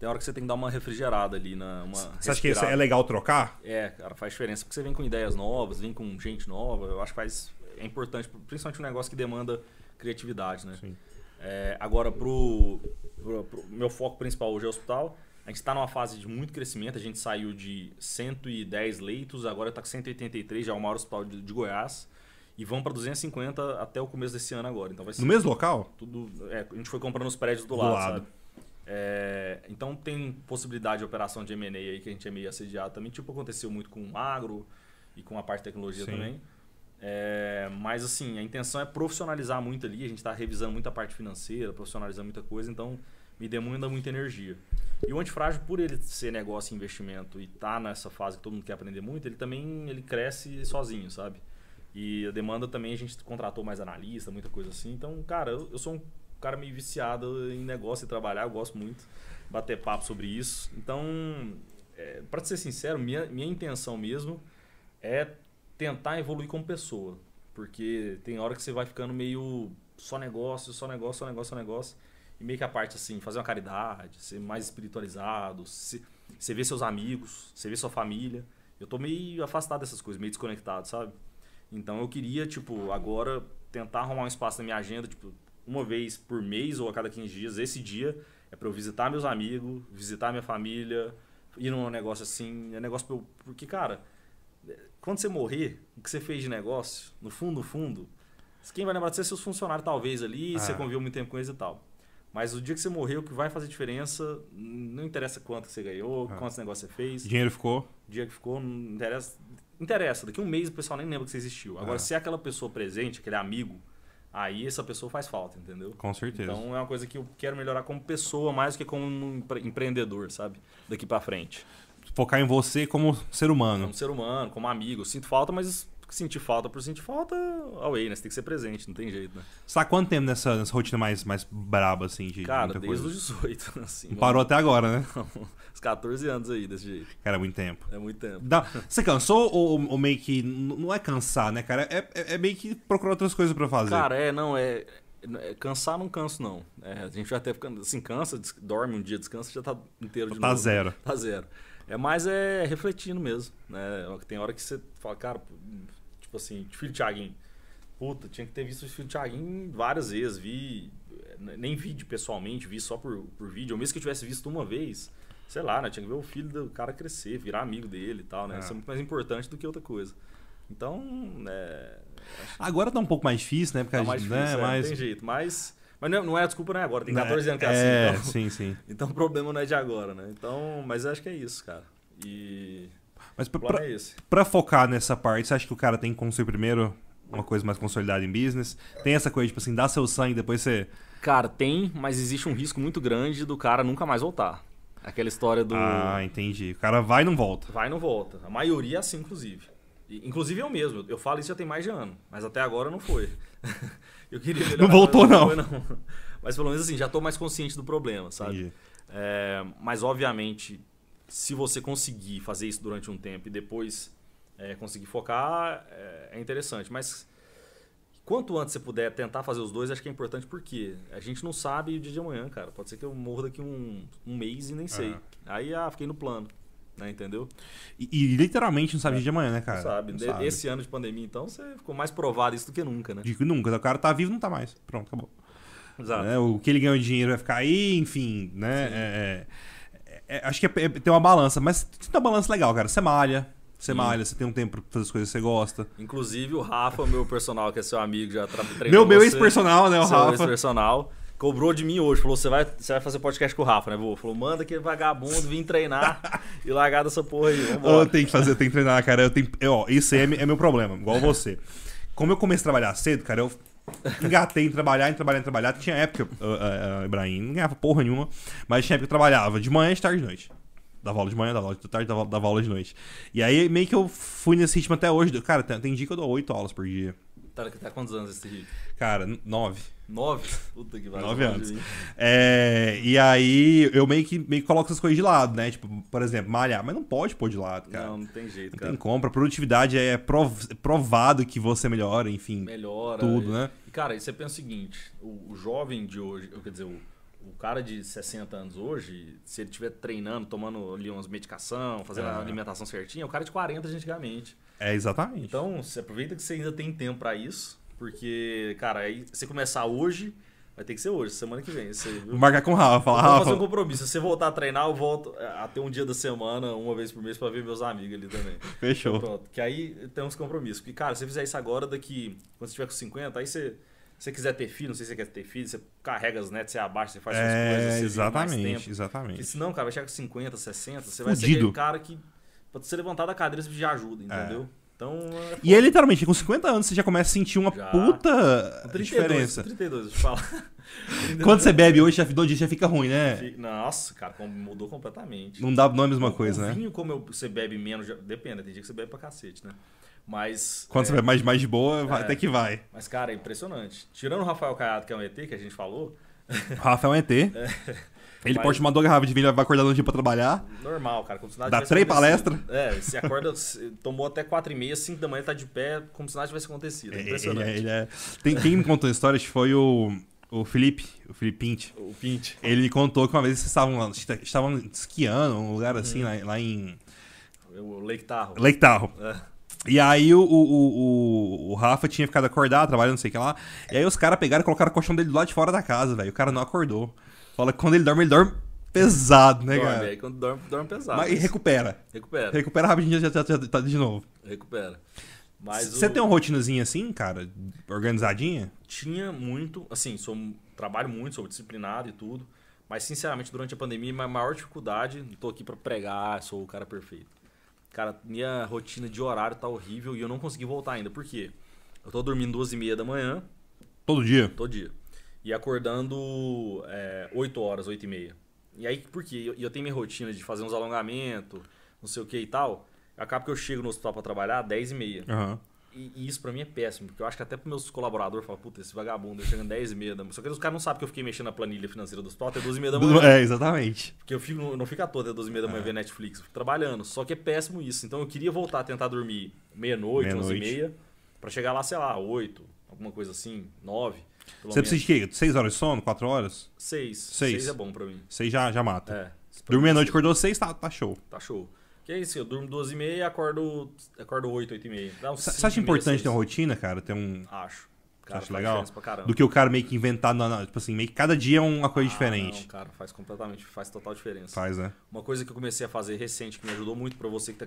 tem hora que você tem que dar uma refrigerada ali, na, uma Você acha que isso é legal trocar? É, cara, faz diferença, porque você vem com ideias novas, vem com gente nova, eu acho que faz, é importante, principalmente um negócio que demanda criatividade, né? Sim. É, agora, pro, pro, pro meu foco principal hoje é o hospital, a gente está numa fase de muito crescimento, a gente saiu de 110 leitos, agora está com 183, já é o maior hospital de, de Goiás. E vão para 250 até o começo desse ano agora. Então vai ser no mesmo local? Tudo, é, a gente foi comprando os prédios do, do lado, lado, sabe? É, então tem possibilidade de operação de M&A aí que a gente é meio assediado também, tipo aconteceu muito com o agro e com a parte de tecnologia Sim. também. É, mas assim, a intenção é profissionalizar muito ali, a gente está revisando muita parte financeira, profissionalizando muita coisa, então me demanda muita energia. E o antifrágil, por ele ser negócio e investimento e tá nessa fase que todo mundo quer aprender muito, ele também ele cresce sozinho, sabe? E a demanda também, a gente contratou mais analista, muita coisa assim. Então, cara, eu, sou um cara meio viciado em negócio e trabalhar, eu gosto muito bater papo sobre isso. Então, é, para ser sincero, minha, minha intenção mesmo é tentar evoluir como pessoa. Porque tem hora que você vai ficando meio só negócio, só negócio, só negócio, só negócio. E meio que a parte assim, fazer uma caridade, ser mais espiritualizado, se, você ver seus amigos, você ver sua família. Eu tô meio afastado dessas coisas, meio desconectado, sabe? Então eu queria, tipo, agora tentar arrumar um espaço na minha agenda, tipo, uma vez por mês ou a cada 15 dias, esse dia é para eu visitar meus amigos, visitar minha família, ir num negócio assim, é negócio pra eu, porque cara, quando você morrer, o que você fez de negócio, no fundo, no fundo, quem vai lembrar de você é seus funcionários talvez ali, ah. você conviveu muito tempo com eles e tal. Mas o dia que você morrer, o que vai fazer diferença, não interessa quanto você ganhou, ah. quantos negócios você fez. Dinheiro ficou? Dinheiro que ficou, não interessa. Interessa, daqui um mês o pessoal nem lembra que você existiu. Agora, ah. se é aquela pessoa presente, aquele amigo, aí essa pessoa faz falta, entendeu? Com certeza. Então é uma coisa que eu quero melhorar como pessoa mais do que como um empreendedor, sabe? Daqui para frente. Focar em você como ser humano. Como ser humano, como amigo. Eu sinto falta, mas sentir falta por sentir falta, away, né? Você tem que ser presente, não tem jeito, né? Você tá quanto tempo nessa, nessa rotina mais, mais braba, assim, de Cara, desde coisa? os 18, (laughs) assim. Não parou até agora, né? (laughs) Os 14 anos aí, desse jeito. Cara, é muito tempo. É muito tempo. Dá... Você cansou ou, ou, meio que... Não é cansar, né, cara? É, é, é meio que procurar outras coisas para fazer. Cara, é, não, é... é cansar não canso, não. É, a gente já até fica assim, cansa, dorme um dia, descansa, já tá inteiro de tá novo. Tá zero. Tá zero. É mais é refletindo mesmo, né? Tem hora que você fala, cara, Tipo assim, filho de Thiaguinho. Puta, tinha que ter visto o filho Thiaguinho várias vezes. Vi. Nem vídeo pessoalmente, vi só por, por vídeo. Ou mesmo que eu tivesse visto uma vez, sei lá, né? Tinha que ver o filho do cara crescer, virar amigo dele e tal, né? É. Isso é muito mais importante do que outra coisa. Então, é, Agora tá um pouco mais difícil, né? Porque tá mais difícil, né? é, mais... não tem jeito. Mas, mas não, é, não é a desculpa, não é agora. Tem 14 anos que é assim. É, então, sim, sim. (laughs) Então o problema não é de agora, né? Então, mas acho que é isso, cara. E mas pra, é pra, focar nessa parte, você acha que o cara tem que construir primeiro uma coisa mais consolidada em business? Tem essa coisa, tipo assim, dá seu sangue depois você. Cara, tem, mas existe um risco muito grande do cara nunca mais voltar. Aquela história do. Ah, entendi. O cara vai e não volta. Vai e não volta. A maioria é assim, inclusive. Inclusive eu mesmo. Eu falo isso já tem mais de ano. Mas até agora não foi. (laughs) eu queria melhorar, Não voltou, não. Foi, não. (laughs) Mas pelo menos assim, já estou mais consciente do problema, sabe? É, mas obviamente se você conseguir fazer isso durante um tempo e depois é, conseguir focar, é, é, interessante. Mas quanto antes você puder tentar fazer os dois, acho que é importante porque a gente não sabe o dia de amanhã, cara. Pode ser que eu morra daqui um, um mês e nem sei. Uhum. Aí, ah, fiquei no plano. Né, entendeu? E, e, literalmente não sabe o dia de amanhã, né, cara? Não sabe. Não sabe. Esse ano de pandemia, então, você ficou mais provado isso do que nunca, né? De que nunca. O cara tá vivo não tá mais. Pronto, acabou. Exato. É, o que ele ganhou de dinheiro vai ficar aí, enfim, né? É, é é, acho que é, é, tem uma balança, mas tem uma balança legal, cara. Você malha, você Sim. malha, você tem um tempo pra fazer as coisas que você gosta. Inclusive o Rafa, meu personal, que é seu amigo, já treinou Meu, meu ex-personal, né, o Rafa. ex-personal. Cobrou de mim hoje, falou: você vai, você vai fazer podcast com o Rafa, né, vô? Falou: manda aquele vagabundo vir treinar (laughs) e largar dessa porra aí. Vambora. Eu tenho que fazer, tem que treinar, cara. Eu tenho, eu, ó, isso é, é meu problema, igual você. Como eu comecei a trabalhar cedo, cara, eu engatei em trabalhar, em trabalhar, em trabalhar. Tinha época, uh, uh, Ibrahim, não ganhava porra nenhuma, mas tinha época que eu trabalhava de manhã, de tarde de noite. Dava aula de manhã, dava aula de tarde, dava, dava aula de noite. E aí meio que eu fui nesse ritmo até hoje. Cara, tem, tem dia que eu dou oito aulas por dia. Tá, tá quantos anos esse ritmo? Cara, nove. Nove? Puta que pariu. Nove anos. É, e aí eu meio que, meio que coloco essas coisas de lado, né? Tipo, por exemplo, malhar. Mas não pode pôr de lado, cara. Não, não tem jeito, não cara. Tem compra. Produtividade é prov, provado que você melhora, enfim. Melhora. Tudo, né? E, cara, e você pensa o seguinte: o, o jovem de hoje, quer dizer, o o cara de 60 anos hoje, se ele estiver treinando, tomando ali umas medicação, fazendo é. a alimentação certinha, é o cara de 40 antigamente. É, exatamente. Então, você aproveita que você ainda tem tempo para isso, porque, cara, aí você começar hoje, Vai ter que ser hoje, semana que vem. Você, Vou marcar com o Rafa. Fala, Vamos Rafa. fazer um compromisso. Se você voltar a treinar, eu volto é, até um dia da semana, uma vez por mês, pra ver meus amigos ali também. (laughs) Fechou. Então, pronto. Que aí tem uns compromissos. Porque, cara, se você fizer isso agora, daqui. Quando você tiver com 50, aí você. Se você quiser ter filho, não sei se você quer ter filho, você carrega as netas, você abaixa, você faz coisas, É, você vive mais exatamente, tempo. Porque exatamente. senão, cara, vai chegar com 50, 60, você vai ser Fudido. aquele cara que. Pra você levantar da cadeira, você precisa de ajuda, entendeu? Então. é E aí, literalmente, com 50 anos, você já começa a sentir uma Já. puta Com 32, diferença. 32, deixa eu falar. (laughs) Quando você bebe hoje, já, no dia já fica ruim, né? Nossa, cara, mudou completamente. Não dá não é a mesma O- coisa, o né? vinho, como eu- você bebe menos, já- depende, tem dia que você bebe pra cacete, né? Mas. Quando é, você bebe mais, mais de boa, vai- É. até que vai. Mas, cara, é impressionante. Tirando o Rafael Caiado, que é um ET, que a gente falou, O Rafa é um ET. (laughs) Ele Mas- pode tomar duas garrafas de vinho, vai acordar no dia pra trabalhar. normal, cara. Como se nada Dá três palestras? É, você acorda, tomou até 4 e meia, 5 da manhã, tá de pé, como se nada tivesse acontecido. É Ele, impressionante. é- ele é... Tem, quem me contou a história acho que foi o, o Felipe, o Felipe Pinte. O Pint. Ele me contou que uma vez vocês estavam, lá- estavam esquiando, um lugar assim, Uhum. lá, lá em O Lake Tahoe. Lake Tahoe. É. E aí o, o, o, o Rafa tinha ficado acordado, trabalhando, não sei o que lá. E aí os caras pegaram e colocaram o colchão dele do lado de fora da casa, velho. O cara não acordou. Fala que quando ele dorme, ele dorme pesado, né, dorme, cara? aí quando dorme, dorme pesado. Mas, e recupera. Recupera, Recupera rapidinho já, já, já tá de novo. recupera. Você o- tem uma rotinazinha assim, cara? Organizadinha? tinha muito, assim, sou, trabalho muito, sou disciplinado e tudo, mas sinceramente durante a pandemia minha maior dificuldade, não tô aqui pra pregar, sou o cara perfeito. Cara, minha rotina de horário tá horrível e eu não consegui voltar ainda. Por quê? Eu tô dormindo duas e meia da manhã, Todo dia? todo dia, e acordando é, 8 horas, 8 e meia. E aí, por quê? Eu, eu tenho minha rotina de fazer uns alongamentos, não sei o que e tal, acaba que eu chego no hospital pra trabalhar 10 e meia. Aham. E, e isso pra mim é péssimo, porque eu acho que até pros meus colaboradores falam, puta, esse vagabundo, eu chegando 10 e meia da manhã. Só que os caras não sabem que eu fiquei mexendo na planilha financeira do hospital até 12 e meia da manhã. É, exatamente. Porque eu fico, eu não fico à toa até 12 e meia da manhã É. ver Netflix, eu fico trabalhando. Só que é péssimo isso. Então eu queria voltar a tentar dormir meia-noite, 11 e meia, pra chegar lá, sei lá, 8, alguma coisa assim, 9. Você precisa de quê? Seis horas de sono? Quatro horas? 6. Seis. 6 é bom pra mim. Seis já, já mata. É. Dormiu meia-noite, acordou seis, tá, tá show. Tá show. Que é isso, eu durmo 12 e meia e acordo, acordo 8, 8 e meia. Dá uns Você acha importante seis. ter uma rotina, cara? Ter um. Acho. Cara, acha legal? Do que o cara meio que inventar, na, na- tipo assim, meio que cada dia é uma coisa Ah, diferente. Não, cara, faz completamente, faz total diferença. Faz, né? Uma coisa que eu comecei a fazer recente, que me ajudou muito pra você que tá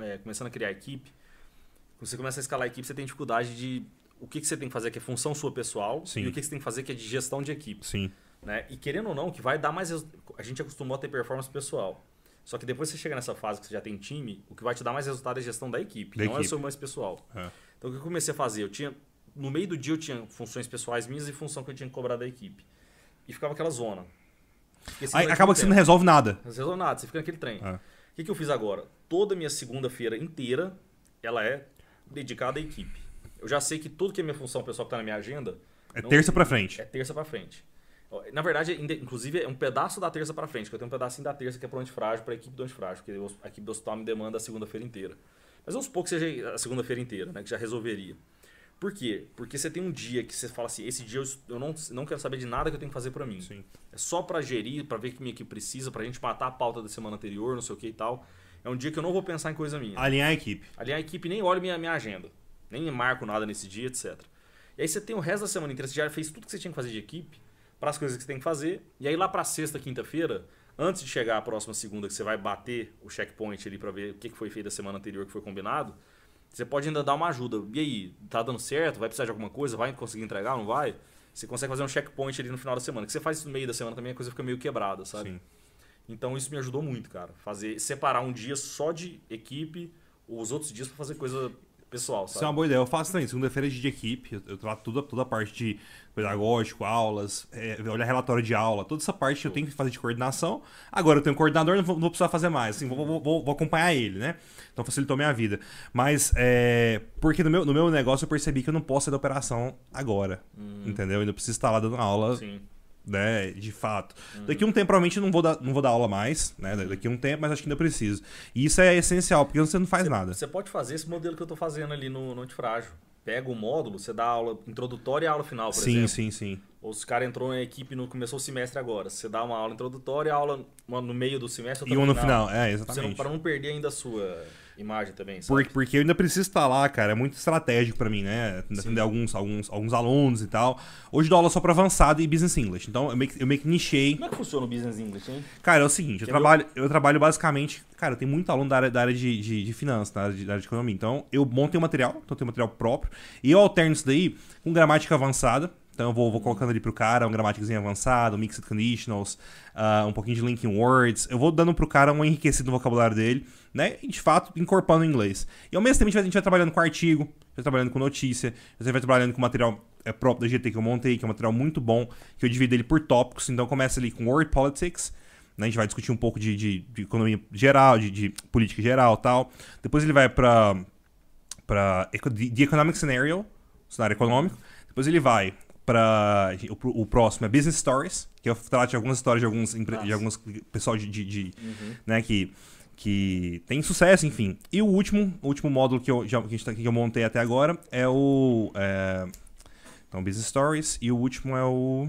é, começando a criar equipe, quando você começa a escalar a equipe, você tem dificuldade de o que, que você tem que fazer que é função sua pessoal Sim. e o que, que você tem que fazer que é de gestão de equipe. Sim. Né? E querendo ou não, que vai dar mais. resu- A gente acostumou a ter performance pessoal. Só que depois que você chega nessa fase que você já tem time, o que vai te dar mais resultado é a gestão da equipe, Da não é o equipe. seu mais pessoal. É. Então o que eu comecei a fazer? Eu tinha. No meio do dia eu tinha funções pessoais minhas e função que eu tinha que cobrar da equipe. E ficava aquela zona. Aí acaba que você não resolve nada. Não resolve nada, você fica naquele trem. É. O que, que eu fiz agora? Toda minha segunda-feira inteira, ela é dedicada à equipe. Eu já sei que tudo que é minha função pessoal que tá na minha agenda... É não- terça pra frente. É terça pra frente. Na verdade, inclusive, é um pedaço da terça pra frente, que eu tenho um pedacinho da terça que é pro antifrágil, pra equipe do antifrágil, porque o- a equipe do hospital me demanda a segunda-feira inteira. Mas vamos supor que seja a segunda-feira inteira, né? Que já resolveria. Por quê? Porque você tem um dia que você fala assim, esse dia eu, não, não quero saber de nada que eu tenho que fazer pra mim. Sim. É só pra gerir, pra ver o que minha equipe precisa, pra gente matar a pauta da semana anterior, não sei o que e tal. É um dia que eu não vou pensar em coisa minha. Alinhar a equipe. Ali a equipe nem olha minha, minha agenda, nem marco nada nesse dia, etc. E aí você tem o resto da semana inteira, você já fez tudo que você tinha que fazer de equipe, para as coisas que você tem que fazer, e aí lá pra sexta, quinta-feira, antes de chegar a próxima segunda, que você vai bater o checkpoint ali pra ver o que foi feito da semana anterior que foi combinado, você pode ainda dar uma ajuda. E aí, tá dando certo? Vai precisar de alguma coisa? Vai conseguir entregar? Não vai? Você consegue fazer um checkpoint ali no final da semana. Que você faz isso no meio da semana também, a coisa fica meio quebrada, sabe? Sim. Então isso me ajudou muito, cara. Fazer separar um dia só de equipe, os outros dias pra fazer coisa pessoal, Isso é sabe? uma boa ideia. Eu faço também. Segunda-feira é de equipe. Eu, eu trato toda, toda a parte de pedagógico, aulas, é, olhar relatório de aula. Toda essa parte eu tenho que fazer de coordenação. Agora eu tenho um coordenador, não vou, não vou precisar fazer mais. Assim, vou, vou- vou- acompanhar ele, né? Então facilitou minha vida. Mas, é, porque no meu, no meu negócio eu percebi que eu não posso sair da operação agora. Entendeu? Eu ainda preciso estar lá dando aula Sim. Né, de fato. Daqui a um tempo, provavelmente, não vou dar, não vou dar aula mais, né? Daqui a um tempo, mas acho que ainda preciso. E isso é essencial, porque você não faz nada. Você pode fazer esse modelo que eu tô fazendo ali no, no Antifrágil. Pega o módulo, você dá aula introdutória e aula final, por Sim, exemplo. sim, sim. Ou se o cara entrou na equipe no começou o semestre agora, você dá uma aula introdutória e aula uma no meio do semestre E outra um no final. É, Você não, exatamente. para não perder ainda a sua Imagem também, sabe? Porque, porque eu ainda preciso estar lá, cara. É muito estratégico para mim, né? Atender alguns, alguns, alguns alunos e tal. Hoje dou aula só para avançado e business English. Então eu meio, que, eu meio que nichei. Como é que funciona o business English, hein? Cara, é o seguinte, eu trabalho, eu trabalho basicamente. Cara, eu tenho muito aluno da área, da área de, de, de finanças, da área de, da área de economia. Então eu montei o material, então eu tenho material próprio. E eu alterno isso daí com gramática avançada. Então eu vou, vou colocando ali pro cara um gramáticazinho avançado, um mixed conditionals, uh, um pouquinho de linking words. Eu vou dando pro cara um enriquecido no vocabulário dele, né? E de fato incorporando o inglês. E ao mesmo tempo a gente vai, trabalhando com artigo, vai trabalhando com notícia, você vai trabalhando com material é, próprio da GT que eu montei, que é um material muito bom, que eu divido ele por tópicos. Então começa ali com word politics. Né, a gente vai discutir um pouco de, de, de economia geral, de, de, política geral tal. Depois ele vai para para The Economic Scenario, cenário econômico. Depois ele vai para o, o, próximo é Business Stories, que eu trato de algumas histórias de alguns, de alguns pessoal de, de, de uhum. né, que, que tem sucesso, enfim. E o último, o último módulo que eu, já, que, tá, que eu montei até agora é o é, então Business Stories e o último é o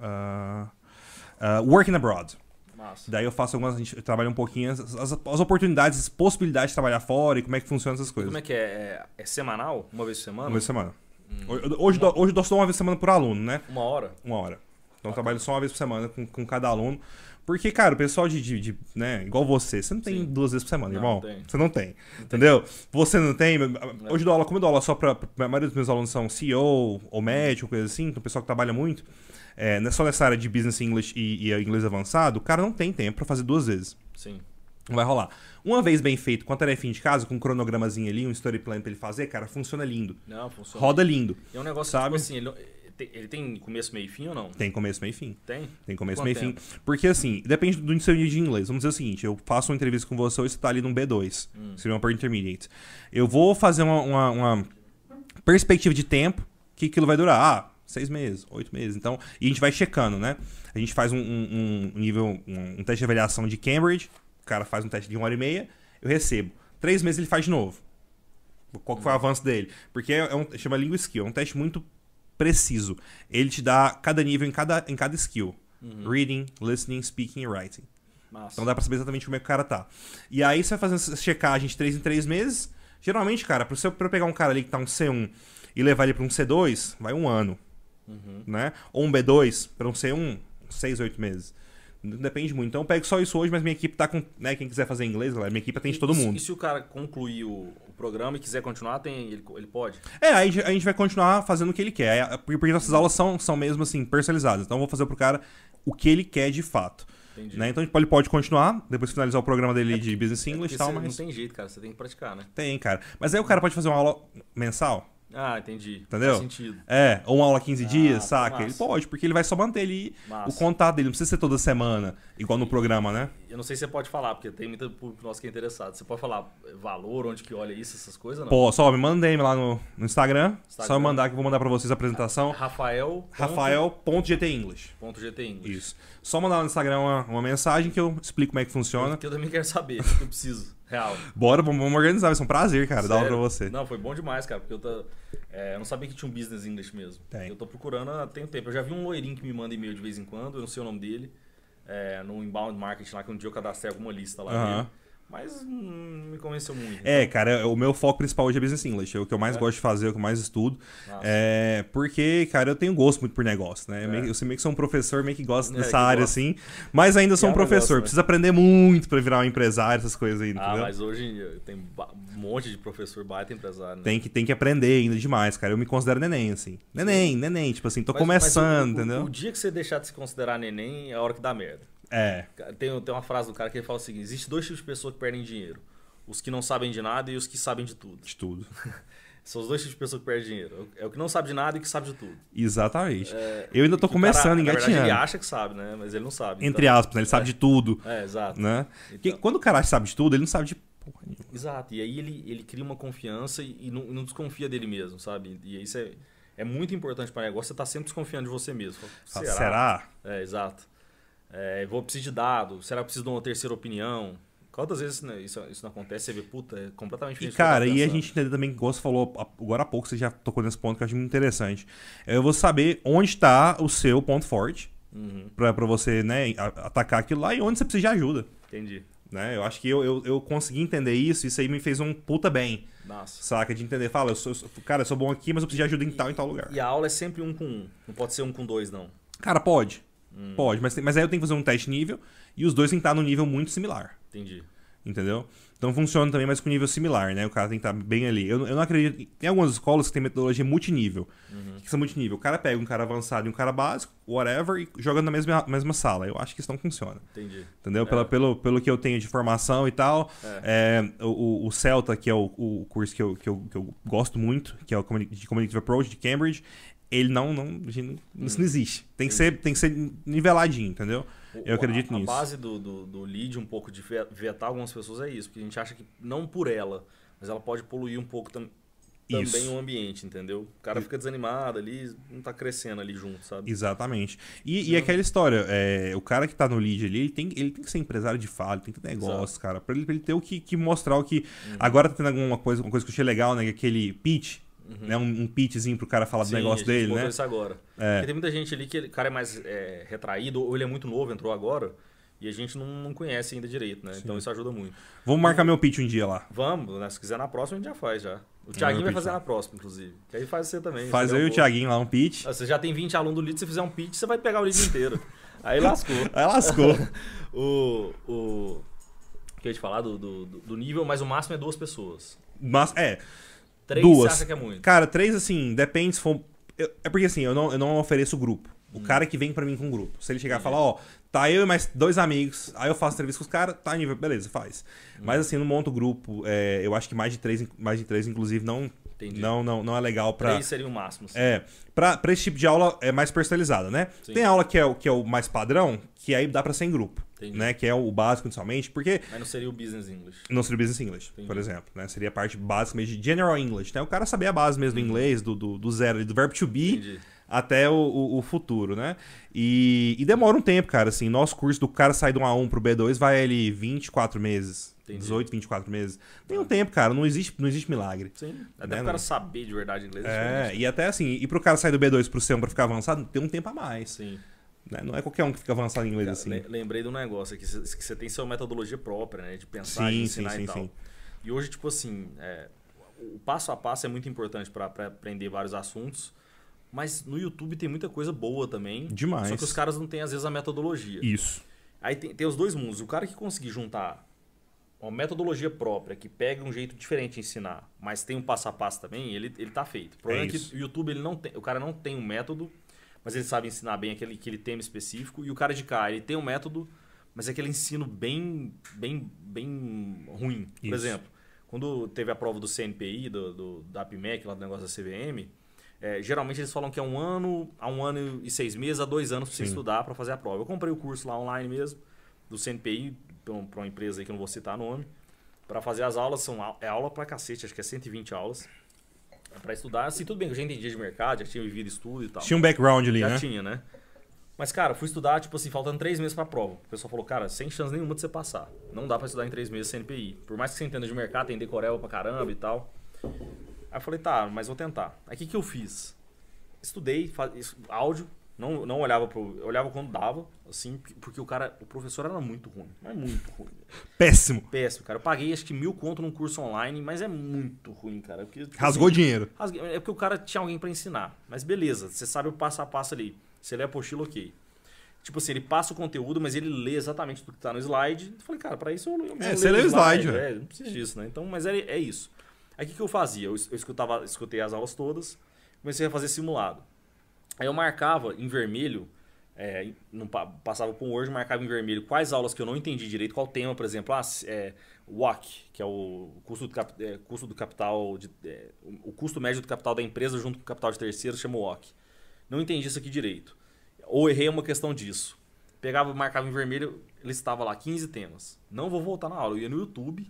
uh, uh, Working Abroad. Massa. Daí eu faço algumas. A gente trabalha um pouquinho as, as, as, oportunidades, as possibilidades de trabalhar fora e como é que funcionam essas coisas. Como é que é? É, é semanal? Uma vez por semana? Uma vez por semana. Hum. Hoje, uma... hoje eu dou só uma vez por semana por aluno, né? Uma hora? Uma hora. Então eu trabalho só uma vez por semana com, com cada aluno. Porque, cara, o pessoal de, de, de né, igual você, você não tem Sim. duas vezes por semana, não, irmão. Tem. Você não tem. Não entendeu? Tem. Você não tem. Hoje eu dou aula, como eu dou aula só pra. A maioria dos meus alunos são CEO ou médico, coisa assim, então o pessoal que trabalha muito. É, é, só nessa área de business English e, e inglês avançado, o cara não tem tempo para fazer duas vezes. Sim. Não vai rolar. Uma vez bem feito, com a tarefinha de casa, com um cronogramazinho ali, um story plan pra ele fazer, cara, funciona lindo. Não, funciona. Roda lindo. É um negócio sabe? tipo assim, ele, ele tem começo, meio e fim ou não? Tem começo, meio e fim. Tem? Tem começo, meio e fim. Porque assim, depende do seu nível de inglês. Vamos dizer o seguinte, eu faço uma entrevista com você você tá ali num B2. Hum. Seria uma per intermediate. Eu vou fazer uma, uma, uma perspectiva de tempo que aquilo vai durar. Ah, seis meses, oito meses. Então, e a gente vai checando, né? A gente faz um, um, um nível, um, um, teste de avaliação de Cambridge, o cara faz um teste de uma hora e meia, eu recebo. Três meses ele faz de novo. Qual foi o avanço dele? Porque é um, chama Lingual Skill, é um teste muito preciso. Ele te dá cada nível em cada, em cada skill. Uhum. Reading, listening, speaking e writing. Massa. Então dá pra saber exatamente como é que o cara tá. E aí você vai fazendo essa checagem de três em três meses. Geralmente, cara, pra, você, pra eu pegar um cara ali que tá um C1 e levar ele pra um C2, vai um ano. Uhum. Né? Ou um B2, para não ser um 6, 8 meses. Depende muito. Então eu pego só isso hoje, mas minha equipe tá com. Né, quem quiser fazer inglês, galera, minha equipe atende todo mundo. E se o cara concluir o programa e quiser continuar, tem, ele, ele pode? É, aí a gente vai continuar fazendo o que ele quer. Porque nossas aulas são, são mesmo assim, personalizadas. Então eu vou fazer pro cara o que ele quer de fato. Né? Então ele pode continuar, depois finalizar o programa dele é de Business English e é tal, mas. Não tem jeito, cara. Você tem que praticar, né? Tem, cara. Mas aí o cara pode fazer uma aula mensal. Ah, entendi. Entendeu? Faz sentido. É, ou uma aula 15 ah, dias, saca? Massa. Ele pode, porque ele vai só manter ali massa. o contato dele. Não precisa ser toda semana, igual no programa, né? Eu não sei se você pode falar, porque tem muito público nosso que é interessado. Você pode falar valor, onde que olha isso, essas coisas, não? Pô, só me mandei lá no, no Instagram. Instagram. Só mandar que eu vou mandar pra vocês a apresentação. Rafael. Rafael.gtenglish. Ponto .gtenglish. Isso. Só mandar lá no Instagram uma, uma mensagem que eu explico como é que funciona. Que eu também quero saber, que eu preciso. Real. (laughs) Bora, vamos, organizar. Vai ser um prazer, cara, Sério? dar aula pra você. Não, foi bom demais, cara, porque eu, tô, é, eu não sabia que tinha um business English mesmo. Tem. Eu tô procurando há tem tempo. Eu já vi um loirinho que me manda e-mail de vez em quando, eu não sei o nome dele. É, no inbound marketing lá, que um dia eu cadastrei alguma lista lá. Uh -huh. Mas não me convenceu muito. É, então. cara, o meu foco principal hoje é Business English. É o que eu mais é. gosto de fazer, é o que eu mais estudo. É, porque, cara, eu tenho gosto muito por negócio, né? É. Eu, sei meio que sou um professor, meio que gosto é, dessa área, gosto. assim. Mas ainda sou um professor. Negócio, né? Aprender muito pra virar um empresário, essas coisas aí, ah, entendeu? Ah, mas hoje tem um monte de professor baita empresário, né? Tem que, tem que aprender ainda demais, cara. Eu me considero neném, assim. Neném, neném. Tipo assim, tô mas, começando, mas o, entendeu? O, o dia que você deixar de se considerar neném é a hora que dá merda. É. Tem, tem uma frase do cara que ele fala o seguinte: existe dois tipos de pessoas que perdem dinheiro. Os que não sabem de nada e os que sabem de tudo. De tudo. (laughs) São os dois tipos de pessoas que perdem dinheiro. É o que não sabe de nada e o que sabe de tudo. Exatamente. É, eu ainda tô começando, engatinhando. ele acha que sabe, né? Mas ele não sabe. Entre então, aspas, né? ele sabe é. de tudo. É, exato. Né? Então, quando o cara sabe de tudo, ele não sabe de porra nenhuma. Exato. E aí ele, ele cria uma confiança e, e não, não, desconfia dele mesmo, sabe? E isso é, é muito importante para negócio. Você tá sempre desconfiando de você mesmo. Será? Será? É, exato. É, vou precisar de dados. Será que preciso de uma terceira opinião? Quantas vezes né, isso, isso não acontece? Você vê, puta, é completamente diferente. E, cara, e a gente também, como você falou agora há pouco, você já tocou nesse ponto que eu acho muito interessante. Eu vou saber onde está o seu ponto forte uhum. para você né, atacar aquilo lá e onde você precisa de ajuda. Entendi. Né? Eu acho que eu, eu, eu consegui entender isso, isso aí me fez um puta bem. Nossa. Saca? De entender, fala, eu sou, eu sou- cara, eu sou bom aqui, mas eu preciso de ajuda em tal e tal lugar. E a aula é sempre um com um. Não pode ser um com dois, não. Cara, pode. Hum. Pode, mas, mas aí eu tenho que fazer um teste nível e os dois têm que estar no nível muito similar. Entendi. Entendeu? Então funciona também, mas com nível similar, né? O cara tem que estar bem ali. Eu, eu não acredito. Tem algumas escolas que tem metodologia multinível. Uhum. Que são multinível? O cara pega um cara avançado e um cara básico, whatever, e joga na mesma, mesma sala. Eu acho que isso não funciona. Entendi. Entendeu? Pela, pelo, pelo que eu tenho de formação e tal. É. é, o, o Celta, que é o, o curso que eu, que, eu, que eu gosto muito, que é o de Communicative Approach de Cambridge, ele não. não a não- isso não existe. Tem que, ser, tem que ser niveladinho, entendeu? Eu acredito a, nisso. A base do, do, do lead, um pouco de ve- vetar algumas pessoas é isso, porque a gente acha que não por ela, mas ela pode poluir um pouco tam- também Isso. o ambiente, entendeu? O cara fica desanimado ali, não tá crescendo ali junto, sabe? Exatamente. E, e aquela história, é, o cara que tá no lead ali, ele tem, ele tem que ser empresário de fala, tem que ter negócio, cara, pra ele, pra ele ter o que, que mostrar o que. Uhum. Agora tá tendo alguma coisa, uma coisa que eu achei legal, né? é Aquele pitch, né? Um, um pitchzinho pro cara falar Sim, do a negócio dele, né? isso agora. É. Porque tem muita gente ali que o cara é mais é, retraído, ou ele é muito novo, entrou agora, e a gente não, não conhece ainda direito, né? Então isso ajuda muito. Vamos marcar meu pitch um dia lá. Vamos, né? Se quiser na próxima, a gente já faz já. O Thiaguinho vai fazer não. na próxima, inclusive. Que aí faz você também. Faz eu e o Thiaguinho lá um pitch. Ah, Você já tem 20 alunos do lead, se fizer um pitch, você vai pegar o lead inteiro. (laughs) Aí lascou. Aí lascou. (laughs) o, o. Que eu ia te falar do, do, do nível, mas o máximo é duas pessoas. Mas, é. Três Duas. você acha que é muito. Cara, três, assim, depende se for. eu- é porque assim, eu não, eu não ofereço grupo. O Hum. cara que vem pra mim com grupo. Se ele chegar e falar, ó, tá eu e mais dois amigos, aí eu faço entrevista com os caras, tá nível, beleza, faz. Hum. Mas assim, não monto grupo. é, eu acho que mais de três, mais de três, inclusive, não, Entendi. não, não, não é legal pra. Três seria o máximo. sim. É, pra, pra esse tipo de aula é mais personalizada, né? Sim. Tem aula que é, o, que é o mais padrão, que aí dá pra ser em grupo, Entendi. né? Que é o básico inicialmente, porque Mas não seria o business English. não seria Business English, Entendi. por exemplo, né? Seria a parte básica mesmo de General English, né? O cara saber a base mesmo do inglês, do, do, do zero, do verbo to be Entendi. até o, o, o futuro, né? E, e demora um tempo, cara, assim, nosso curso do cara sair do 1A1 pro B2 vai ali 24 meses, Entendi. 18, 24 meses. Tem um tempo, cara, não existe, não existe milagre. Sim. Até Né, o cara saber de verdade inglês. É, diferente. e até assim, e pro cara sair do B2 pro C1 pra ficar avançado, tem um tempo a mais. Sim. Né? Não é qualquer um que fica avançado em inglês Cara, assim. le- Lembrei de um negócio aqui, que você tem sua metodologia própria, né? De pensar, de Sim, ensinar sim, e sim, tal. sim. E hoje, tipo assim, é, o passo a passo é muito importante para aprender vários assuntos. Mas no YouTube tem muita coisa boa também. Demais. Só que os caras não têm, às vezes, a metodologia. Isso. Aí tem, tem os dois mundos. O cara que conseguir juntar uma metodologia própria, que pega um jeito diferente de ensinar, mas tem um passo a passo também, ele, ele tá feito. O problema é, isso. que o YouTube, ele não tem, o cara não tem um método, mas ele sabe ensinar bem aquele, aquele tema específico. E o cara de cá, ele tem um método, mas é aquele ensino bem, bem, bem ruim. Por Isso. exemplo, quando teve a prova do CNPI, do, do, da APMEC, lá do negócio da CVM, é, geralmente eles falam que é um ano, a um ano e seis meses, a dois anos para você Sim. estudar para fazer a prova. Eu comprei o curso lá online mesmo, do CNPI, para uma empresa aí que eu não vou citar nome, para fazer as aulas. São, é aula pra cacete, acho que é 120 aulas. para estudar. Assim, tudo bem que eu já entendia de mercado, já tinha vivido estudo e tal. Tinha um background ali, já né? tinha, né? Mas, cara, fui estudar, tipo assim, faltando três meses pra prova. O pessoal falou, cara, sem chance nenhuma de você passar. Não dá pra estudar em três meses CNPI. Por mais que você entenda de mercado, tem decoreba pra caramba e tal. Aí eu falei, tá, mas vou tentar. Aí o que, que eu fiz? Estudei, fa- isso- áudio, não, não olhava pro. Eu olhava quando dava, assim, porque o cara, o professor era muito ruim. Mas muito ruim. Péssimo. Péssimo, cara. Eu paguei acho que mil conto num curso online, mas é muito ruim, cara. Porque, Rasgou assim, dinheiro. Rasguei- É porque o cara tinha alguém pra ensinar. Mas beleza, você sabe o passo a passo ali. Você lê a apostila, ok. Tipo assim, ele passa o conteúdo, mas ele lê exatamente tudo que tá no slide. Eu falei, cara, pra isso eu, eu É, eu você leio lê o slide, É, não precisa disso, né? Então, mas é, é isso. Aí o que, que eu fazia? Eu, eu escutava, escutei as aulas todas, comecei a fazer simulado. Aí eu marcava em vermelho, é, não pa- passava para um Word, marcava em vermelho quais aulas que eu não entendi direito, qual tema, por exemplo, ah, é, WAC, que é o custo do, cap- é, custo do capital, de, é, o custo médio do capital da empresa junto com o capital de terceiro, chama WAC. Não entendi isso aqui direito. Ou errei uma questão disso. Pegava, marcava em vermelho, listava lá 15 temas. Não vou voltar na aula, eu ia no YouTube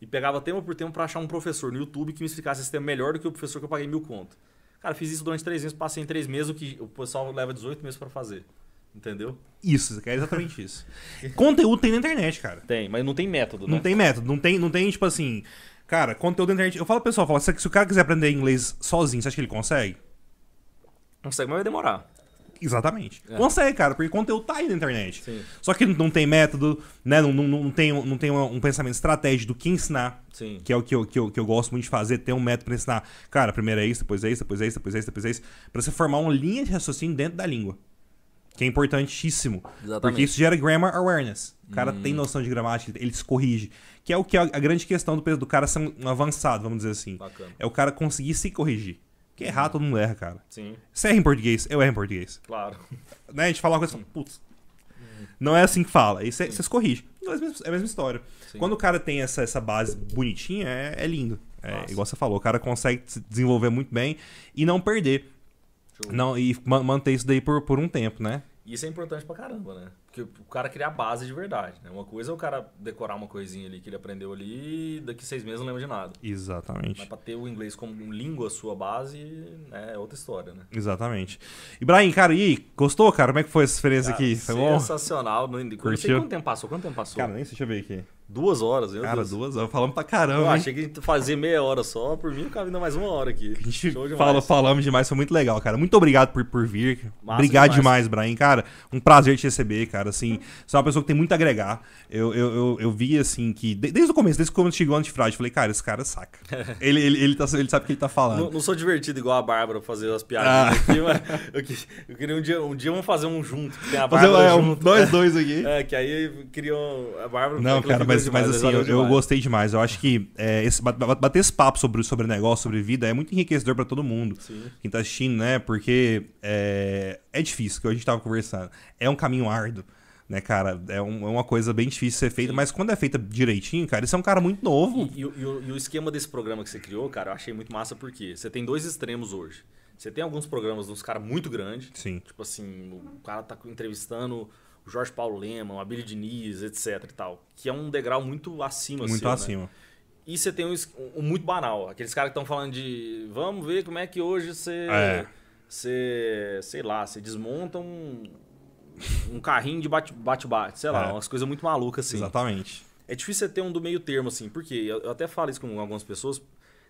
e pegava tema por tema para achar um professor no YouTube que me explicasse esse tema melhor do que o professor que eu paguei mil conto. Cara, fiz isso durante três meses, passei em três meses, o que o pessoal leva 18 meses para fazer. Entendeu? Isso, é exatamente (laughs) isso. conteúdo tem na internet, cara. Tem, mas não tem método, Não né? tem método, não tem, não tem, tipo assim. Cara, conteúdo na internet. Eu falo pro pessoal, falo, se se o cara quiser aprender inglês sozinho, você acha que ele consegue? Consegue, mas vai demorar. Exatamente. É. Consegue, cara, porque conteúdo tá aí na internet. Sim. Só que não tem método, né? Não, não, não tem, não tem um pensamento estratégico do que ensinar. Sim. Que é o que eu, que, eu, que eu gosto muito de fazer, ter um método pra ensinar. Cara, primeiro é isso, depois é isso, depois é isso, depois é isso, depois é isso. Pra você formar uma linha de raciocínio dentro da língua. Que é importantíssimo. Exatamente. Porque isso gera grammar awareness. O cara hum. tem noção de gramática, ele se corrige. Que é o que é a grande questão do, do cara ser um avançado, vamos dizer assim. Bacana. É o cara conseguir se corrigir. Porque errar todo mundo erra, cara. Sim. Você erra em português, eu erro em português. Claro. (laughs) Né? A gente fala uma coisa e fala, putz, não é assim que fala. Aí você se corrige. É a mesma, é a mesma história. Sim. Quando o cara tem essa, essa base bonitinha, é, é lindo. É, igual você falou, o cara consegue se desenvolver muito bem e não perder. Show. Não, e manter isso daí por, por um tempo, né? Isso é importante pra caramba, né? Porque o cara criar base de verdade, né? Uma coisa é o cara decorar uma coisinha ali que ele aprendeu ali e daqui seis meses não lembra de nada. Exatamente. Mas pra ter o inglês como língua sua base, né, é outra história, né? Exatamente. Ibrahim, cara, e aí? Gostou, cara? Como é que foi essa experiência cara, aqui? Foi sensacional. Bom? Não, não sei quanto tempo passou. Quanto tempo passou? Cara, nem sei, deixa eu ver aqui. Duas horas, meu Cara, Deus. duas horas. Falamos pra caramba. Eu hein? achei que a gente fazia meia hora só, por mim ficava ainda mais uma hora aqui. A gente Show demais. fala, falamos demais, foi muito legal, cara. Muito obrigado por, por vir. Massa obrigado demais. demais, Brian. Cara, um prazer te receber, cara. Assim, você é uma pessoa que tem muito a agregar. Eu, eu, eu, eu vi, assim, que de- desde o começo, desde quando chegou o Antifraude, eu falei, cara, esse cara saca. (laughs) ele, ele, ele, tá, ele sabe o que ele tá falando. Não, não sou divertido igual a Bárbara fazer as piadinhas Ah. aqui, mas eu, que- eu queria um dia, um dia vamos fazer um junto. que Tem a Fazer Bárbara é, um, nós dois aqui. É, que aí queriam a Bárbara. Não, cara, mas, demais, mas assim, eu, eu gostei demais. Eu acho que é, esse, bat- bat- bater esse papo sobre, sobre negócio, sobre vida, é muito enriquecedor pra todo mundo. Sim. Quem tá assistindo, né? Porque é, é difícil, que a gente tava conversando. É um caminho árduo, né, cara? É, um- é uma coisa bem difícil de ser feita, mas quando é feita direitinho, cara, isso é um cara muito novo. E, e o- e o, e o esquema desse programa que você criou, cara, eu achei muito massa porque você tem dois extremos hoje. Você tem alguns programas dos caras muito grandes, Sim. tipo assim, o cara tá entrevistando o Jorge Paulo Lema, a Billy Diniz, etc e tal, que é um degrau muito acima Muito seu, né? acima. E você tem um, um muito banal, aqueles caras que estão falando de vamos ver como é que hoje você É. você, sei lá, você desmonta um um carrinho de bate- bate-bate, sei lá, É. umas coisas muito malucas assim. Exatamente. É difícil você ter um do meio termo, assim, porque eu, eu até falo isso com algumas pessoas.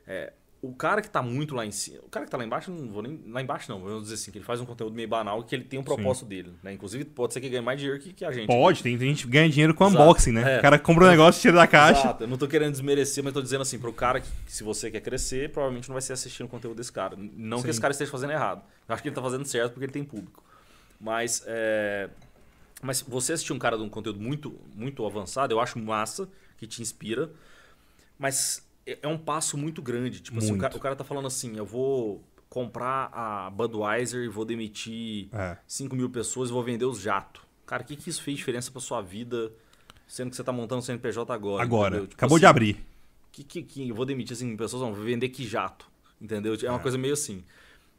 é, o cara que tá muito lá em cima. O cara que tá lá embaixo, não vou nem. Lá embaixo não, vou dizer assim, que ele faz um conteúdo meio banal que ele tem um propósito dele. Né? Inclusive, pode ser que ganhe mais dinheiro que, que a gente. Pode, tem, tem gente que ganha dinheiro com Exato. unboxing, né? É. O cara compra um negócio, tira da caixa. Exato. Eu não tô querendo desmerecer, mas tô dizendo assim, pro cara que, que se você quer crescer, provavelmente não vai ser assistindo o conteúdo desse cara. Não Sim. que esse cara esteja fazendo errado. Eu acho que ele tá fazendo certo porque ele tem público. Mas, é, mas você assistir um cara de um conteúdo muito, muito avançado, eu acho massa, que te inspira. Mas é é um passo muito grande. Tipo assim, o Muito. cara, o cara tá falando assim, eu vou comprar a Budweiser e vou demitir É. 5 mil pessoas e vou vender os jatos. Cara, o que, que isso fez diferença pra sua vida, sendo que você tá montando o CNPJ agora? Agora? Tipo acabou de assim, abrir. Que, que, que eu vou demitir 5 mil pessoas? Não, vou vender que jato. Entendeu? É uma É. coisa meio assim.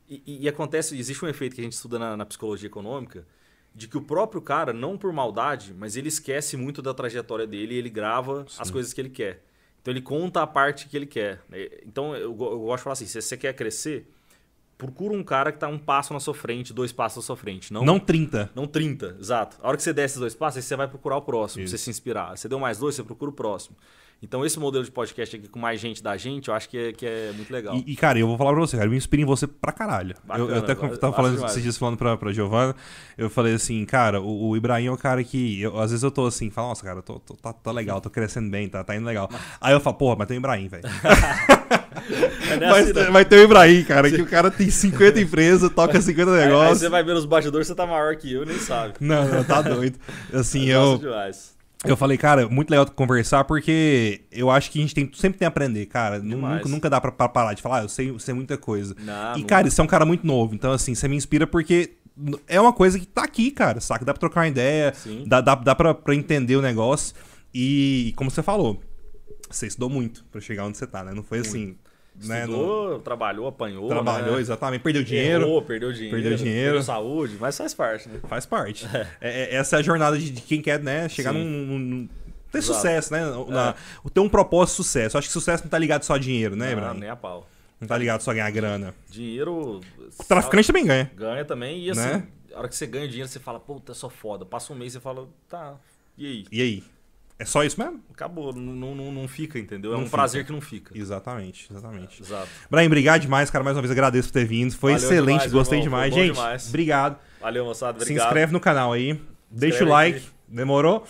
E, e- e acontece, existe um efeito que a gente estuda na, na psicologia econômica, de que o próprio cara, não por maldade, mas ele esquece muito da trajetória dele e ele grava as coisas que ele quer. Então ele conta a parte que ele quer. né? Então eu, eu gosto de falar assim: se você quer crescer, procura um cara que está um passo na sua frente, dois passos na sua frente. Não, Não 30. não 30, exato. A hora que você der esses dois passos, aí você vai procurar o próximo, pra Isso. você se inspirar. Você deu mais dois, você procura o próximo. Então esse modelo de podcast aqui com mais gente da gente, eu acho que é, que é muito legal. E, e, cara, eu vou falar pra você, cara, eu me inspiro em você pra caralho. Bacana, eu, eu até tava falando demais. esses dias falando pra, pra Giovana, eu falei assim, cara, o, o Ibrahim é o cara que. eu- às vezes eu tô assim, falo, nossa, cara, tô, tô- tá, tá legal, tô crescendo bem, tá, tá indo legal. Aí eu falo, porra, mas tem o Ibrahim, velho. (laughs) É Mas, ideia. mas tem o Ibrahim, cara, que o cara tem 50 (laughs) empresas, toca 50 Aí- Aí negócios. você vai ver nos bastidores, você tá maior que eu, nem sabe. Não, não, tá doido. (laughs) Assim, Eu eu, demais. Eu falei, cara, muito legal conversar, porque eu acho que a gente tem, sempre tem a aprender, cara. Demais. Nunca, nunca dá pra, pra parar de falar, ah, eu sei, eu sei muita coisa. Não, e, cara, você é um cara muito novo, então, assim, você me inspira porque é uma coisa que tá aqui, cara, saca? Dá pra trocar uma ideia, Sim. dá, dá, dá pra, pra entender o negócio. E, como você falou, você estudou muito pra chegar onde você tá, né? Não foi assim, né? Estudou, trabalhou, apanhou. trabalhou, né? exatamente, perdeu dinheiro. Errou, perdeu dinheiro. Perdeu dinheiro. Perdeu saúde, mas faz parte, né? Faz parte. (laughs) É, é- essa é a jornada de, quem quer, né, chegar num, num- ter Exato. sucesso, né? Na, Ter um propósito de sucesso. Eu acho que sucesso não tá ligado só a dinheiro, né, Não, nem a pau. Não tá ligado só a ganhar grana. Dinheiro. O traficante também ganha. Ganha também. E assim, Né? a hora que você ganha dinheiro, você fala, puta, sou foda. Passa um mês, você fala, tá, e aí? E aí? É só isso mesmo? Acabou, não, não, não fica, entendeu? É Não um fica. prazer que não fica. Exatamente, exatamente. Exato. Ibrahim, obrigado demais, cara. Mais uma vez agradeço por ter vindo. Foi Valeu excelente, demais, gostei irmão. demais. Gente, demais. obrigado. Valeu, moçada. Se Obrigado. inscreve no canal aí. Deixa o like. aqui. Demorou?